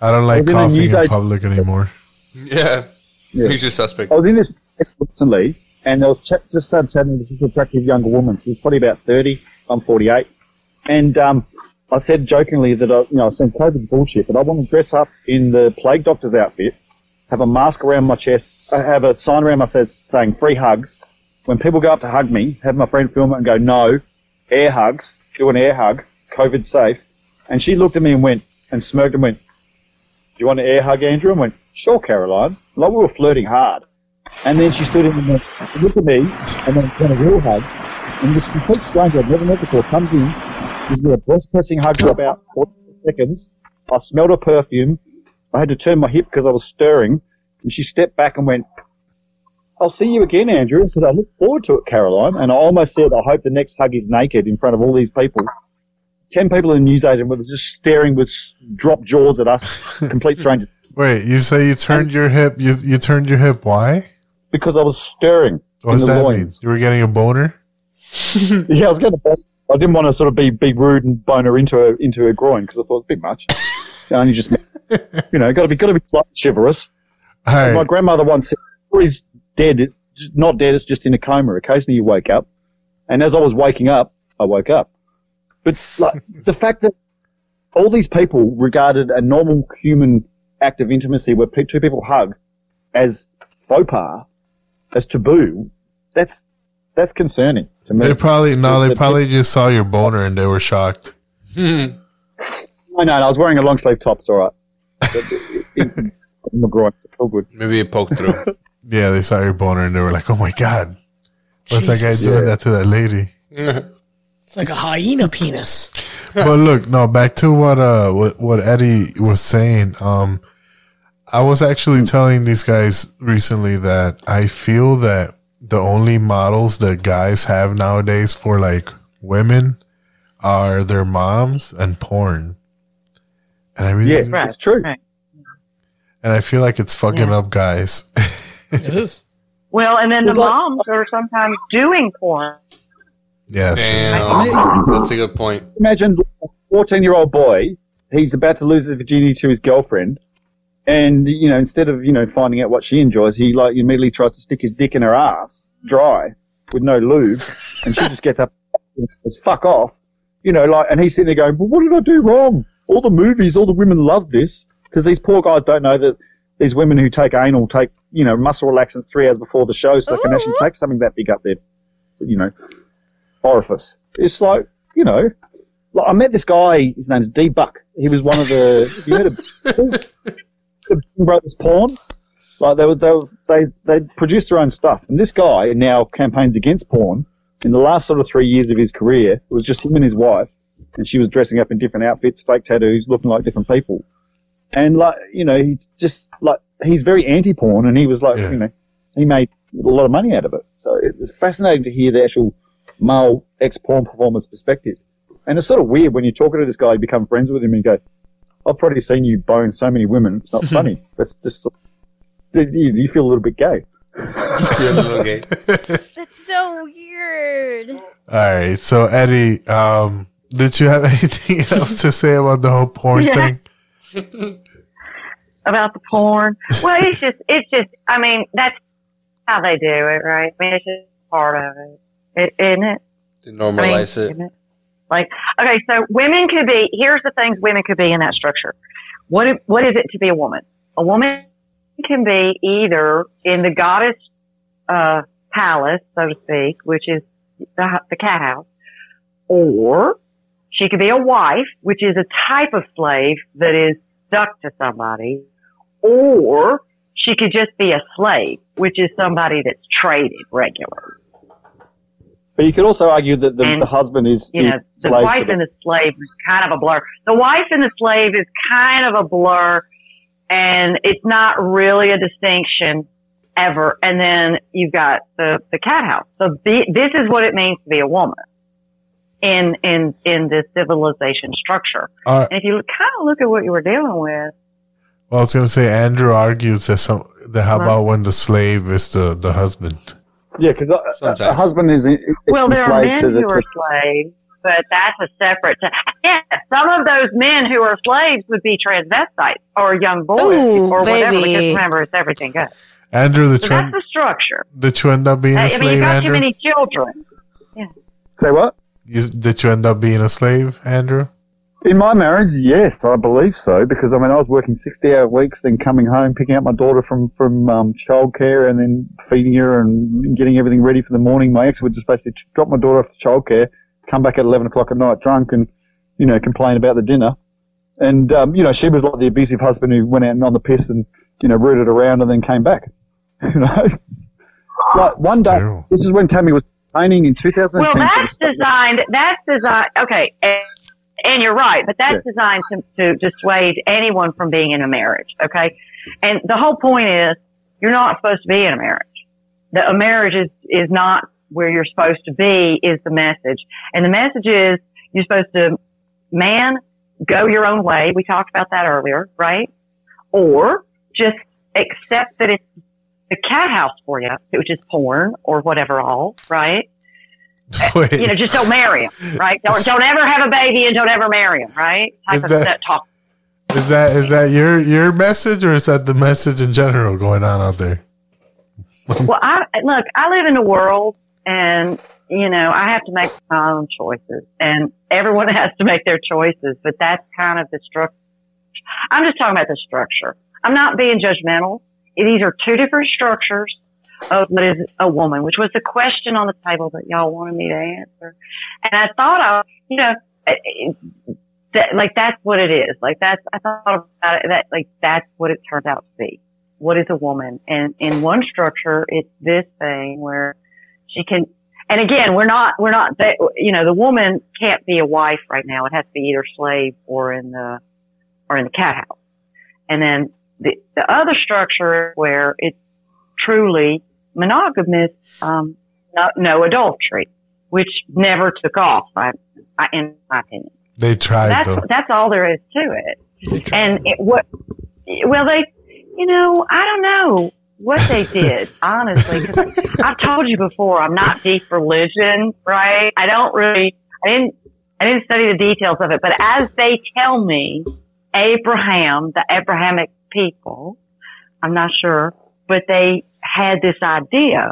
I don't like was in coughing news in public anymore. Yeah. Yeah. He's your suspect. I was in this recently, and I was ch- just started chatting to this attractive younger woman. She was probably about 30. I'm 48. And um, I said jokingly that I, you know, I said COVID's bullshit, but I want to dress up in the plague doctor's outfit, have a mask around my chest, I have a sign around my chest saying free hugs. When people go up to hug me, have my friend film it and go, no, air hugs, do an air hug, COVID safe. And she looked at me and went, and smirked and went, do you want an air hug, Andrew? And went, sure, Caroline. Like we were flirting hard. And then she stood in and went, looked at me and then turned a real hug. And this complete stranger I'd never met before comes in, gives me a breast pressing hug for about 40 seconds. I smelled her perfume. I had to turn my hip because I was stirring. And she stepped back and went, I'll see you again, Andrew. I said, I look forward to it, Caroline. And I almost said, I hope the next hug is naked in front of all these people. Ten people in the newsagent were just staring with dropped jaws at us, complete strangers, Wait, you say you turned your hip? You you turned your hip? Why? because I was stirring What's in the that mean? You were getting a boner? yeah, I was going to. I didn't want to sort of be, be rude and bone her into her into her groin because I thought it's a bit much. I only just, you know, got to be got to be slightly chivalrous. Right. My grandmother once said, he's dead, it's not dead. It's just in a coma. Occasionally you wake up." And as I was waking up, I woke up. But like the fact that all these people regarded a normal human act of intimacy where pe- two people hug as faux pas, as taboo, that's that's concerning to me. They probably no. They The- probably just saw your boner and they were shocked. No, no, no, I was wearing a long sleeve top. It's all right. But it- it- in my groin, it's all good. Maybe it poked through. Yeah, they saw your boner and they were like, "Oh my god, what's that guy Jesus. doing that to that lady?" It's like a hyena penis. but look, no, back to what uh what, what Eddie was saying. Um I was actually telling these guys recently that I feel that the only models that guys have nowadays for like women are their moms and porn. And I really Yeah, it's true. and I feel like it's fucking up guys. it is. Well, and then the like- moms are sometimes doing porn. Yeah, Damn. That's a good point. Imagine a 14 year old boy, he's about to lose his virginity to his girlfriend. And, you know, instead of, you know, finding out what she enjoys, he like immediately tries to stick his dick in her ass, dry, with no lube. And she just gets up and says, fuck off. You know, like, and he's sitting there going, well, what did I do wrong? All the movies, all the women love this. Because these poor guys don't know that these women who take anal take, you know, muscle relaxants three hours before the show so they can actually oh. take something that big up there. you know, orifice. It's like, you know, like I met this guy. His name's D Buck. He was one of the. You heard of the Brothers porn? Like they were, they were, they they produced their own stuff, and this guy now campaigns against porn. In the last sort of three years of his career, it was just him and his wife, and she was dressing up in different outfits, fake tattoos, looking like different people. And like you know, he's just like he's very anti-porn, and he was like you know, he made a lot of money out of it. So it's fascinating to hear the actual male ex-porn performer's perspective. And it's sort of weird when you're talking to this guy, you become friends with him, and you go, "I've probably seen you bone so many women. It's not funny. That's just you, you feel a little bit gay." That's so weird. All right. So Eddie, um, did you have anything else to say about the whole porn Yeah. thing? about the porn. Well, it's just, it's just, I mean, that's how they do it, right? I mean, it's just part of it, it isn't it? To normalize I mean, it. isn't Like, okay, so women could be, here's the things women could be in that structure. What, what is it to be a woman? A woman can be either in the goddess, uh, palace, so to speak, which is the, the cat house, or she could be a wife, which is a type of slave that is stuck to somebody, or she could just be a slave, which is somebody that's traded regularly. But you could also argue that the, And, the husband is You the know, the slave wife and the slave is kind of a blur. The wife and the slave is kind of a blur, and it's not really a distinction ever. And then you've got the the cat house. So the, this is what it means to be a woman in in in this civilization structure. All right. And if you kind of look at what you were dealing with, Well, I was gonna say Andrew argues that some that how Huh? about when the slave is the the husband? Yeah, because a, a, a husband is is well, there are men enslaved to the. who are slaves, but that's a separate. T- yeah, some of those men who are slaves would be transvestites or young boys Ooh, or whatever. baby. Because remember, it's everything goes. Andrew, the So trend that's the structure. did you end up being I a I mean, you slave, got Andrew? too many children. Say what? You, did you end up being a slave, Andrew? In my marriage, yes, I believe so. Because I mean, I was working sixty-hour weeks, then coming home, picking up my daughter from from um, childcare, and then feeding her and getting everything ready for the morning. My ex would just basically drop my daughter off to childcare, come back at eleven o'clock at night drunk, and you know complain about the dinner. And um, you know, she was like the abusive husband who went out and on the piss and you know rooted around and then came back. you know, like one day, this is when Tammy was training in 2010. Well, that's designed. That's designed. Okay, and, you're right, but that's Yeah. designed to, to dissuade anyone from being in a marriage. Okay, and the whole point is you're not supposed to be in a marriage. The, a marriage is, is not where you're supposed to be is the message. And the message is you're supposed to, man, go your own way. We talked about that earlier, right? Or just accept that it's the cat house for you, which is porn or whatever all, right? Wait. You know, just don't marry him, right? Don't, don't ever have a baby and don't ever marry him, right? Type Is of that- that talk. Is that is that your your message or is that the message in general going on out there? well, I look. I live in a world, and you know, I have to make my own choices, and everyone has to make their choices. But that's kind of the structure. I'm just talking about the structure. I'm not being judgmental. These are two different structures of what is a woman, which was the question on the table that y'all wanted me to answer. And I thought I, you know, eh, eh, that, like that's what it is. Like that's, I thought about it, that, like that's what it turned out to be. What is a woman? And in one structure, it's this thing where she can, and again, we're not, we're not, you know, the woman can't be a wife right now. It has to be either slave or in the, or in the cat house. And then the, the other structure where it's truly monogamous, um, no, no adultery, which never took off, I, I, in my opinion. They tried That's though. that's all there is to it. And it, what? Well, they, you know, I don't know what they did honestly. I've told you before, I'm not deep religion, right? I don't really, I didn't, I didn't study the details of it, but as they tell me, Abraham, the Abrahamic people, I'm not sure, but they had this idea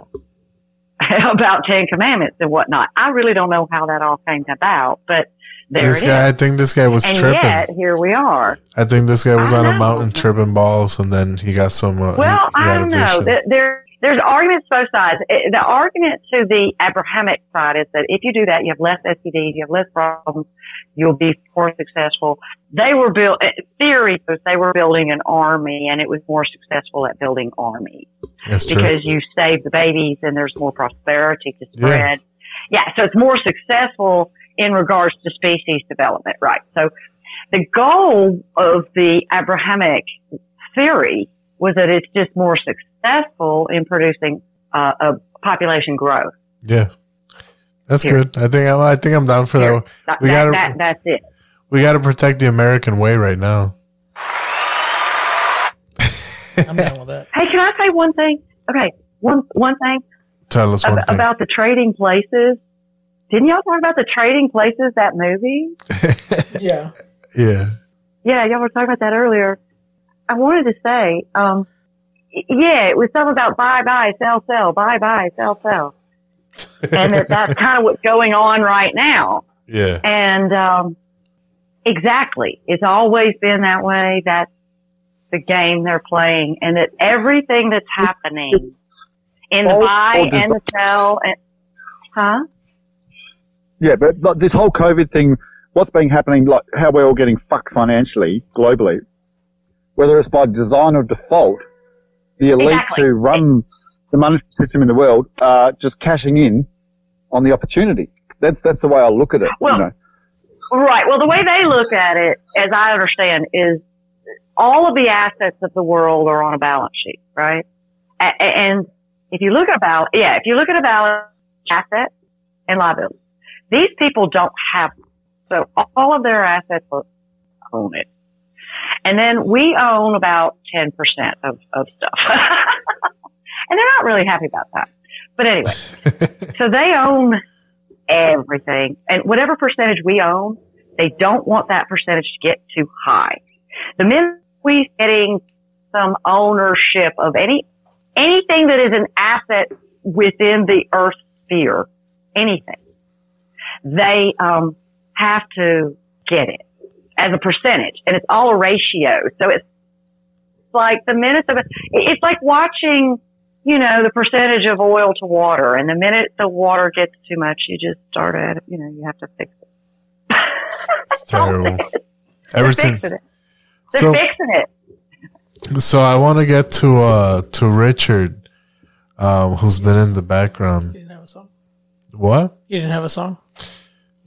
about Ten Commandments and whatnot. I really don't know how that all came about, but there This it guy, I think this guy was and tripping. yet, here we are. I think this guy was I on a mountain tripping balls, and then he got some. Uh, Well, he, he I don't know. there, there's arguments both sides. The argument to the Abrahamic side is that if you do that, you have less STDs, you have less problems, you'll be more successful. They were built, eh, theory was they were building an army and it was more successful at building armies That's true. because you save the babies and there's more prosperity to Yeah. spread. Yeah. so it's more successful in regards to species development, right? So the goal of the Abrahamic theory was that it's just more successful in producing uh, a population growth. Yeah, that's Here. good. I think I, I think I'm down for Here. that. That, We that- gotta that- that's it. we gotta protect the American way right now. I'm down with that. Hey, can I say one thing? Okay, one one thing Tell us one ab- thing. about the trading places. Didn't y'all talk about the trading places that movie? Yeah. yeah, Yeah, y'all were talking about that earlier. I wanted to say, um, y- yeah, it was something about buy, buy, sell, sell, buy, buy, sell, sell. and that that's kind of what's going on right now. yeah. And, um, exactly. It's always been that way. That's the game they're playing and that everything that's happening in the buy and the sell and, huh? Yeah, but like, this whole COVID thing, what's been happening, like how we're all getting fucked financially globally, whether it's by design or default, the elites Exactly. who run the monetary system in the world are just cashing in on the opportunity. That's that's the way I look at it. Well, you know. Right. Well, the way they look at it, as I understand, is all of the assets of the world are on a balance sheet, right? And if you look at a about, yeah, if you look at a balance asset and liability, these people don't have them. So all of their assets are own it. And then we own about 10% of, of stuff. and they're not really happy about that. But anyway, so they own everything. And whatever percentage we own, they don't want that percentage to get too high. The minute we're getting some ownership of any, anything that is an asset within the earth sphere, anything, they, um, have to get it as a percentage and it's all a ratio. So it's like the minute of it, it's like watching, you know, the percentage of oil to water. And the minute the water gets too much, you just start at it. You know, you have to fix it. It's terrible. They're Ever since, fixing it. They're So- fixing it. so I want to get to uh to Richard, um, who's been in the background. You didn't have a song. What? You didn't have a song.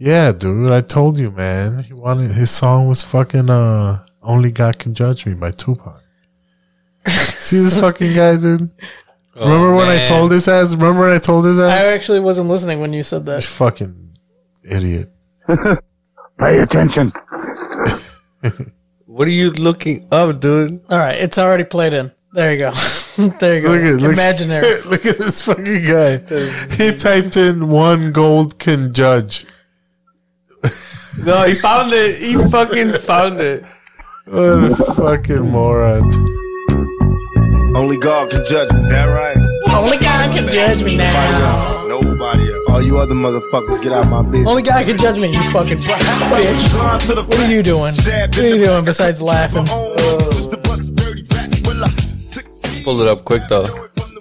Yeah, dude, I told you, man. He wanted his song was fucking uh "Only God Can Judge Me" by Tupac. See this fucking guy, dude. Remember when I told his ass? Remember when I told his ass? I actually wasn't listening when you said that. You fucking idiot. Pay attention. What are you looking up, dude? All right, it's already played in. There you go. there you go. Look at look, Imaginary. Look at this fucking guy. He typed in one gold can judge. No, he found it. He fucking found it. What a fucking moron. Only God can judge me, that right? Only God can judge me now. Nobody else. Nobody else. All you other motherfuckers get out my business. Only God can judge me, you fucking bitch. What are you doing? What are you doing besides laughing? Pulled it up quick though.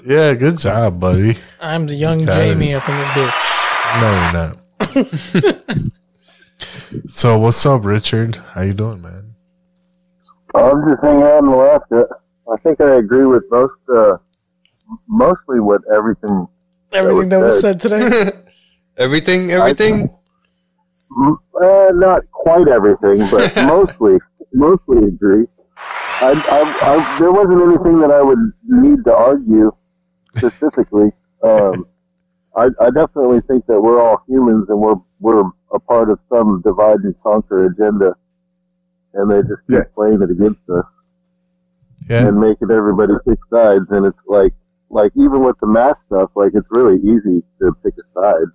Yeah, good job, buddy. I'm the young Jamie up in this bitch. No, you're not. so what's up, Richard? How you doing, man? I'm just hanging out in Alaska. I think I agree with most, uh, mostly with everything. Everything that was said today. Everything, everything. M- Uh, not quite everything, but mostly, mostly agree. I, I, I, there wasn't anything that I would need to argue specifically. Um, I, I definitely think that we're all humans and we're we're a part of some divide and conquer agenda, and they just keep playing it against us Yeah. and making everybody pick sides. And it's like like even with the mask stuff, like it's really easy to pick a side.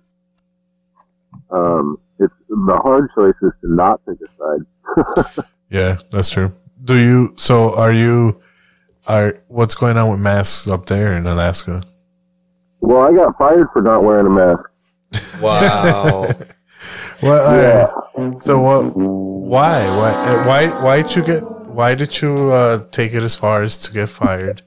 Um, it's the hard choice is to not pick a side. Yeah, that's true. Do you? So are you? Are what's going on with masks up there in Alaska? well, I got fired for not wearing a mask. Wow. Well, yeah. So what? Why? Why? uh, Why? Why did you get? Why did you uh, take it as far as to get fired?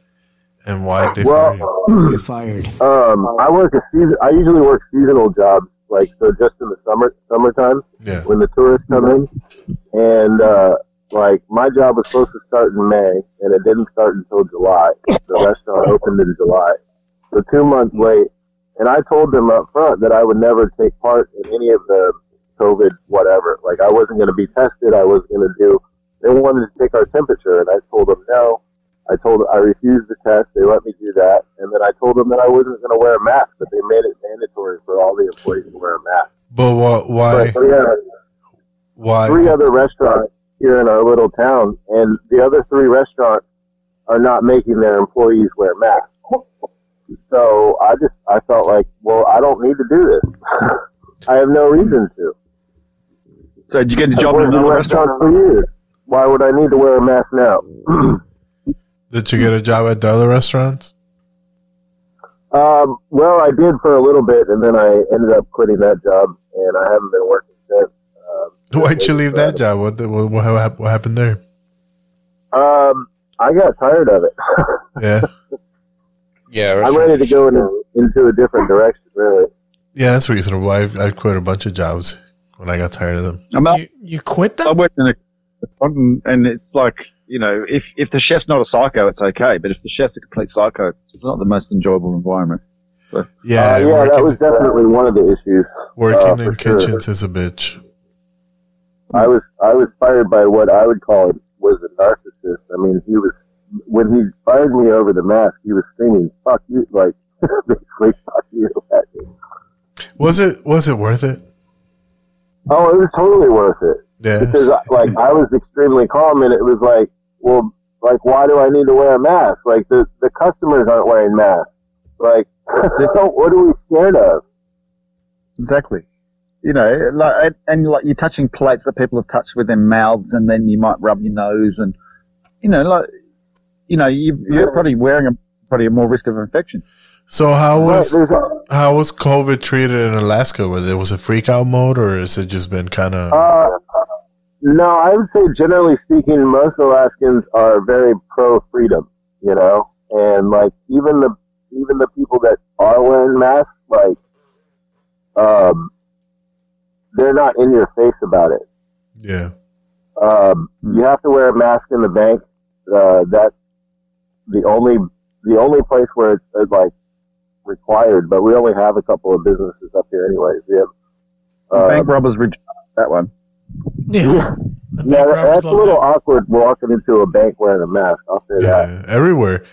And why did they fire you? Well, get fired. Um, I work a season. I usually work seasonal jobs, like so, just in the summer, summertime, Yeah. when the tourists come in, and uh, like my job was supposed to start in May, and it didn't start until July. The restaurant opened in July, so two months late. And I told them up front that I would never take part in any of the COVID whatever. Like I wasn't going to be tested. I was going to do. They wanted to take our temperature, and I told them no. I told I refused the test. They let me do that, and then I told them that I wasn't going to wear a mask, but they made it mandatory for all the employees to wear a mask. But what? Why? But three other, Why? three other restaurants here in our little town, and the other three restaurants are not making their employees wear masks. So I just I felt like, well, I don't need to do this. I have no reason to. So did you get a I've job in worked another restaurant restaurant? for years. Why would I need to wear a mask now? Did you get a job at the other restaurants? Um, well, I did for a little bit, and then I ended up quitting that job, and I haven't been working since. Um, Why'd you leave that job? What? the- What, what, what happened there? Um, I got tired of it. Yeah. Yeah. I'm ready to go in, into a different direction, really. Yeah, that's reasonable. I've, I've quit a bunch of jobs when I got tired of them. I'm out, you, quit them? I worked in a and, and it's like you know, if if the chef's not a psycho, it's okay. But if the chef's a complete psycho, it's not the most enjoyable environment. So, Yeah, Uh, yeah, working, that was definitely one of the issues. working uh, in for sure. kitchens is a bitch. I was I was fired by what I would call was a narcissist. I mean, he was when he fired me over the mask, he was screaming "fuck you," like basically "fuck you." Was it was it worth it? Oh, it was totally worth it. Yeah. Because like I was extremely calm, and it was like, well, like why do I need to wear a mask? Like the the customers aren't wearing masks. Like, what are we scared of? exactly. You know, like and like you're touching plates that people have touched with their mouths, and then you might rub your nose, and you know, like you know, you, you're probably wearing a probably more risk of infection. So how was how was COVID treated in Alaska? Was it was a freak out mode or has it just been kind of? Uh, no, I would say generally speaking, most Alaskans are very pro freedom, you know, and like even the even the people that are wearing masks, like, um, they're not in your face about it. yeah. Um, you have to wear a mask in the bank. Uh, that's the only the only place where it's, it's like required. But we only have a couple of businesses up here, anyways. We have uh, Bank robbers reject that one. Yeah. Yeah, that- that's a little awkward walking into a bank wearing a mask. I'll say that. Yeah, everywhere.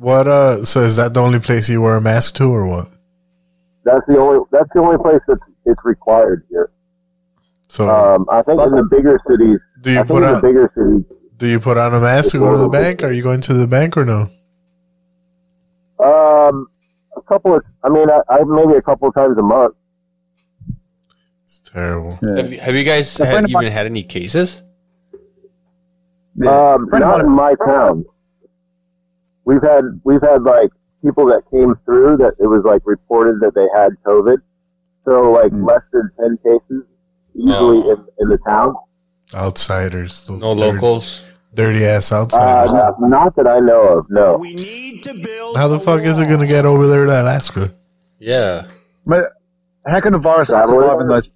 What? Uh. So is that the only place you wear a mask to, or what? That's the only. That's the only place that it's required here. So Um, I think in the bigger cities. Do you I put in the on- bigger cities? do you put on a mask to go to the bank? Are you going to the bank or no? Um, a couple of. I mean, I, I maybe a couple of times a month. It's terrible. Have, you- have you guys had, of mine- even had any cases? Um, not in my town. We've had we've had like people that came through that it was like reported that they had COVID. So like Hmm. less than ten cases usually in, in the town. Outsiders. Those No dirty- locals. Dirty ass Uh, outsiders. not, not that I know of. No. We need to build. How the fuck is it gonna get over there to Alaska? Yeah. But how can a virus survive in those?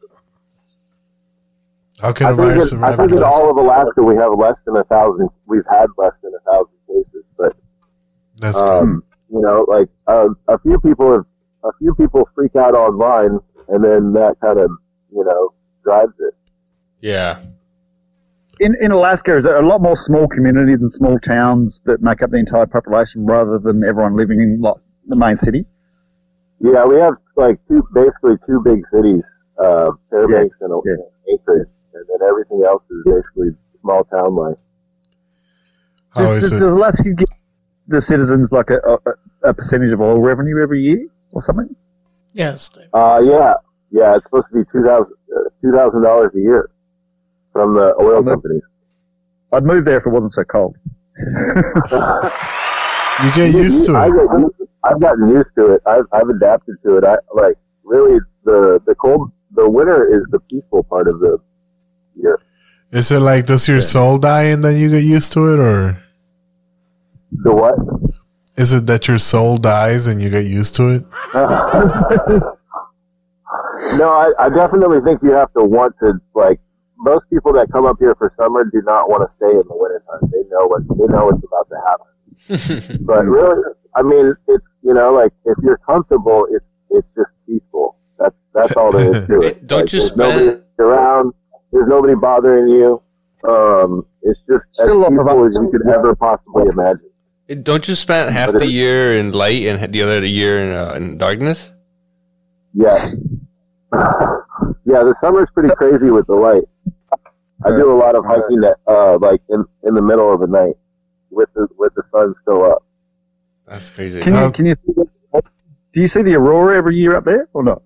How can I a think, virus in, I think in in all of Alaska we have less than a thousand. We've had less than a thousand cases, but That's um, you know, like uh, a few people have a few people freak out online, and then that kind of you know drives it. Yeah. In in Alaska, is there a lot more small communities and small towns that make up the entire population rather than everyone living in like the main city? Yeah, we have like two, basically two big cities, uh, Fairbanks and Anchorage, and then everything else is basically small town life. How Does, is does, it? does Alaska give the citizens like a, a, a percentage of oil revenue every year or something? Yes. Uh, yeah, yeah, it's supposed to be two thousand uh, two thousand dollars a year from the oil companies. I'd move there if it wasn't so cold. You get used to it. I've gotten used to it. I've I've adapted to it. I like really the the cold. The winter is the peaceful part of the year. Is it like does your soul die and then you get used to it, or The what? is it that your soul dies and you get used to it? no, I, I definitely think you have to want to like. Most people that come up here for summer do not want to stay in the wintertime. They know what they know what's about to happen. but really, I mean, it's you know, like if you're comfortable, it's it's just peaceful. That's that's all there is to it. Don't Like, you nobody spend- around? There's nobody bothering you. Um, it's just Still as a lot peaceful as you could ever possibly imagine. Don't you spend half But the year in light and the other year in, uh, in darkness? Yeah. yeah, the summer's pretty crazy with the light. I do a lot of hiking at uh like in, in the middle of the night with the with the sun still up. That's crazy. Can you can you do you see the aurora every year up there or not?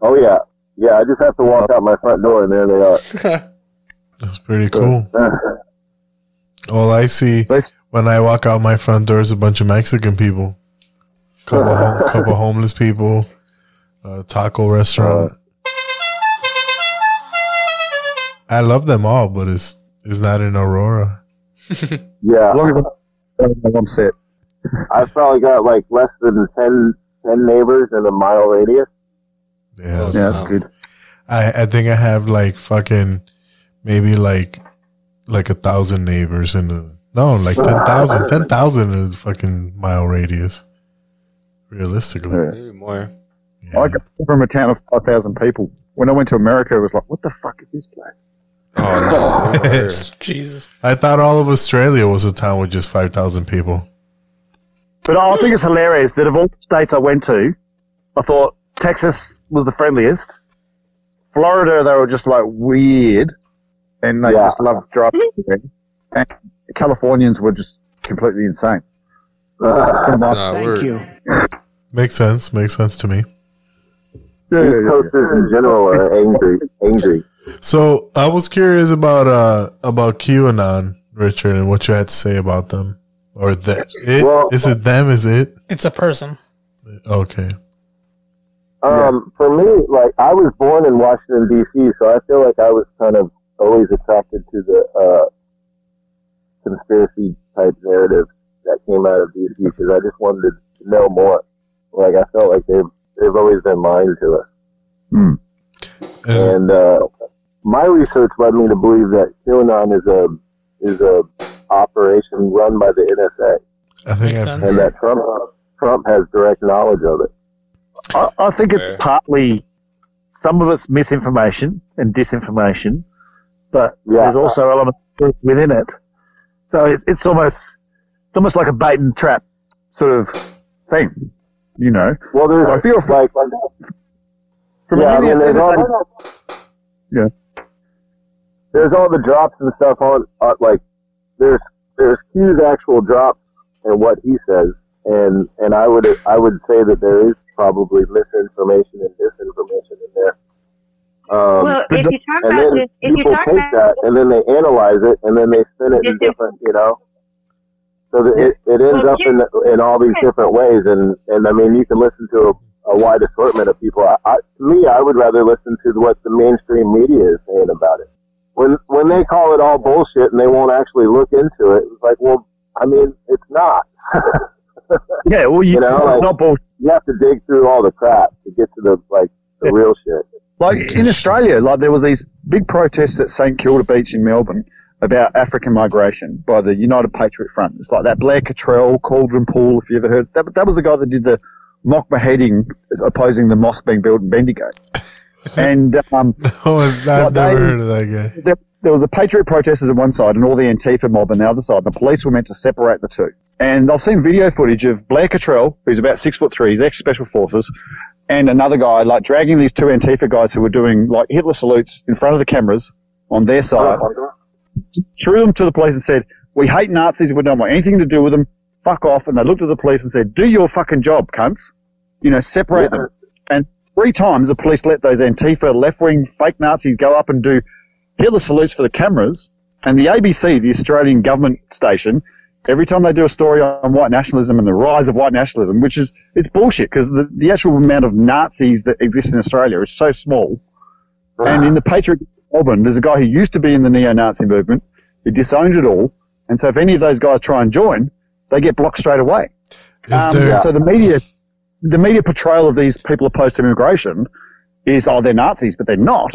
Oh yeah. Yeah, I just have to walk out my front door and there they are. That's pretty cool. All I see when I walk out my front door is a bunch of Mexican people, couple hom- couple homeless people, a taco restaurant. I love them all, but it's it's not in Aurora. Yeah. I'm set. I've probably got like less than 10, 10 neighbors in a mile radius. Yeah, Yeah, that's good. I I think I have like fucking maybe like like a thousand neighbors in the no like 10,000 10,000 in a fucking mile radius. Realistically, Maybe more. I got from a town of five thousand people. When I went to America, it was like, what the fuck is this place? Oh, oh Jesus. I thought all of Australia was a town with just five thousand people. But I think it's hilarious that of all the states I went to, I thought Texas was the friendliest. Florida, they were just like weird, and they Yeah. just loved driving. everywhere. And Californians were just completely insane. Uh, Thank you. Makes sense. Makes sense to me. East Coasters in general are angry. Angry. So I was curious about uh about QAnon, Richard, and what you had to say about them, or that it Well- is it them? Is it It's a person. okay? Um, for me, like I was born in Washington D.C., so I feel like I was kind of always attracted to the uh, conspiracy type narrative that came out of D.C. because I just wanted to know more. Like I felt like they've they've always been lying to us, and uh, my research led me to believe that QAnon is a is a operation run by the NSA, I think Makes sense. and that Trump Trump has direct knowledge of it. I, I think it's Okay. partly some of it's misinformation and disinformation, but there's also elements of truth within it. So it's it's almost it's almost like a bait and trap sort of thing, you know. Well, there's I feel like, from yeah, I mean, Indian there's all, yeah. There's all the drops and stuff on, uh, like, there's, there's Q's actual drops and what he says, and, and I would, I would say that there is probably misinformation and disinformation in there. Um, Well, if you talk and about then this- if you people talk take about- that and then they analyze it and then they spin it in different, you know. So that it, it ends Well, up in in all these different ways, and and I mean you can listen to a, a wide assortment of people. I, I, to me, I would rather listen to what the mainstream media is saying about it. When when they call it all bullshit and they won't actually look into it, it's like, well, I mean, it's not. yeah, well, you, know, it's like, not bullshit. You have to dig through all the crap to get to the like the real shit. Like in Australia, like there was these big protests at St Kilda Beach in Melbourne about African migration by the United Patriot Front. It's like that Blair Cottrell, Cauldron Pool, if you ever heard. That, that was the guy that did the mock beheading opposing the mosque being built in Bendigo. And um, Oh, I've Well, never they- heard of that guy. there, there was the Patriot protesters on one side and all the Antifa mob on the other side. The police were meant to separate the two. And I've seen video footage of Blair Cottrell, who's about six foot three, he's ex special forces, and another guy like dragging these two Antifa guys who were doing like Hitler salutes in front of the cameras on their side, threw them to the police and said, "We hate Nazis. We don't want anything to do with them. Fuck off." And they looked at the police and said, "Do your fucking job, cunts. You know, separate them." And three times the police let those Antifa left wing fake Nazis go up and do Hitler salutes for the cameras. And the ABC, the Australian government station, every time they do a story on white nationalism and the rise of white nationalism, which is it's bullshit because the, the actual amount of Nazis that exist in Australia is so small. And in the Patriot Melbourne, there's a guy who used to be in the neo-Nazi movement. He disowned it all, and so if any of those guys try and join, they get blocked straight away. Um, there- So the media, the media portrayal of these people opposed to immigration is, oh, they're Nazis, but they're not.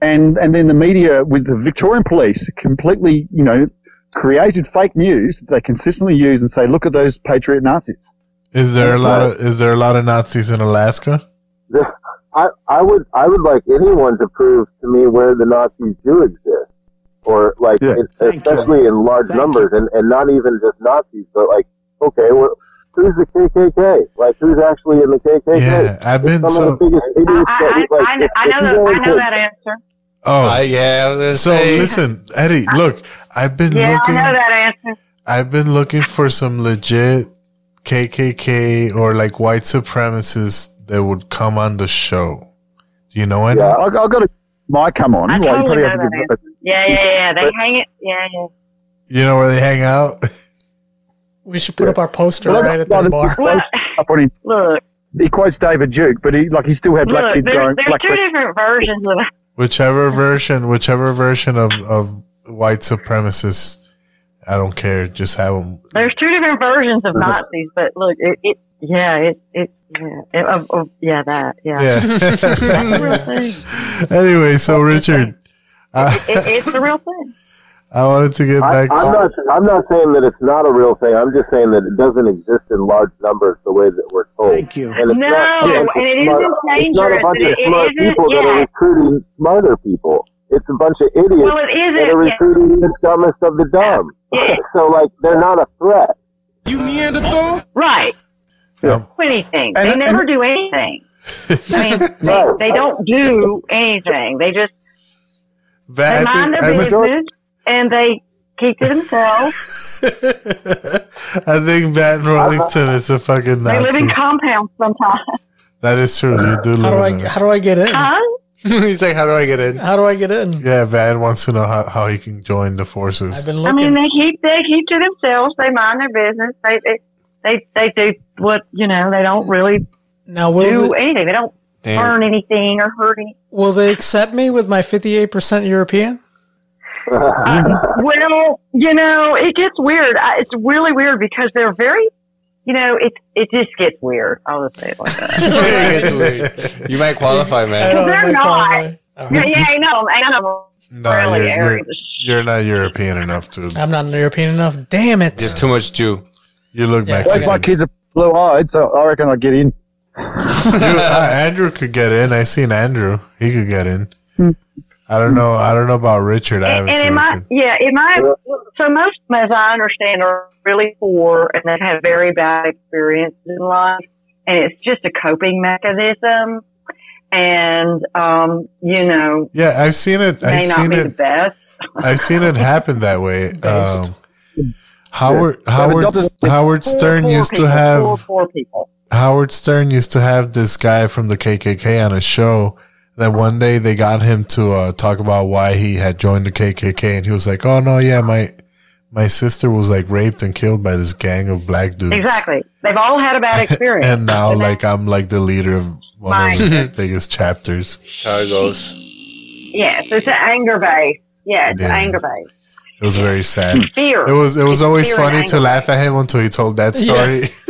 And and then the media with the Victorian police completely, you know, created fake news that they consistently use and say, look at those patriot Nazis. Is there That's a lot right. of is there a lot of Nazis in Alaska? I, I would I would like anyone to prove to me where the Nazis do exist, or like it, especially in large numbers, and, and not even just Nazis, but like okay, well, who's the KKK? Like who's actually in the KKK? Yeah, I've been some so- of the biggest idiots I, I, we, like, I, I know you that. I know that answer. Oh, yeah. I was gonna so say- listen, Eddie. Look, I've been Yeah, looking. I know that answer. I've been looking for some legit KKK or like white supremacists that would come on the show. Do you know any? I, I got a mic come on. I Like, totally probably know that give- answer. Yeah, yeah, yeah. They But- hang it. Yeah, yeah. You know where they hang out? We should put up our poster Well, right at the bar. the- stuff on him. Look, He quotes David Duke, but he like he still had black look. kids There's, going there's black. two flag- different versions of Whichever version, whichever version of of white supremacists, I don't care. Just have them. There's two different versions of Nazis, but look, it, it yeah, it, it, yeah, it, uh, uh, yeah, that, yeah. Yeah. That's the real thing. anyway, so Richard, I, It, it's the real thing. I wanted to get back I'm to not. I'm not saying that it's not a real thing. I'm just saying that it doesn't exist in large numbers the way that we're told. Thank you. And it's No, not, and it's it smart- isn't It's not a bunch of it- it smart isn't- people that are recruiting smarter people. It's a bunch of idiots Well, it isn't, that are yeah. recruiting the dumbest of the dumb. Yeah. so, like, they're not a threat. You Neanderthal? Right. Yeah. Do Anything. And- they never and- do anything. I mean, they, they don't do anything. They just they That, mind their business and they keep to themselves. I think Van Rollington uh-huh. is a fucking nice They live in compounds sometimes. That is true. You do How do I in a- how do I get in? Huh? He's like, how do I get in? How do I get in? Yeah, Van wants to know how, how he can join the forces. I've been I looking. mean, they keep they keep to themselves. They mind their business. They they they, they do what you know. They don't really now will do they, anything. They don't Damn. earn anything or hurt anything. will they accept me with my fifty eight percent European? well, you know, it gets weird. I, it's really weird because they're very, you know, it it just gets weird. I'll just say it like that. You might qualify, man. Because they're not. qualify. Yeah, yeah, I know. I know. No, really you're, you're, you're not European enough to. I'm not European enough. Damn it! You're too much Jew. You look Yeah, Both Mexican. my kids are blue eyed, so I reckon I'd get in. You- uh, Andrew could get in. I seen Andrew. He could get in. I don't know. I don't know about Richard. I haven't and seen in my Richard. yeah, in my so most as I understand, are really poor and they've had very bad experiences in life, and it's just a coping mechanism. And um, you know, Yeah, I've seen it. may I've not seen be the it. best. I've seen it happen that way. Um, Howard Howard Howard Stern Poor used to people, have poor, poor people. Howard Stern used to have this guy from the KKK on a show. That one day they got him to uh, talk about why he had joined the KKK, and he was like, "Oh no, yeah, my my sister was like raped and killed by this gang of black dudes." Exactly. They've all had a bad experience. and now, like, I'm like the leader of one of the biggest chapters. How it goes. yes, it's an anger base. Yeah, it's Yeah. anger base. It was very sad. Fear. It was it was It's always funny to laugh at him until he told that story.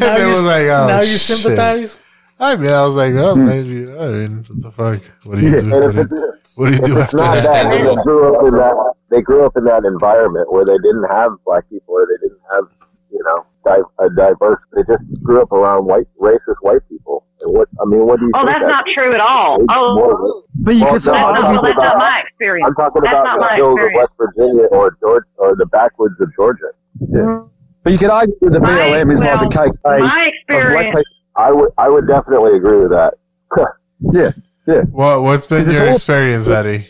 Now and it you- was like, oh, now you shit. sympathize? I mean, I was like, oh, hmm. maybe. I mean, what the fuck? What do you do? What do you, what do, you do after that? that, they grew up in that. They grew up in that environment where they didn't have black people, or they didn't have, you know, di- a diverse. They just grew up around white, racist white people. And what I mean, what do you? Oh, think that's that- not true at all. Oh, But you Well, could no, say I'm that's, talking not, that's not about- my experience. I'm talking that's about the hills of. West Virginia or Georgia or the backwoods of Georgia. Yeah. But you could argue that the BLM is like the KKK my of black experience- people. I would, I would definitely agree with that. Yeah, yeah. What what's been Because it's your all- experience, Eddie?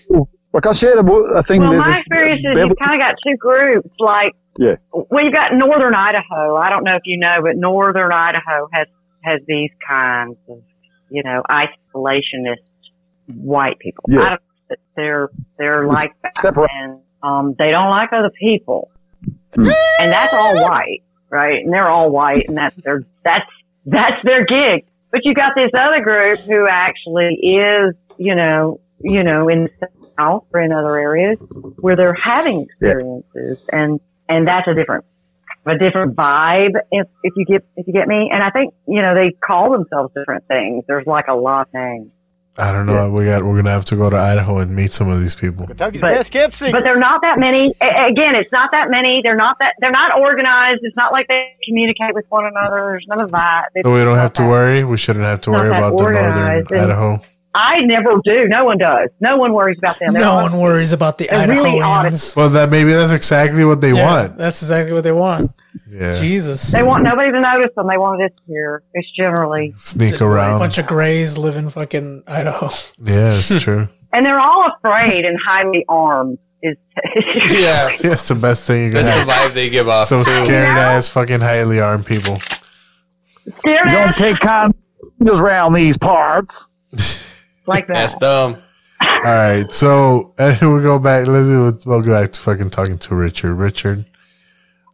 Like I shared a, a thing. Well, there's my this- experience is Beverly- you've kind of got two groups. Like, yeah. well, you've got northern Idaho. I don't know if you know, but northern Idaho has has these kinds of, you know, isolationist white people. Yeah. I don't, they're they're It's like that, separate- and um, they don't like other people, Hmm. and that's all white, right? And they're all white, and that's their that's that's their gig. But you got this other group who actually is, you know, you know, in the South or in other areas where they're having experiences, and and that's a different a different vibe if if you get if you get me. And I think you know they call themselves different things. There's like a lot of names. I don't know. We got. We're gonna have to go to Idaho and meet some of these people. but, but they're not that many. A- again, it's not that many. They're not that. They're not organized. It's not like they communicate with one another. There's none of that. It's So we don't have to that- worry. We shouldn't have to Not worry about the northern and- Idaho. I never do. No one does. No one worries about them. They're No all- one worries about the They're really Idahoans. Well, that maybe that's exactly what they Yeah, want. That's exactly what they want. Yeah. Jesus. They want nobody to notice them. They want to disappear. It's generally, Sneak around. A bunch of grays live in fucking Idaho. Yeah, it's true. and they're all afraid and highly armed. Is Yeah. Yeah, it's the best thing you can That's the vibe they give off. Some too. scared ass, fucking highly armed people. scared You don't ass take condoms around these parts. like that. That's dumb. All right, so and we go back. Let's let's- we'll go back to fucking talking to Richard. Richard,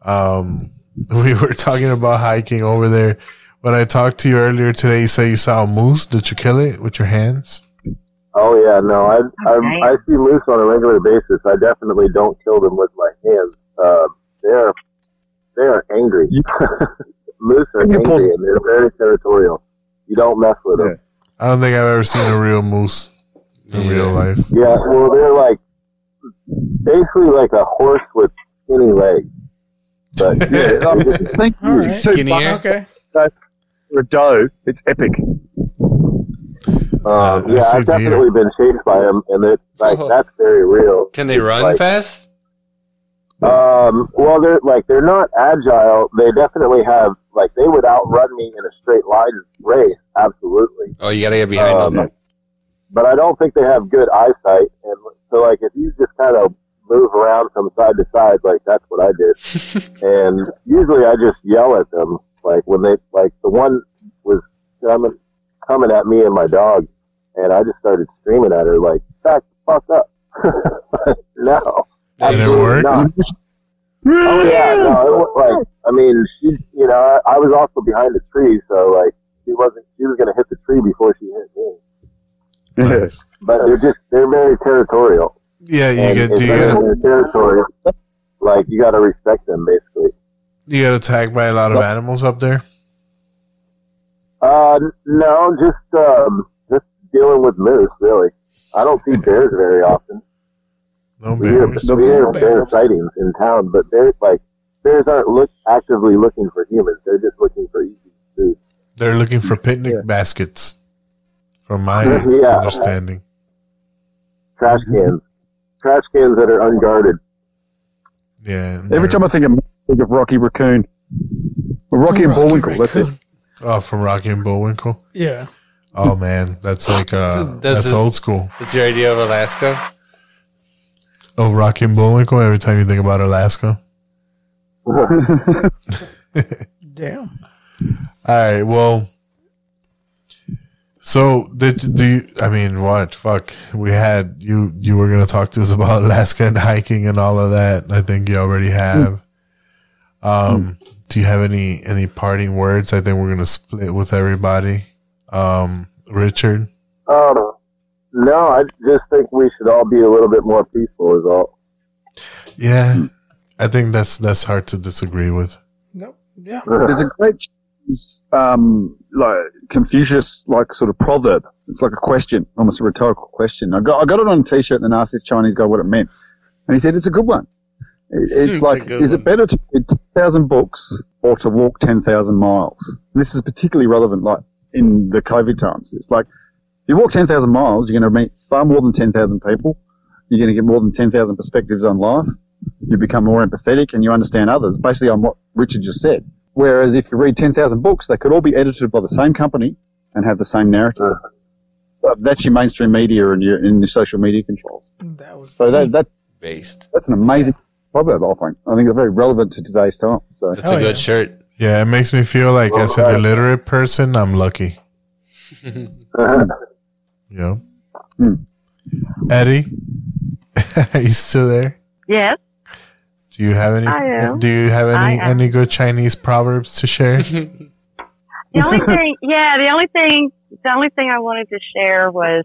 um, we were talking about hiking over there. When I talked to you earlier today, you said you saw a moose. Did you kill it with your hands? Oh yeah, no, I I, I see moose on a regular basis. I definitely don't kill them with my hands. Uh, they're they are angry. moose are angry and they're very territorial. You don't mess with them. I don't think I've ever seen a real moose in real life. Yeah, well, they're like basically like a horse with skinny legs. But Yeah, um, thank you. All right. Two Skinny bucks Okay. for a doe. It's epic. uh, yeah, I've deer. definitely been chased by them, and it's like Oh. that's very real. Can they run Like, fast? Um, well, they're like they're not agile. They definitely have like they would outrun me in a straight line race, absolutely. Oh, you gotta get behind Um, them. But I don't think they have good eyesight, and so like if you just kind of move around from side to side, like that's what I did. and usually I just yell at them, like when they like the one was coming coming at me and my dog, and I just started screaming at her like back the fuck up. no. Did it absolutely work? not. Oh yeah, no, it was like I mean, she, you know, I, I was also behind a tree, so like she wasn't, she was gonna hit the tree before she hit me. Yes, But they're just, they're very territorial. Yeah, you And get do you they're get in their territory, like you got to respect them, basically. you get attacked by a lot of animals up there. Uh, no, just um, just dealing with moose, really. I don't see bears very often. No We hear, bears. we hear bear sightings in town, but bears like bears aren't look actively looking for humans. They're just looking for easy food. They're looking for picnic baskets, from my Yeah. understanding. trash cans, trash cans that are unguarded. Yeah. Every time I think of think of Rocky Raccoon, Well, Rocky and Rocky Bullwinkle. That's it. Oh, from Rocky and Bullwinkle. Yeah. Oh man, that's like uh, Does that's it- old school. That's your idea of Alaska? Oh, Rocky and Bullwinkle. Every time you think about Alaska. Damn. All right. Well, so did do you? I mean, what? Fuck. We had you. You were gonna talk to us about Alaska and hiking and all of that. I think you already have. Um, do you have any any parting words? I think we're gonna split with everybody. Um, Richard. Um, no, I just think we should all be a little bit more peaceful. Is all. Yeah, I think that's that's hard to disagree with. No, yeah. There's a great um, like Confucius like sort of proverb. It's like a question, almost a rhetorical question. I got I got it on a t-shirt and then asked this Chinese guy what it meant, and he said it's a good one. It- It's It's like, is one. it better to read ten thousand books or to walk ten thousand miles? This is particularly relevant, like in the COVID times. It's like if you walk ten thousand miles, you're going to meet far more than ten thousand people. You're going to get more than ten thousand perspectives on life. You become more empathetic and you understand others. Basically, on what Richard just said. Whereas if you read ten thousand books, they could all be edited by the same company and have the same narrative. But that's your mainstream media and your, and your social media controls. That was So that, that Based. that's an amazing proverb, I think. I think it's very relevant to today's time. So That's a good shirt. Yeah, it makes me feel like as an uh, illiterate person, I'm lucky. Yeah. Hmm. Eddie, are you still there? Yes. Do you have any? I am. Do you have any any good Chinese proverbs to share? The only thing, yeah, the only thing, the only thing I wanted to share was,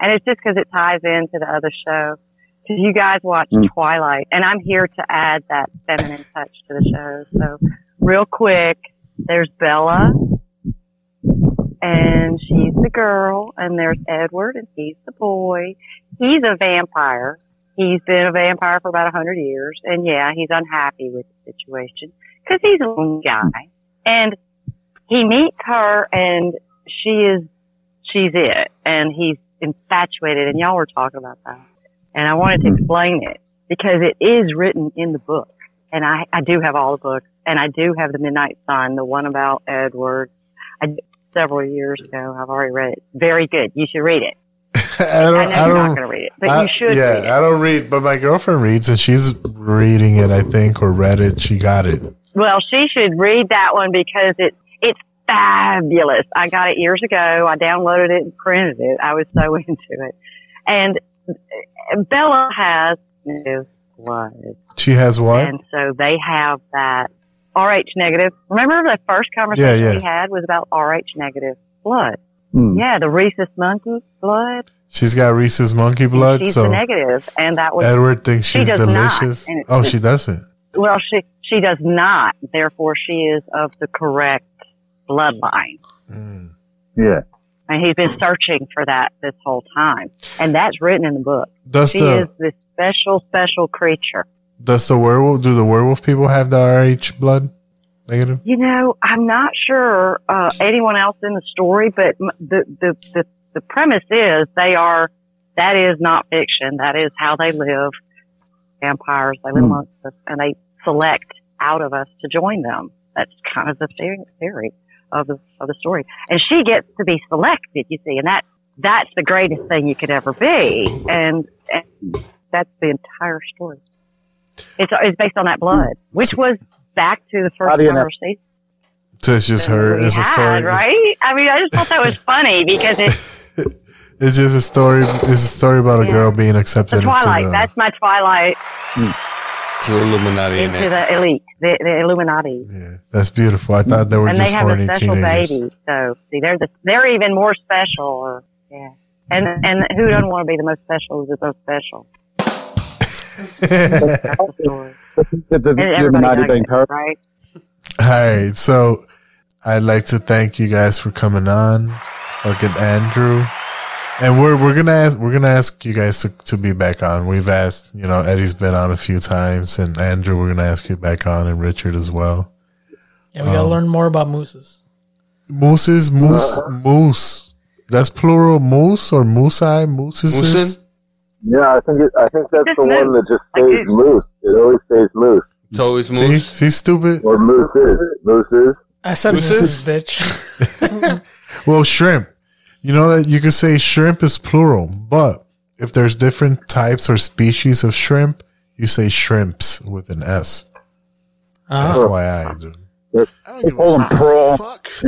and it's just because it ties into the other show, because you guys watch mm. Twilight, and I'm here to add that feminine touch to the show. So, real quick, there's Bella, and she's the girl, and there's Edward, and he's the boy. He's a vampire. He's been a vampire for about a hundred years, and yeah, he's unhappy with the situation because he's a lone guy, and he meets her and she is she's it and he's infatuated and y'all were talking about that. And i wanted to explain it because it is written in the book and i i do have all the books and i do have the midnight sun the one about edward I, several years ago i've already read it. Very good. You should read it I don't. I know I you're not don't. gonna read it, but I- you should Yeah. I don't read, but my girlfriend reads, and she's reading it. I think or read it. She got it. Well, she should read that one because it it's fabulous. I got it years ago. I downloaded it and printed it. I was so into it. And Bella has negative blood, She has what? and so they have that Rh negative. Remember the first conversation Yeah, yeah. we had was about Rh negative blood. Hmm. Yeah, the rhesus monkey blood. She's got rhesus monkey blood, She's so negative, and that was Edward thinks she's does not, delicious. and it's oh, she doesn't. Well, she she does not. Therefore, she is of the correct bloodline. yeah. And he's been searching for that this whole time, and that's written in the book. Does she the- is this special, special creature. Does the werewolf? Do the werewolf people have the RH blood negative? You know, I'm not sure uh, anyone else in the story, but the, the the the premise is they are. That is not fiction. That is how they live. Vampires. They live Hmm. amongst us, and they select out of us to join them. That's kind of the theory, theory of the of the story. And she gets to be selected. You see, and that that's the greatest thing you could ever be. And, and that's the entire story. It's it's based on that blood, which was back to the first do you know? conversation So it's just her. we It's a story. right? I mean, I just thought that was funny because it's It's just a story. It's a story about a Yeah. girl being accepted the Twilight. into the. That's my Twilight It's the Illuminati in into it. the elite, the, the Illuminati. Yeah, that's beautiful. I thought they were and they just have a special teenagers. baby. So see, they're the, they're even more special. Or, yeah, and and who doesn't want to be the most special is the most special. The, the Illuminati does being it, par- right? All right, so I'd like to thank you guys for coming on, fucking Andrew, and we're we're gonna ask we're gonna ask you guys to, to be back on. We've asked, you know, Eddie's been on a few times, and Andrew, we're gonna ask you back on, and Richard as well. Yeah, we gotta Um, learn more about mooses. Mooses, moose, moose. That's plural, moose or moose moosei, mooses. Moosin? Yeah, I think it, I think that's Just the one that just stays it- moose. It always stays moose. It's always See, moose. see, stupid. Or moose is moose is. I said Mooses? mooses, bitch. Well, shrimp. You know that you could say shrimp is plural, but if there's different types or species of shrimp, you say shrimps with an S. Oh. FYI, dude. They call them prawn.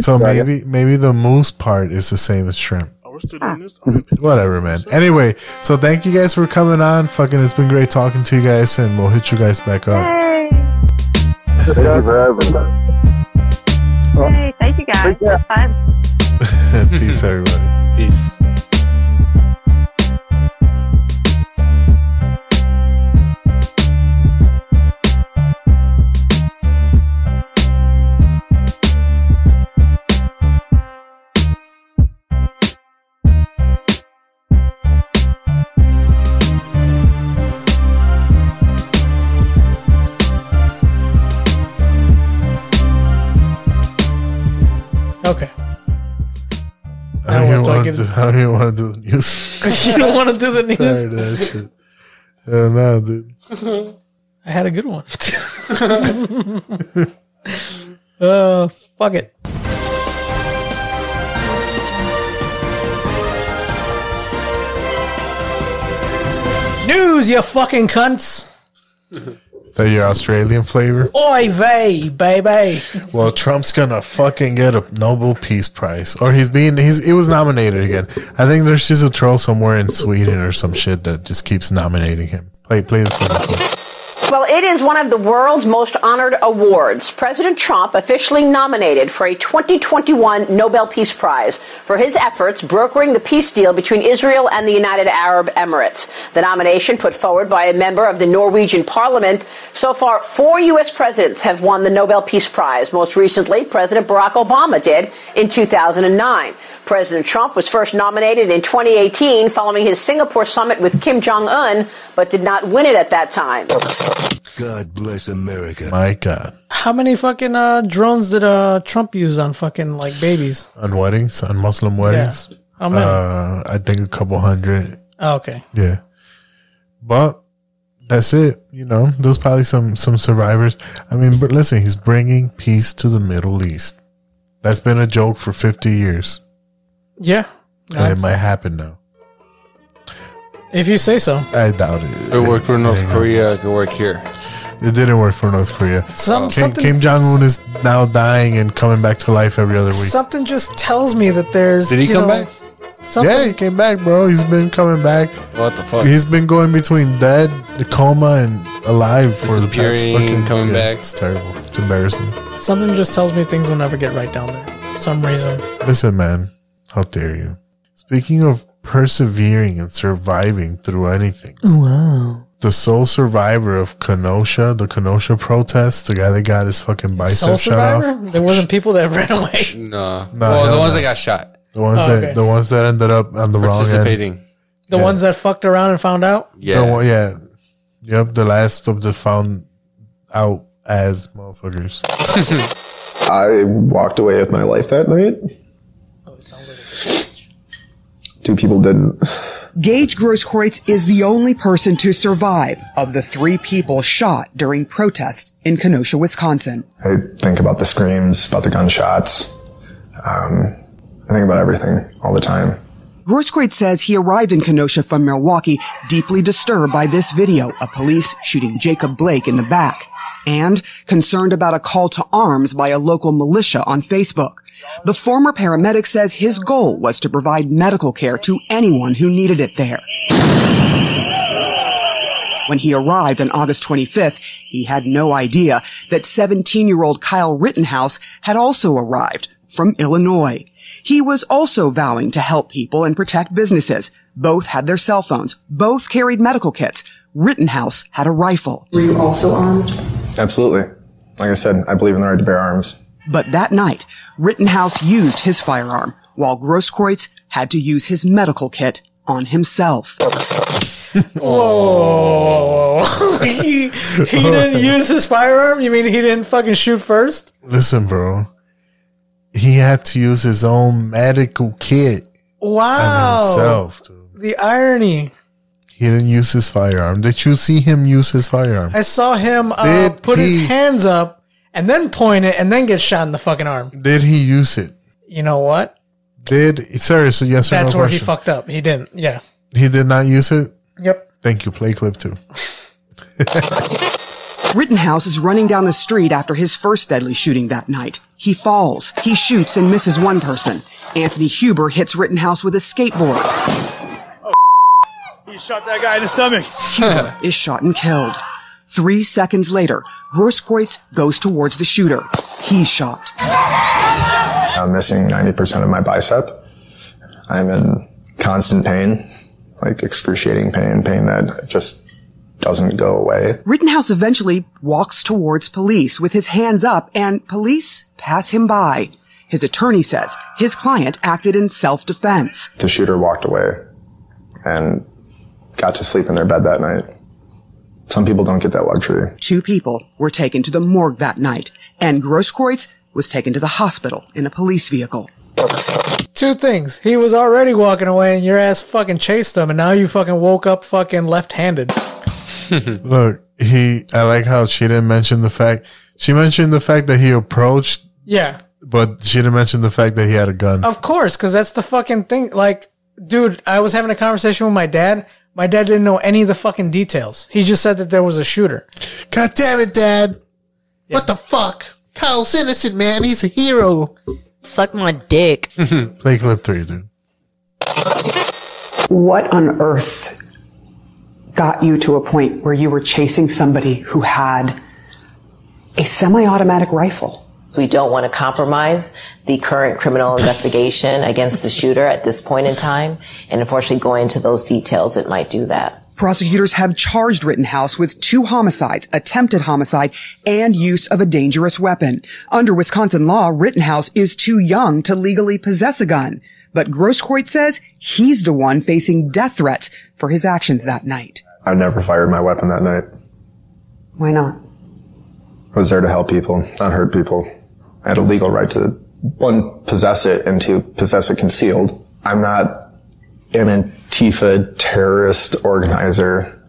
So maybe maybe the moose part is the same as shrimp. Ah. Whatever, man. Anyway, so thank you guys for coming on. Fucking, it's been great talking to you guys, and we'll hit you guys back up. Thank you for having me. Hey, thank you guys. That's fun. Peace, everybody. Peace. Now don't, even what, do I want to do, I don't even want to do the news. you don't want to do the news? Tired of that shit. Yeah, no, dude. I had a good one. uh, fuck it. News, you fucking cunts. That your Australian flavor? Oi vey, baby. Well, Trump's gonna fucking get a Nobel Peace Prize, or he's being he's he was nominated again. I think there's just a troll somewhere in Sweden or some shit that just keeps nominating him. Play play the fucking. Well, it is one of the world's most honored awards. President Trump officially nominated for a 2021 Nobel Peace Prize for his efforts brokering the peace deal between Israel and the United Arab Emirates. The nomination put forward by a member of the Norwegian parliament. So far, four U.S. presidents have won the Nobel Peace Prize. Most recently, President Barack Obama did in 2009. President Trump was first nominated in 2018 following his Singapore summit with Kim Jong-un, but did not win it at that time. God bless America. My God, How many fucking uh, drones did uh, Trump use on fucking like babies? on weddings, on Muslim weddings, How many? uh, I think a couple hundred. Oh, okay. Yeah, but that's it. You know, there's probably some some survivors. I mean, but listen, he's bringing peace to the Middle East. That's been a joke for 50 years, Yeah. and it might happen now. If you say so. I doubt it. It worked for North Korea. It could work here. It didn't work for North Korea. Some- Kim, Kim Jong Un is now dying and coming back to life every other week. Something just tells me that there's. Did he you come know, back? Something. Yeah, he came back, bro. He's been coming back. What the fuck? He's been going between dead, the coma, and alive for the past Disappearing, fucking coming back. It's terrible. It's embarrassing. Something just tells me things will never get right down there. For some reason. Listen, man. How dare you? Speaking of persevering and surviving through anything, Wow. The sole survivor of Kenosha, the Kenosha protest, the guy that got his fucking bicep shot shut off. There wasn't people that ran away. No. No, well, the ones no. that got shot. The ones Oh, that okay. the ones that ended up on the wrong end. Participating. The ones that fucked around and found out? The one- yeah. Yep, the last of the found out as motherfuckers. I walked away with my life that night. Oh, Two people didn't. Gage Grosskreutz is the only person to survive of the three people shot during protests in Kenosha, Wisconsin. I think about the screams, about the gunshots. Um, I think about everything all the time. Grosskreutz says he arrived in Kenosha from Milwaukee deeply disturbed by this video of police shooting Jacob Blake in the back and concerned about a call to arms by a local militia on Facebook. The former paramedic says his goal was to provide medical care to anyone who needed it there. When he arrived on August 25th, he had no idea that 17-year-old Kyle Rittenhouse had also arrived from Illinois. He was also vowing to help people and protect businesses. Both had their cell phones. Both carried medical kits. Rittenhouse had a rifle. Were you also armed? Absolutely. Like I said, I believe in the right to bear arms. But that night, Rittenhouse used his firearm, while Grosskreutz had to use his medical kit on himself. Whoa. he, he didn't use his firearm? You mean he didn't fucking shoot first? Listen, bro. He had to use his own medical kit Wow. on himself. The irony. He didn't use his firearm. Did you see him use his firearm? I saw him uh, put he- his hands up and then point it and then get shot in the fucking arm. Did he use it? You know what? Did seriously? Yes or no? That's no where he question. fucked up. He didn't. Yeah. He did not use it. Yep. Thank you. Play clip two. Rittenhouse is running down the street after his first deadly shooting that night. He falls. He shoots and misses one person. Anthony Huber hits Rittenhouse with a skateboard. Oh, he shot that guy in the stomach. Huber is shot and killed. Three seconds later, Grosskreutz goes towards the shooter. He's shot. I'm missing 90% of my bicep. I'm in constant pain, like excruciating pain, pain that just doesn't go away. Rittenhouse eventually walks towards police with his hands up and police pass him by. His attorney says his client acted in self-defense. The shooter walked away and got to sleep in their bed that night. Some people don't get that luxury. Two people were taken to the morgue that night and Grosskreutz was taken to the hospital in a police vehicle. Two things. He was already walking away and your ass fucking chased him and now you fucking woke up fucking left-handed. Look, he. I like how she didn't mention the fact. She mentioned the fact that he approached, Yeah. but she didn't mention the fact that he had a gun. Of course, because that's the fucking thing. Like, dude, I was having a conversation with my dad. My dad didn't know any of the fucking details. He just said that there was a shooter. God damn it, Dad! What the fuck? Kyle's innocent, man. He's a hero. Suck my dick. Play clip three, dude. What on earth got you to a point where you were chasing somebody who had a semi-automatic rifle? We don't want to compromise the current criminal investigation against the shooter at this point in time. And unfortunately, going into those details, it might do that. Prosecutors have charged Rittenhouse with two homicides, attempted homicide, and use of a dangerous weapon. Under Wisconsin law, Rittenhouse is too young to legally possess a gun. But Grosskreutz says he's the one facing death threats for his actions that night. I never fired my weapon that night. Why not? I was there to help people, not hurt people. I had a legal right to, one, possess it and to possess it concealed. I'm not an Antifa terrorist organizer.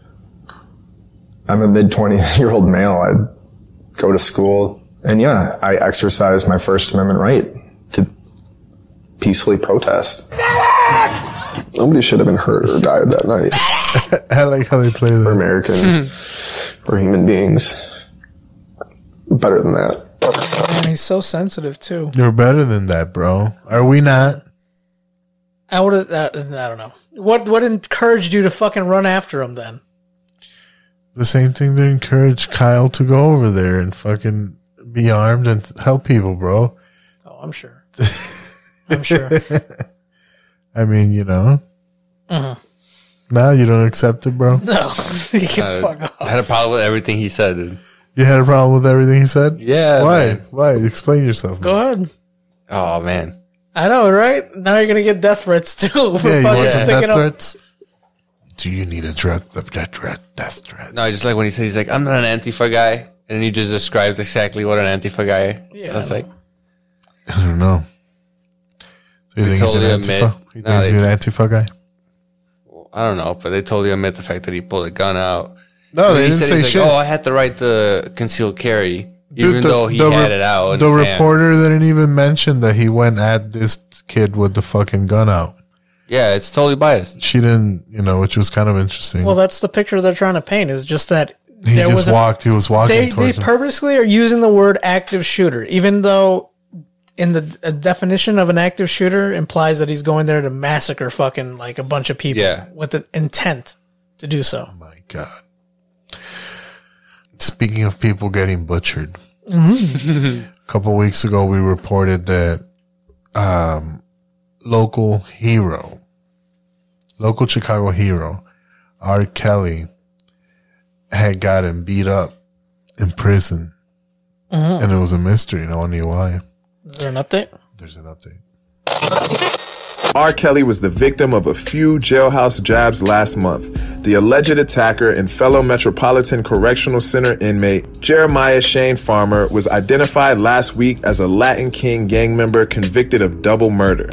I'm a mid 20 year old male. I go to school and yeah, I exercise my First Amendment right to peacefully protest. Nobody should have been hurt or died that night. I like how they play that. We're Americans. We're human beings. Better than that. Man, he's so sensitive too. You're better than that, bro. Are we not? I would have. Uh, I don't know. What what encouraged you to fucking run after him then? The same thing that encouraged Kyle to go over there and fucking be armed and help people, bro. Oh, I'm sure. I'm sure. I mean, you know. Uh-huh. Now you don't accept it, bro. No, you can Uh, fuck off. I had a problem with everything he said, dude. You had a problem with everything he said. Yeah, Why? man. Why? Explain yourself. Go ahead. Oh man. I know, right? Now you're gonna get death threats too for Yeah, you want some death threats? Do you need a death, a death threat? Death threat. No, I just like when he said he's like, I'm not an Antifa guy, and then he just described exactly what an Antifa guy. Yeah, I was I like, I don't know. So you think he's an totally Antifa? admit- You No, think he's they- an Antifa guy? I don't know, but they totally admit the fact that he pulled a gun out. No, And they he didn't said say he's like, shit. Oh, I had the right to conceal carry, even the- though he the had re- it out. The his hand. reporter didn't even mention that he went at this kid with the fucking gun out. Yeah, it's totally biased. She didn't, you know, which was kind of interesting. Well, that's the picture they're trying to paint. Is just that he there just was a- walked. he was walking they they towards him. purposely are using the word active shooter, even though in the a definition of an active shooter implies that he's going there to massacre fucking like a bunch of people Yeah. with the intent to do so. Oh my God. Speaking of people getting butchered, Mhm. a couple weeks ago we reported that um, local hero, local Chicago hero, R. Kelly, had gotten beat up in prison, Mhm. and it was a mystery. No one knew why. Is there an update? There's an update. R. Kelly was the victim of a few jailhouse jabs last month. The alleged attacker and fellow Metropolitan Correctional Center inmate Jeremiah Shane Farmer was identified last week as a Latin King gang member convicted of double murder.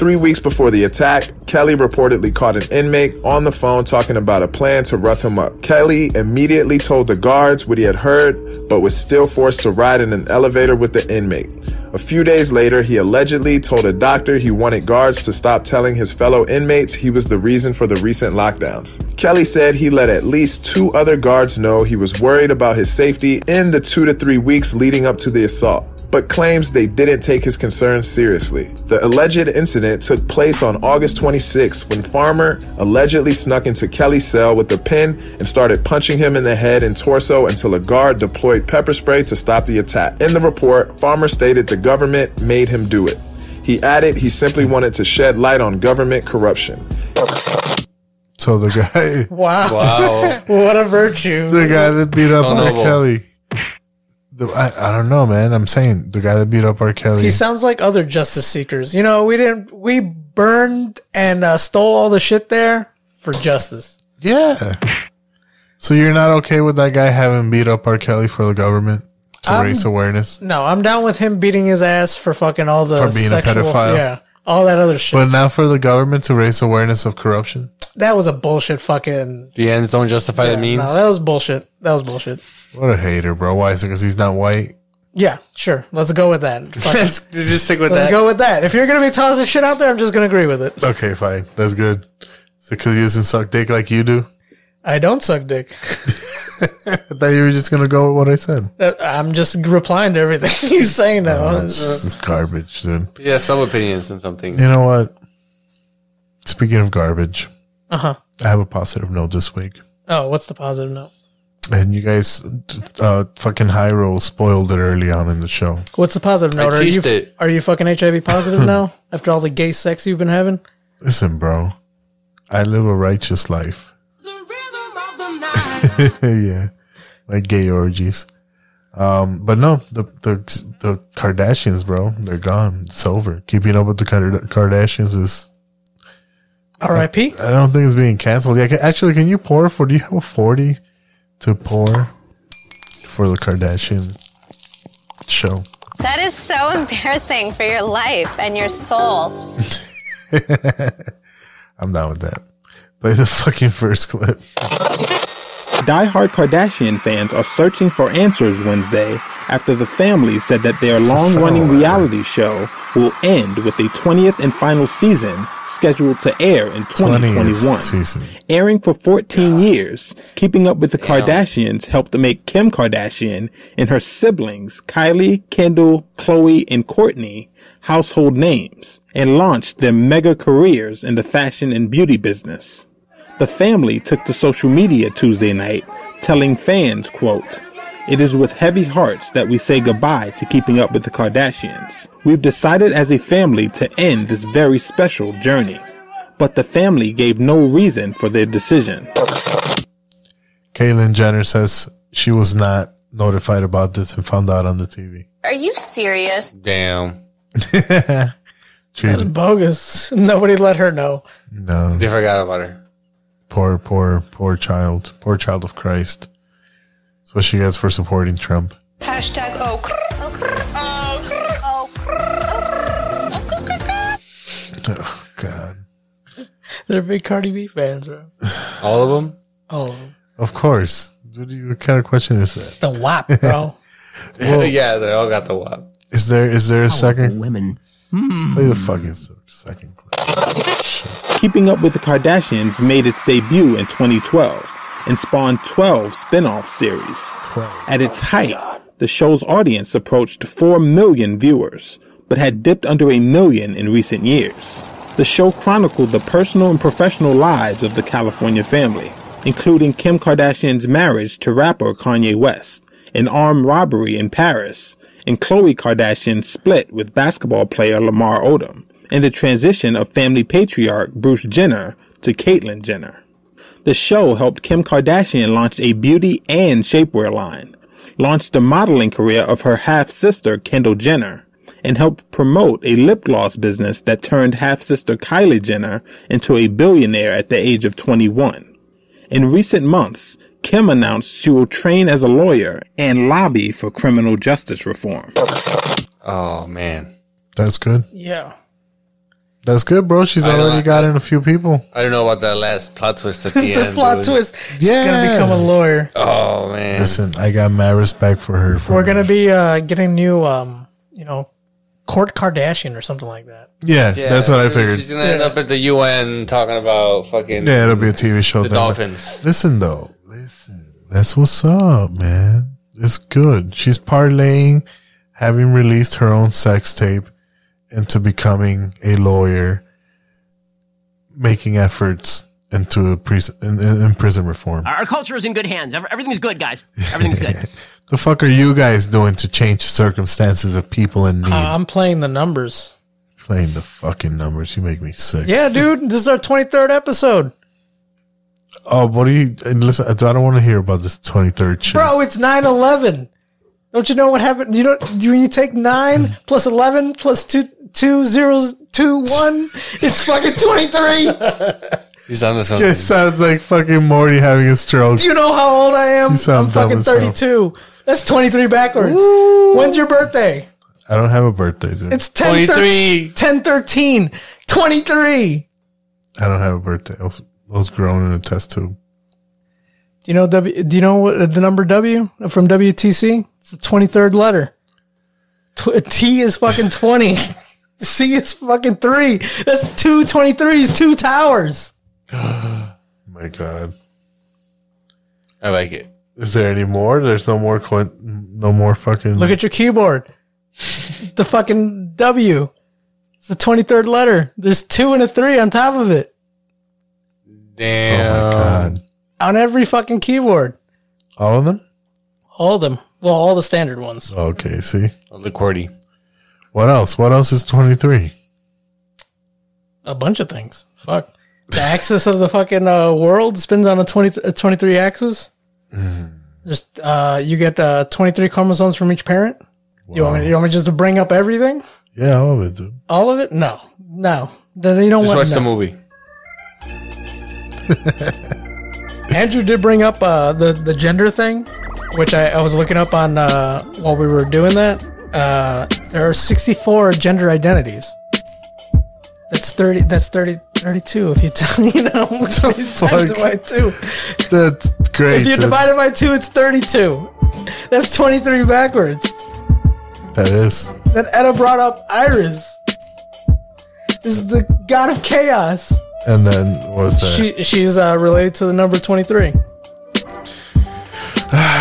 Three weeks before the attack, Kelly reportedly caught an inmate on the phone talking about a plan to rough him up. Kelly immediately told the guards what he had heard, but was still forced to ride in an elevator with the inmate. A few days later, he allegedly told a doctor he wanted guards to stop telling his fellow inmates he was the reason for the recent lockdowns. Kelly said he let at least two other guards know he was worried about his safety in the two to three weeks leading up to the assault but claims they didn't take his concerns seriously. The alleged incident took place on August 26 when Farmer allegedly snuck into Kelly's cell with a pen and started punching him in the head and torso until a guard deployed pepper spray to stop the attack. In the report, Farmer stated the government made him do it. He added he simply wanted to shed light on government corruption. So the guy, Wow. Wow. what a virtue. the guy that beat up oh, R. Honorable. Kelly. The, I, I don't know, man. I'm saying the guy that beat up R. Kelly. He sounds like other justice seekers. You know, we didn't we burned and uh, stole all the shit there for justice. yeah. So you're not okay with that guy having beat up R. Kelly for the government to I'm- raise awareness, No, I'm down with him beating his ass for fucking all the For being a sexual, pedophile. Yeah, all that other shit. but not for the government to raise awareness of corruption. that was a bullshit fucking. The ends don't justify the means. No, that was bullshit. That was bullshit. What a hater, bro. Why is it because he's not white? Yeah, sure. Let's go with that. Fuck it. Let's just stick with Let's that. go with that. If you're gonna be tossing shit out there, I'm just gonna agree with it. Okay, fine. That's good. Is it because he doesn't suck dick like you do? I don't suck dick. I thought you were just gonna go with what I said. Uh, I'm just replying to everything he's saying now. Oh, it's, it's garbage, dude. Yeah, some opinions and some things. You know what? Speaking of garbage, Uh huh. I have a positive note this week. Oh, what's the positive note? And you guys, uh, fucking high spoiled it early on in the show. What's the positive note? Are you it. are you fucking HIV positive now after all the gay sex you've been having? Listen, bro, I live a righteous life. yeah, like gay orgies. Um, but no, the the the Kardashians, bro, they're gone. It's over. Keeping up with the Kardashians is. R.I.P. I don't think it's being canceled. Yeah, can- actually, can you pour for? Do you have a forty to pour for the Kardashian show? That is so embarrassing for your life and your soul. I'm down with that. Play the fucking first clip. Die-hard Kardashian fans are searching for answers Wednesday after the family said that their long-running reality show will end with a 20th and final season scheduled to air in 2021. season. Airing for 14 years, Keeping Up with the Kardashians helped to make Kim Kardashian and her siblings, Kylie, Kendall, Khloe, and Courtney, household names and launched their mega careers in the fashion and beauty business. The family took to social media Tuesday night, telling fans, quote, it is with heavy hearts that we say goodbye to keeping up with the Kardashians. We've decided as a family to end this very special journey. But the family gave no reason for their decision. Caitlyn Jenner says she was not notified about this and found out on the TV. Are you serious? Damn. That's bogus. Nobody let her know. No, They forgot about her. Poor, poor, poor child, poor child of Christ. That's what she gets for supporting Trump. Hashtag oh. Oh God! They're big Cardi B fans, bro. All of them? All of them. Of course. What, you, what kind of question is that? The WAP, bro. Well- yeah, they all got the wop. Is there is there a second? women. Play the hmm. fucking second. Keeping Up with the Kardashians made its debut in 2012 and spawned 12 spin-off series. At its height, the show's audience approached 4 million viewers, but had dipped under a million in recent years. The show chronicled the personal and professional lives of the California family, including Kim Kardashian's marriage to rapper Kanye West, an armed robbery in Paris, and Khloe Kardashian's split with basketball player Lamar Odom, and the transition of family patriarch Bruce Jenner to Caitlyn Jenner. The show helped Kim Kardashian launch a beauty and shapewear line, launched the modeling career of her half-sister Kendall Jenner, and helped promote a lip gloss business that turned half-sister Kylie Jenner into a billionaire at the age of 21. In recent months, Kim announced she will train as a lawyer and lobby for criminal justice reform. Oh man. That's good. Yeah. That's good, bro. She's I know, already I- gotten a few people. I don't know about that last plot twist at the the end. plot dude. twist. She's gonna become a lawyer. Oh man. Listen, I got mad respect for her. For We're gonna be uh, getting new, um, you know, Court Kardashian or something like that. yeah, that's what I figured. She's gonna end up at the UN talking about fucking. Yeah, it'll be a TV show. The then. Dolphins. Listen though, listen. That's what's up, man. It's good. She's parlaying, having released her own sex tape, into becoming a lawyer, making efforts into a prison in, in, in prison reform. Our culture is in good hands. Everything's good, guys. Everything's good. The fuck are you guys doing to change circumstances of people in need? Uh, I'm playing the numbers. Playing the fucking numbers, you make me sick. Yeah, dude, this is our 23rd episode, Oh, what do you? And listen, I don't want to hear about this twenty third shit. bro. It's 9/11. Don't you know what happened? You know when you take nine plus 11 plus two two zeros two one, it's fucking 23. He's on to something. Just sounds like fucking Morty having a stroke. Do you know how old I am? You sound I'm dumb fucking as hell. 32. That's 23 backwards. When's your birthday? I don't have a birthday, dude. It's 10 10 13 23. I don't have a birthday. I was, I was grown in a test tube. Do you know W? Do you know what uh, the number W from WTC? It's the 23rd letter. Tw- uh, T is fucking 20. C is fucking 3. That's two 23s, two towers. Oh my God, I like it. is there any more? There's no more. Coin, no more fucking. Look at your keyboard. the fucking W. It's the 23rd letter. There's two and a 3 on top of it. Damn. Oh my God, On every fucking keyboard. all of them. All of them. Well, all the standard ones. Okay, see. The QWERTY. What else? What else is twenty three? A bunch of things. Fuck. The axis of the fucking uh, world spins on a 20, a 23 axis. Just uh, you get uh, 23 chromosomes from each parent. You want me? You want me just to bring up everything? Yeah, all of it, dude. All of it? No, no. Then you don't Just want. watch no. the movie. Andrew did bring up uh, the the gender thing, which I, I was looking up on uh, while we were doing that. Uh, there are 64 gender identities. That's 30. That's 30. 32. If you tell me you know times by two. That's great. If you divide it by two, it's 32. That's 23 backwards. that is. Then Edda brought up Eris. This is the god of chaos. And then was that? She she's uh, related to the number 23.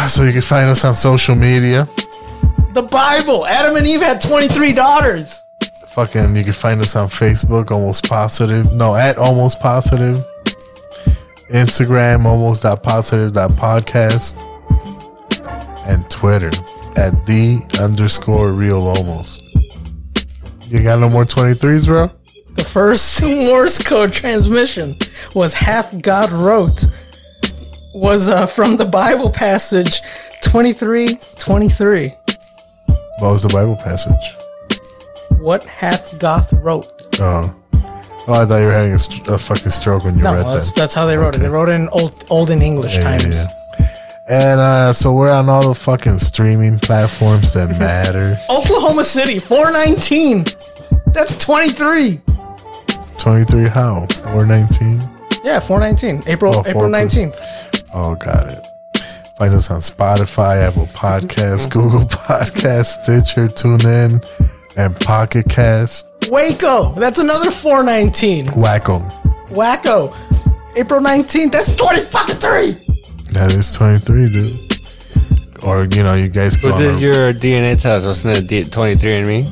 so you can find us on social media. The Bible. Adam and Eve had 23 daughters. Fucking, you can find us on Facebook, almost positive. No, at almost positive. Instagram, almost positive podcast, and Twitter at the underscore real almost. You got no more twenty threes, bro? The first Morse code transmission was half God wrote was uh, from the Bible passage 23 23. What was the Bible passage? What hath God wrote? Oh, oh, I thought you were having a, st- a fucking stroke when you No, read that's, that. that's how they wrote it. They wrote it in old olden English Yeah, yeah, times. And uh, so we're on all the fucking streaming platforms that matter. Oklahoma City 419. That's 23. Twenty three, how? Four nineteen. Yeah, 419. April Oh, April 19th. Oh, got it. Find us on Spotify, Apple Podcasts, mm-hmm. Google Podcasts, Stitcher, TuneIn, and Pocket Cast. Waco. That's another 419. Wacko. Wacko. April 19th. That's 20 fucking 3. That is 23, dude. Or, you know, you guys go What did our, your DNA test? us? Wasn't it D- 23 and me?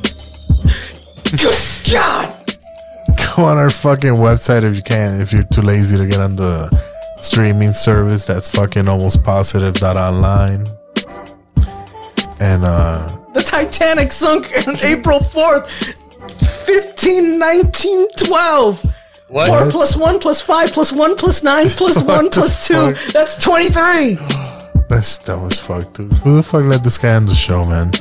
Good God. Go on our fucking website if you can. If you're too lazy to get on the streaming service, that's fucking almost positive dot online. And, uh, The Titanic sunk on April 4th, 15, 19, 12. What? 4 plus 1 plus 5 plus 1 plus 9 plus 1 plus 2. fuck? That's 23. That's dumb as fuck, dude. Who the fuck let this guy on the show, man?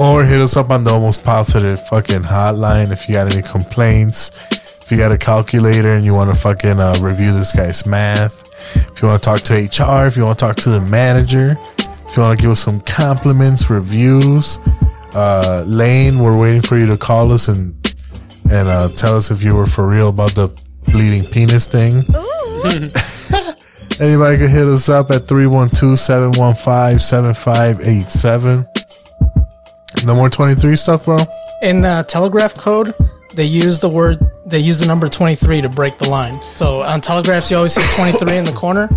Or hit us up on the almost positive fucking hotline if you got any complaints. If you got a calculator and you want to fucking uh, review this guy's math. If you want to talk to HR, if you want to talk to the manager, if you want to give us some compliments, reviews. Uh, Lane, we're waiting for you to call us and and uh, tell us if you were for real about the bleeding penis thing. Anybody can hit us up at 312-715-7587. No more 23 stuff, bro? In uh, telegraph code, they use the word, they use the number 23 to break the line. So on telegraphs, you always see 23 in the corner.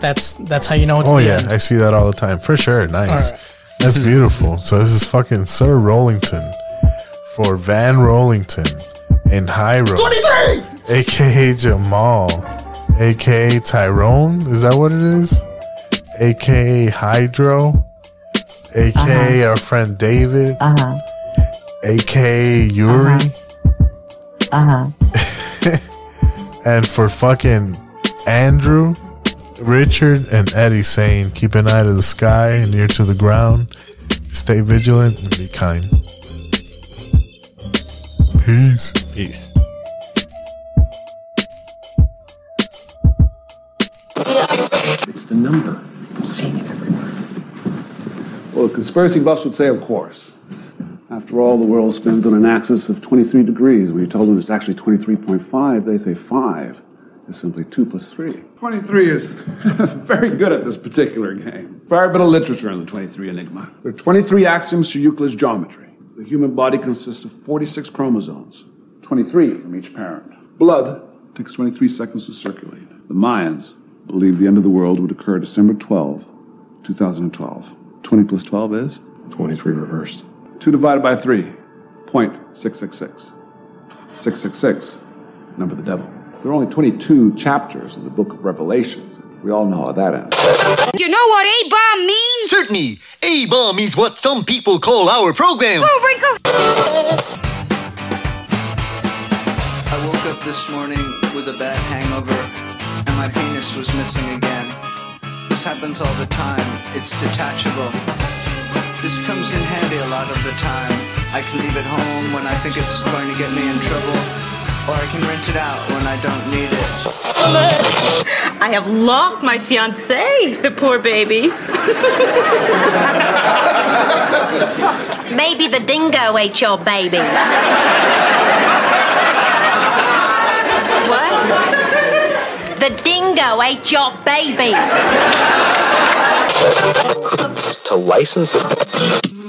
That's that's how you know it's oh the yeah, end. I see that all the time. For sure. Nice. All right. That's beautiful. So this is fucking Sir Rollington for Van Rollington and Hyro. 23! AKA Jamal. AKA Tyrone. Is that what it is? AKA Hydro. AKA our friend David. Uh-huh. AKA Yuri. Uh-huh. And for fucking Andrew, Richard, and Eddie saying, keep an eye to the sky and ear to the ground. Stay vigilant and be kind. Peace. Peace. It's the number. I'm seeing it everywhere. Well, the conspiracy buffs would say, of course. After all, the world spins on an axis of 23 degrees. When you tell them it's actually 23.5, they say 5 is simply 2 plus 3. 23 is very good at this particular game. Fair bit of literature on the 23 Enigma. There are 23 axioms to Euclid's geometry. The human body consists of 46 chromosomes, 23 from each parent. Blood takes 23 seconds to circulate. The Mayans believed the end of the world would occur December 12, 2012. 20 plus 12 is? 23 reversed. 2 divided by 3, 0.666. 666, number of the devil. There are only 22 chapters in the book of Revelations. We all know how that ends. You know what A-bomb means? Certainly. A-bomb is what some people call our program. Oh, wrinkle. I woke up this morning with a bad hangover, and my penis was missing again. This happens all the time. It's detachable. This comes in handy a lot of the time. I can leave it home when I think it's going to get me in trouble, or I can rent it out when I don't need it. I have lost my fiance, the poor baby. Maybe the dingo ate your baby. The dingo ate your baby. To license it.